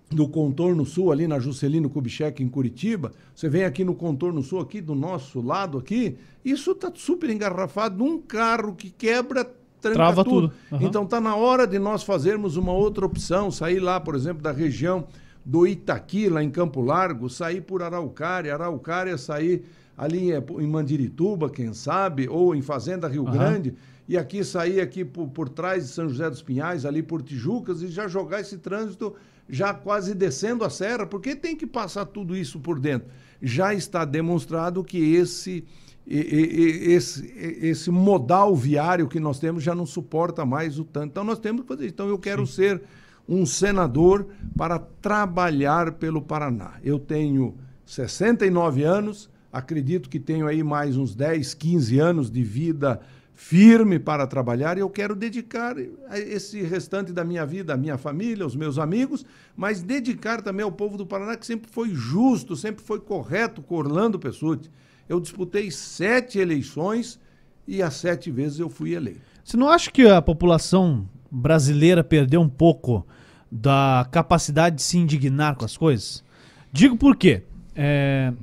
do contorno sul, ali na Juscelino Kubitschek, em Curitiba, você vem aqui no contorno sul, aqui do nosso lado aqui, isso está super engarrafado num carro que quebra, Trava tudo. tudo. Aham. Então está na hora de nós fazermos uma outra opção, sair lá, por exemplo, da região do Itaqui, lá em Campo Largo, sair por Araucária, Araucária sair ali eh, em Mandirituba, quem sabe, ou em Fazenda Rio Aham. Grande, e aqui sair aqui por, por trás de São José dos Pinhais, ali por Tijucas, e já jogar esse trânsito já quase descendo a serra, porque tem que passar tudo isso por dentro. Já está demonstrado que esse, esse, esse modal viário que nós temos já não suporta mais o tanto. Então nós temos que fazer. Então eu quero ser um senador para trabalhar pelo Paraná. Eu tenho 69 anos, acredito que tenho aí mais uns 10, 15 anos de vida firme para trabalhar e eu quero dedicar esse restante da minha vida, à minha família, aos meus amigos, mas dedicar também ao povo do Paraná que sempre foi justo, sempre foi correto com Orlando Pessutti. Eu disputei sete eleições e as sete vezes eu fui eleito. Você não acha que a população brasileira perdeu um pouco da capacidade de se indignar com as coisas? Digo por quê. É,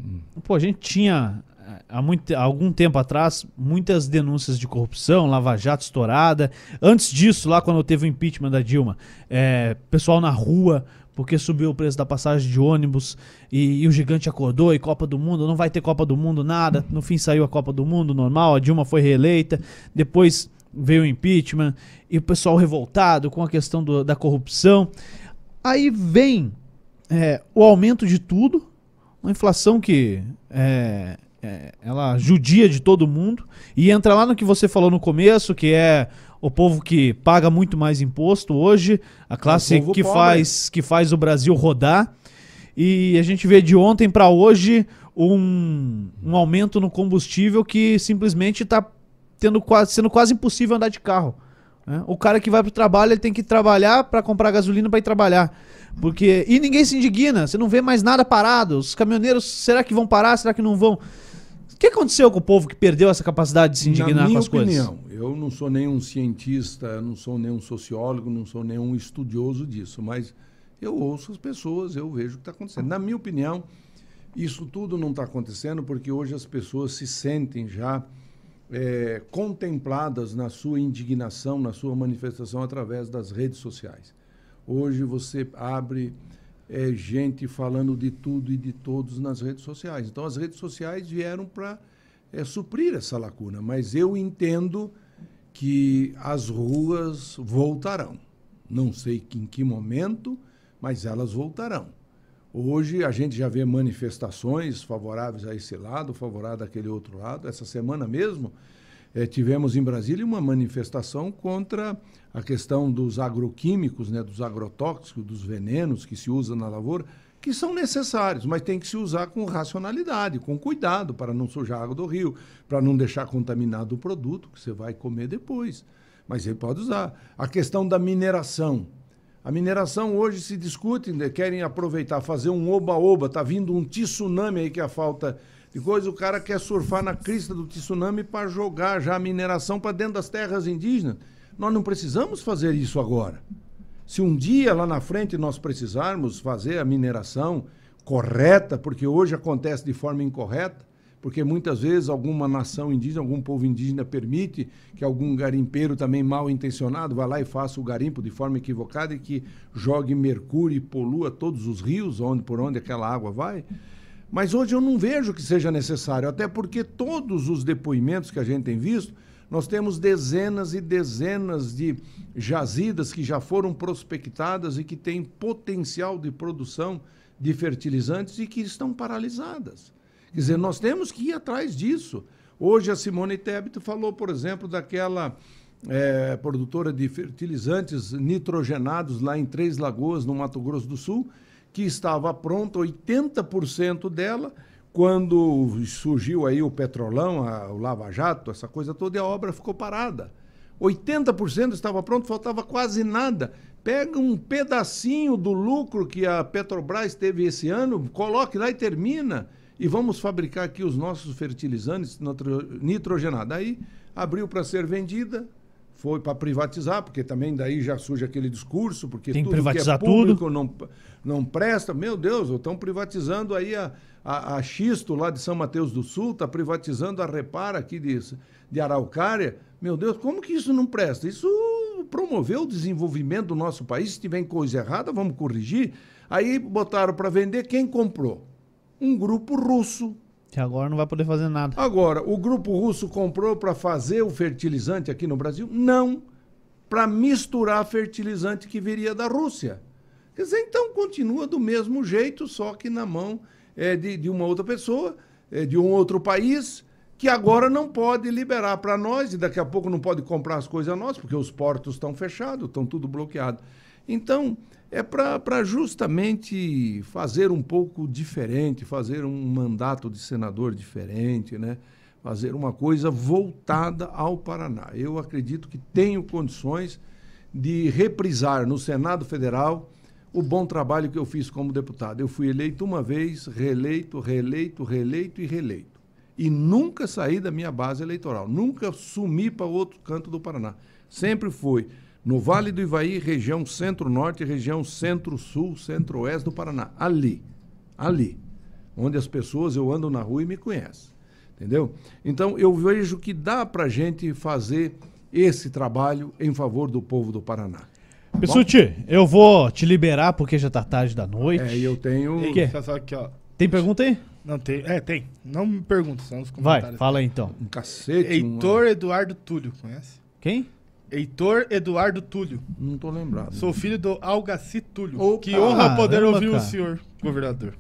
pô, a gente tinha há, muito, há algum tempo atrás muitas denúncias de corrupção, Lava Jato estourada. Antes disso, lá quando teve o impeachment da Dilma, é, pessoal na rua porque subiu o preço da passagem de ônibus e, e o gigante acordou e Copa do Mundo, não vai ter Copa do Mundo, nada. No fim saiu a Copa do Mundo normal, a Dilma foi reeleita, depois veio o impeachment e o pessoal revoltado com a questão do- da corrupção. Aí vem é, o aumento de tudo, uma inflação que é, é, ela judia de todo mundo e entra lá no que você falou no começo, que é o povo que paga muito mais imposto hoje, a classe povo que pobre. faz que faz o Brasil rodar. E a gente vê de ontem para hoje um, um aumento no combustível que simplesmente está tendo quase, sendo quase impossível andar de carro. né? O cara que vai pro trabalho, ele tem que trabalhar para comprar gasolina para ir trabalhar. Porque e ninguém se indigna, você não vê mais nada parado. Os caminhoneiros, será que vão parar? Será que não vão? O que aconteceu com o povo que perdeu essa capacidade de se indignar Na com minha as opinião, coisas? eu não sou nenhum cientista, não sou nenhum sociólogo, não sou nenhum estudioso disso, mas eu ouço as pessoas, eu vejo o que está acontecendo. Na minha opinião, isso tudo não está acontecendo porque hoje as pessoas se sentem já eh, contempladas na sua indignação, na sua manifestação através das redes sociais. Hoje você abre eh, gente falando de tudo e de todos nas redes sociais. Então as redes sociais vieram para eh, suprir essa lacuna, mas eu entendo que as ruas voltarão. Não sei que- em que momento, mas elas voltarão. Hoje a gente já vê manifestações favoráveis a esse lado, favoráveis àquele outro lado. Essa semana mesmo eh, tivemos em Brasília uma manifestação contra a questão dos agroquímicos, né, dos agrotóxicos, dos venenos que se usam na lavoura, que são necessários, mas tem que se usar com racionalidade, com cuidado, para não sujar a água do rio, para não deixar contaminado o produto que você vai comer depois. Mas ele pode usar. A questão da mineração. A mineração hoje se discute, né, querem aproveitar, fazer um oba-oba, está vindo um tsunami aí que é a falta de coisa, o cara quer surfar na crista do tsunami para jogar já a mineração para dentro das terras indígenas. Nós não precisamos fazer isso agora. Se um dia lá na frente nós precisarmos fazer a mineração correta, porque hoje acontece de forma incorreta, porque muitas vezes alguma nação indígena, algum povo indígena permite que algum garimpeiro também mal intencionado vá lá e faça o garimpo de forma equivocada e que jogue mercúrio e polua todos os rios onde por onde aquela água vai. Mas hoje eu não vejo que seja necessário, até porque todos os depoimentos que a gente tem visto, nós temos dezenas e dezenas de jazidas que já foram prospectadas e que têm potencial de produção de fertilizantes e que estão paralisadas. Quer dizer, nós temos que ir atrás disso. Hoje a Simone Tebet falou, por exemplo, daquela é, produtora de fertilizantes nitrogenados lá em Três Lagoas, no Mato Grosso do Sul, que estava pronta, 80% dela, quando surgiu aí o petrolão, a, o Lava Jato, essa coisa toda, e a obra ficou parada. 80% estava pronto, faltava quase nada. Pega um pedacinho do lucro que a Petrobras teve esse ano, coloque lá e termina e vamos fabricar aqui os nossos fertilizantes nitrogenados. Aí abriu para ser vendida, foi para privatizar, porque também daí já surge aquele discurso, porque Tem que tudo privatizar que é público tudo. não, não presta. Meu Deus, estão privatizando aí a, a, a Xisto lá de São Mateus do Sul, está privatizando a Repara aqui de, de Araucária. Meu Deus, como que isso não presta? Isso promoveu o desenvolvimento do nosso país. Se tiver coisa errada, vamos corrigir. Aí botaram para vender, quem comprou? um grupo russo. Agora não vai poder fazer nada. Agora, o grupo russo comprou para fazer o fertilizante aqui no Brasil? Não. Para misturar fertilizante que viria da Rússia. Quer dizer, então continua do mesmo jeito, só que na mão é, de, de uma outra pessoa, é, de um outro país, que agora não pode liberar para nós e daqui a pouco não pode comprar as coisas nós, porque os portos estão fechados, estão tudo bloqueado. Então, é para justamente fazer um pouco diferente, fazer um mandato de senador diferente, né? fazer uma coisa voltada ao Paraná. Eu acredito que tenho condições de reprisar no Senado Federal o bom trabalho que eu fiz como deputado. Eu fui eleito uma vez, reeleito, reeleito, reeleito e reeleito. E nunca saí da minha base eleitoral, nunca sumi para outro canto do Paraná. Sempre fui no Vale do Ivaí, região centro-norte, região centro-sul, centro-oeste do Paraná. Ali, ali, onde as pessoas, eu ando na rua e me conhecem. Entendeu? Então, eu vejo que dá para gente fazer esse trabalho em favor do povo do Paraná. Pessuti, eu vou te liberar porque já tá tarde da noite. É, eu tenho. Ei, aqui, ó. Tem pergunta aí? Não tem. É, tem. Não me pergunta, só nos Vai, comentários. fala aí então. Um cacete. Heitor Eduardo Túlio, conhece? Quem? Heitor Eduardo Túlio. Não tô lembrado. Sou filho do Algaci Túlio. Opa! que honra poder Caramba, ouvir cara. o senhor, governador.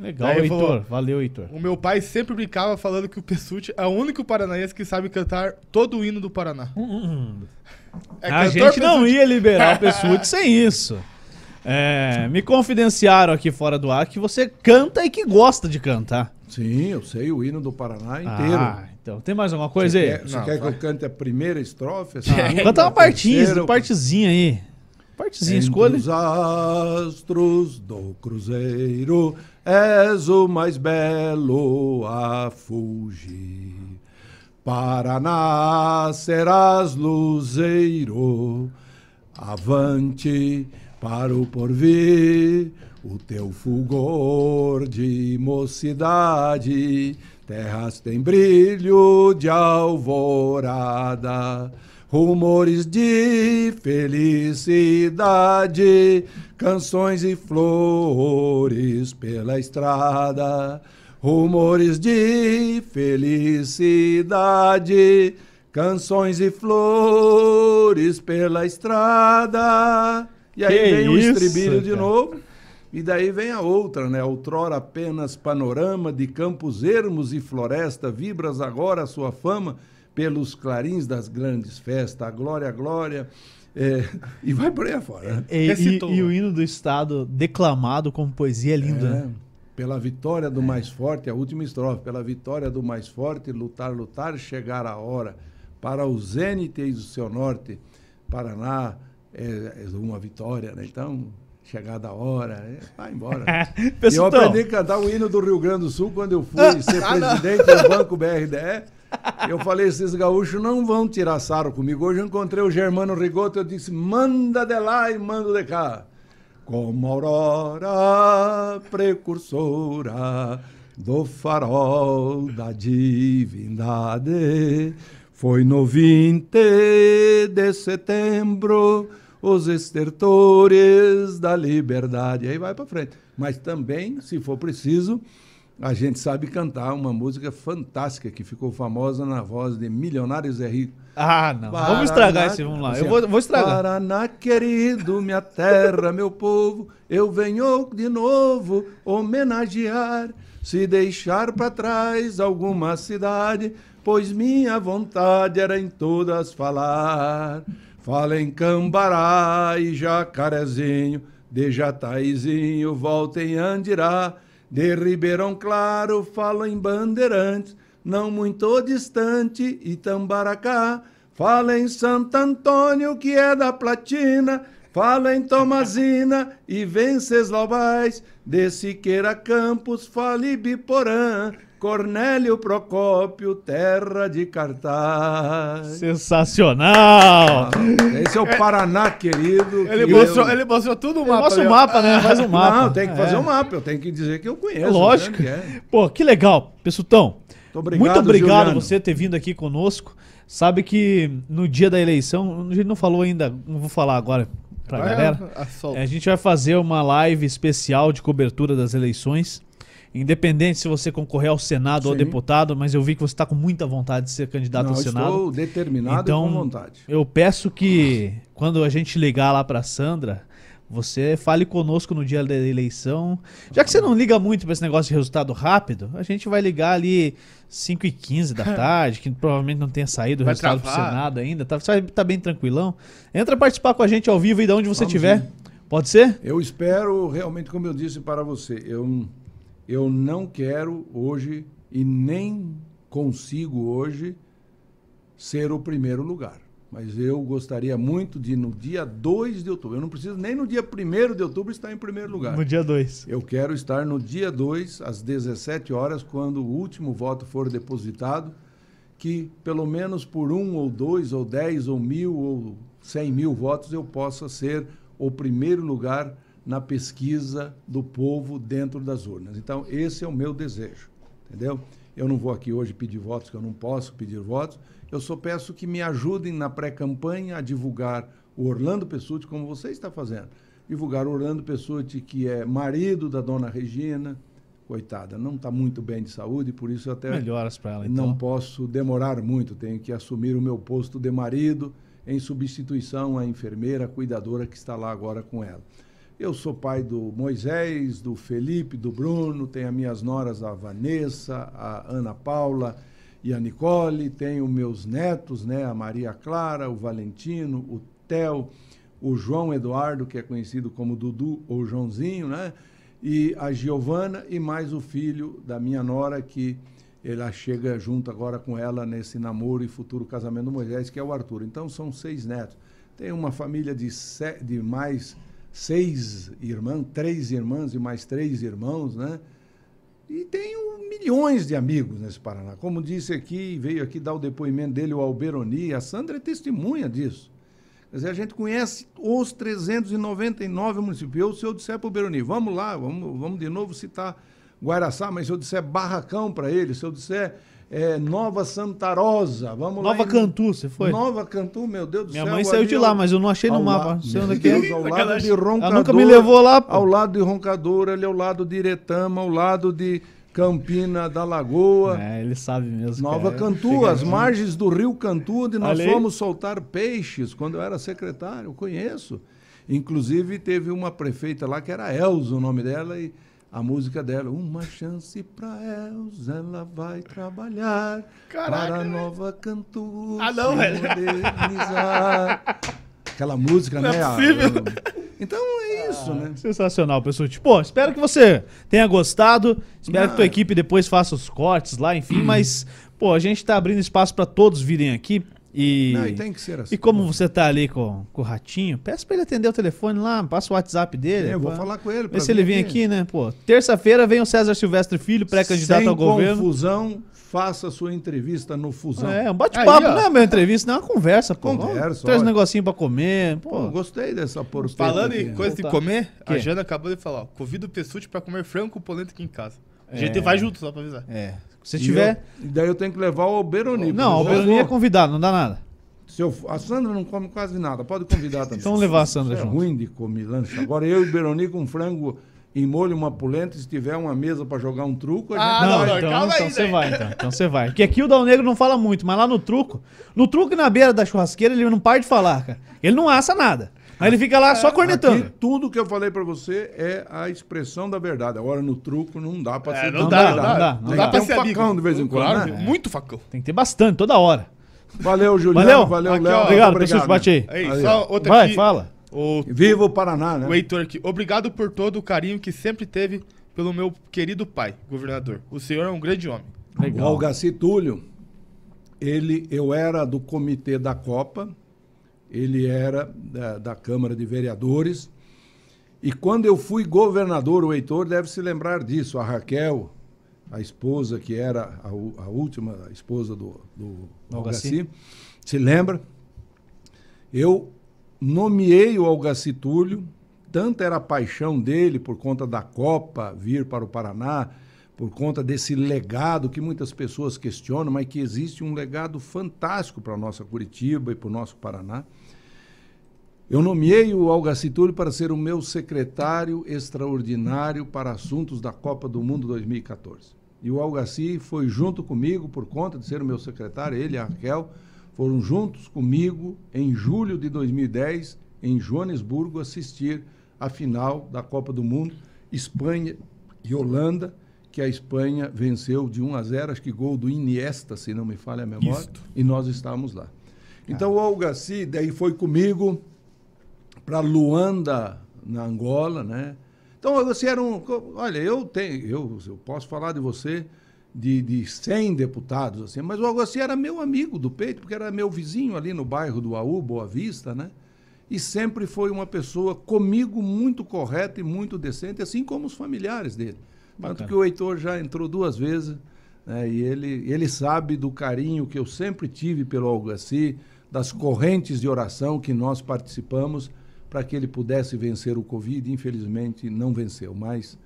Legal, Daí Heitor. falou- Valeu, Heitor. O meu pai sempre brincava falando que o Pessuti é o único paranaense que sabe cantar todo o hino do Paraná. É a gente não Pessuti. ia liberar o Pessuti sem isso. É, me confidenciaram aqui fora do ar que você canta e que gosta de cantar. Sim, eu sei o hino do Paraná inteiro. Ah, então tem mais alguma coisa Você aí? quer, você Não, quer que vai. eu cante a primeira estrofe? a Ah, canta uma a partinha, terceira, partezinha aí. Partezinha, Entre escolha. os astros do cruzeiro és o mais belo a fugir. Paraná serás luzeiro, avante para o porvir, o teu fulgor de mocidade, terras têm brilho de alvorada rumores de felicidade, canções e flores pela estrada, rumores de felicidade, canções e flores pela estrada. E aí Que vem o isso, estribilho de cara. novo. E daí vem a outra, né? Outrora apenas panorama de campos ermos e floresta, vibras agora a sua fama pelos clarins das grandes festas. A glória, a glória. É, e vai por aí afora. Né? E, e- Recitou. e o hino do Estado declamado como poesia linda. É, né? pela vitória do mais forte, a última estrofe, pela vitória do mais forte, lutar, lutar, chegar a hora. Para o zênite eis o seu norte, Paraná é, é uma vitória, né? Então, chegada a hora, é, vai embora. E eu aprendi a cantar o hino do Rio Grande do Sul quando eu fui ser presidente do Banco BRDE. Eu falei, esses gaúchos não vão tirar sarro comigo. Hoje eu encontrei o Germano Rigoto, eu disse, manda de lá e mando de cá. Como aurora precursora do farol da divindade, foi no 20 de setembro os estertores da liberdade. Aí vai para frente. Mas também, se for preciso, a gente sabe cantar uma música fantástica que ficou famosa na voz de Milionários Zé Rico. Ah, não. Paraná, Vamos estragar esse, vamos lá. assim, Eu vou, vou estragar. Paraná querido, minha terra, meu povo, eu venho de novo homenagear, se deixar para trás alguma cidade, pois minha vontade era em todas falar. Fala em Cambará e Jacarezinho, de Jataizinho, volta em Andirá, de Ribeirão Claro, falo em Bandeirantes, não muito distante, Itambaracá. Fala em Santo Antônio, que é da Platina. Fala em Tomazina e Venceslavais. De Siqueira Campos, fale Biporã. Cornélio Procópio, terra de cartaz. Sensacional! Esse é o Paraná, querido. Ele que mostrou, eu- ele mostrou tudo o mapa. Mostra o mapa, né? Faz um mapa. Não, tem que fazer É. um mapa. Eu tenho que dizer que eu conheço. Lógico. né, que é. Pô, que legal. Pessutão, Muito obrigado, muito obrigado Juliano. você ter vindo aqui conosco. Sabe que no dia da eleição, a gente não falou ainda, não vou falar agora pra Vai, galera. a- a-. É, A gente vai fazer uma live especial de cobertura das eleições. Independente se você concorrer ao Senado ou Sim. deputado, mas eu vi que você está com muita vontade de ser candidato Não, ao Senado. estou determinado Então, e com vontade. Eu peço que quando a gente ligar lá pra Sandra, você fale conosco no dia da eleição. Já que você não liga muito pra esse negócio de resultado rápido, a gente vai ligar ali 5 e 15 da tarde, que provavelmente não tenha saído o resultado pro travar. Senado ainda. Tá, tá bem tranquilão. Entra participar com a gente ao vivo e de onde você estiver. sim. Pode ser? Eu espero realmente, como eu disse para você, eu, eu não quero hoje e nem consigo hoje ser o primeiro lugar. Mas eu gostaria muito de, no dia 2 de outubro, eu não preciso nem no dia 1 de outubro estar em primeiro lugar. No dia 2. Eu quero estar no dia 2, às 17 horas, quando o último voto for depositado, que pelo menos por um ou dois ou dez ou mil ou cem mil votos eu possa ser o primeiro lugar na pesquisa do povo dentro das urnas. Então, esse é o meu desejo, entendeu? Eu não vou aqui hoje pedir votos, que eu não posso pedir votos. Eu só peço que me ajudem na pré-campanha a divulgar o Orlando Pessutti, como você está fazendo. Divulgar o Orlando Pessutti, que é marido da dona Regina, coitada, não está muito bem de saúde, por isso eu até Melhoras pra ela, então. não posso demorar muito, tenho que assumir o meu posto de marido em substituição à enfermeira cuidadora que está lá agora com ela. Eu sou pai do Moisés, do Felipe, do Bruno, tenho as minhas noras, a Vanessa, a Ana Paula e a Nicole, tenho meus netos, né, a Maria Clara, o Valentino, o Theo, o João Eduardo, que é conhecido como Dudu ou Joãozinho, né? E a Giovana e mais o filho da minha nora que ela chega junto agora com ela nesse namoro e futuro casamento do Moisés, que é o Arthur. Então são seis netos. Tem uma família de, de mais seis irmãs, três irmãs e mais três irmãos, né? E tenho milhões de amigos nesse Paraná. Como disse aqui, veio aqui dar o depoimento dele, o Alberoni, a Sandra é testemunha disso. Quer dizer, a gente conhece os 399 municípios. Eu, se eu disser para o Beroni, vamos lá, vamos, vamos de novo citar Guaraçá, mas se eu disser Barracão para ele, se eu disser é, Nova Santa Rosa, vamos lá. Nova em- Cantu, você foi? Nova Cantu, meu Deus do Minha céu. mãe saiu de lá, mas eu não achei no mapa. la- Não sei onde é Meu que é. Deus, Ao lado de Roncador. Ela nunca me levou lá, pô. Ao lado de Roncador, ali ao lado de Iretama, ao lado de Campina da Lagoa. É, ele sabe mesmo. Nova cara. Cantu, as margens do rio Cantu, onde nós aí. fomos soltar peixes quando eu era secretário, eu conheço. Inclusive teve uma prefeita lá que era Elza o nome dela e a música dela, uma chance para Elza, ela vai trabalhar Caraca, para a velho. Nova Cantu Ah, não, velho. modernizar. Aquela música, Não é né? a- possível. Então é isso, né? Sensacional, pessoal. Pô, espero que você tenha gostado. Espero que tua Ah. equipe depois faça os cortes lá, enfim. Mas, pô, a gente tá abrindo espaço pra todos virem aqui. E, Não, e tem que ser assim. e como você tá ali com, com o Ratinho, peça pra ele atender o telefone lá, passa o WhatsApp dele. É, eu vou pá. falar com ele. Vê pra se ele vir vem aqui, né? Pô, terça-feira vem o César Silvestre Filho, pré-candidato ao governo. confusão, faça sua entrevista no Fusão. É, um bate-papo, não é uma entrevista, não é uma conversa, pô. Conversa, Traz um negocinho pra comer, pô. Pô, gostei dessa porpeta Falando em coisa de comer, a Que? Jana acabou de falar, ó, convido o Pessuti pra comer frango com polenta aqui em casa. A É. gente vai junto, só pra avisar. É. Se E tiver. eu- daí eu tenho que levar o Beroni. Não, o Beroni é convidado, não dá nada. se eu a Sandra não come quase nada, pode convidar também. Então levar a Sandra Isso é junto. ruim de comer lanche. Agora eu e o Beroni com frango em molho, uma polenta, se tiver uma mesa pra jogar um truco, a gente Ah, não, não, então, não, calma então aí, você né? vai, então. Então você vai. Porque aqui o Dal Negro não fala muito, mas lá no truco, no truco e na beira da churrasqueira, ele não para de falar, cara. Ele não assa nada. Mas ele fica lá só cornetando. Aqui, tudo que eu falei pra você é a expressão da verdade. Agora no truco não dá pra É, ser não, não dá, dá, não não dá. Não não dá dá. pra Tem um ser facão amigo. de vez em quando, Claro, né? muito facão. Tem que ter bastante, toda hora. Valeu, Juliano. Valeu? Valeu, Léo. Obrigado, obrigado. pessoal, bate aí. Aí, Aí, só outra Vai, aqui. fala. O, Viva o Paraná, né? o Heitor aqui. Obrigado por todo o carinho que sempre teve pelo meu querido pai, governador. O senhor é um grande homem. O Legal. Algaci Túlio, ele, eu era do comitê da Copa, ele era da, da Câmara de Vereadores. E quando eu fui governador, o Heitor deve se lembrar disso. A Raquel, a esposa que era a, a última esposa do, do. Algaci, se lembra? Eu nomeei o Algaci Túlio, tanta era a paixão dele por conta da Copa vir para o Paraná, por conta desse legado que muitas pessoas questionam, mas que existe um legado fantástico para a nossa Curitiba e para o nosso Paraná. Eu nomeei o Algaci Túlio para ser o meu secretário extraordinário para assuntos da Copa do Mundo 2014. E o Algaci foi junto comigo, por conta de ser o meu secretário, ele e a Raquel, foram juntos comigo em julho de 2010, em Joanesburgo, assistir a final da Copa do Mundo, Espanha e Holanda, que a Espanha venceu de 1 a 0, acho que gol do Iniesta, se não me falha a memória, Isto. e nós estávamos lá. Então o Algaci daí foi comigo para Luanda, na Angola, né? Então você era um, olha, eu tenho, eu, eu posso falar de você de, de 100 deputados assim, mas o Algaci era meu amigo do peito, porque era meu vizinho ali no bairro do Aú, Boa Vista, né? E sempre foi uma pessoa comigo muito correta e muito decente, assim como os familiares dele. Tanto Bacana. que o Heitor já entrou duas vezes, né, e ele, ele sabe do carinho que eu sempre tive pelo Algaci, das correntes de oração que nós participamos para que ele pudesse vencer o Covid. Infelizmente, não venceu. Mas,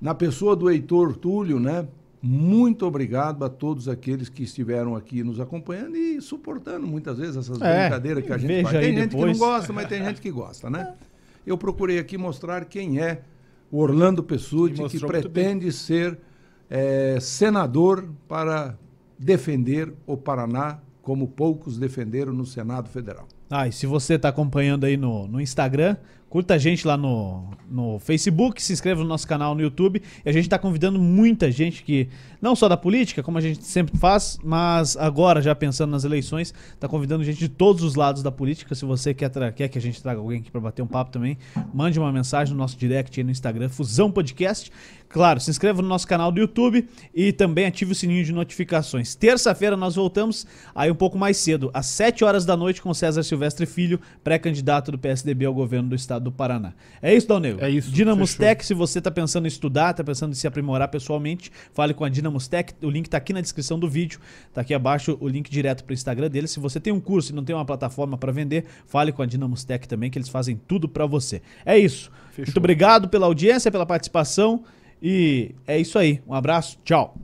na pessoa do Heitor Túlio, né, muito obrigado a todos aqueles que estiveram aqui nos acompanhando e suportando muitas vezes essas É, brincadeiras que a gente faz. Tem gente depois. que não gosta, mas tem gente que gosta, né? Eu procurei aqui mostrar quem é o Orlando Pessuti, que pretende ser eh, senador para defender o Paraná, como poucos defenderam no Senado Federal. Ah, e se você está acompanhando aí no, no Instagram, curta a gente lá no, no Facebook, se inscreva no nosso canal no YouTube. E a gente está convidando muita gente que, não só da política, como a gente sempre faz, mas agora, já pensando nas eleições, está convidando gente de todos os lados da política. Se você quer, quer que a gente traga alguém aqui para bater um papo também, mande uma mensagem no nosso direct aí no Instagram, Fusão Podcast. Claro, se inscreva no nosso canal do YouTube e também ative o sininho de notificações. Terça-feira nós voltamos aí um pouco mais cedo, às 7 horas da noite, com César Silvestre Filho, pré-candidato do PSDB ao governo do estado do Paraná. É isso, Dalnego? É isso, Dinamos fechou. Tech, se você está pensando em estudar, está pensando em se aprimorar pessoalmente, fale com a Dinamos Tech. O link está aqui na descrição do vídeo, está aqui abaixo o link direto para o Instagram deles. Se você tem um curso e não tem uma plataforma para vender, fale com a Dinamos Tech também, que eles fazem tudo para você. É isso. Fechou. Muito obrigado pela audiência, pela participação. E é isso aí. Um abraço, tchau.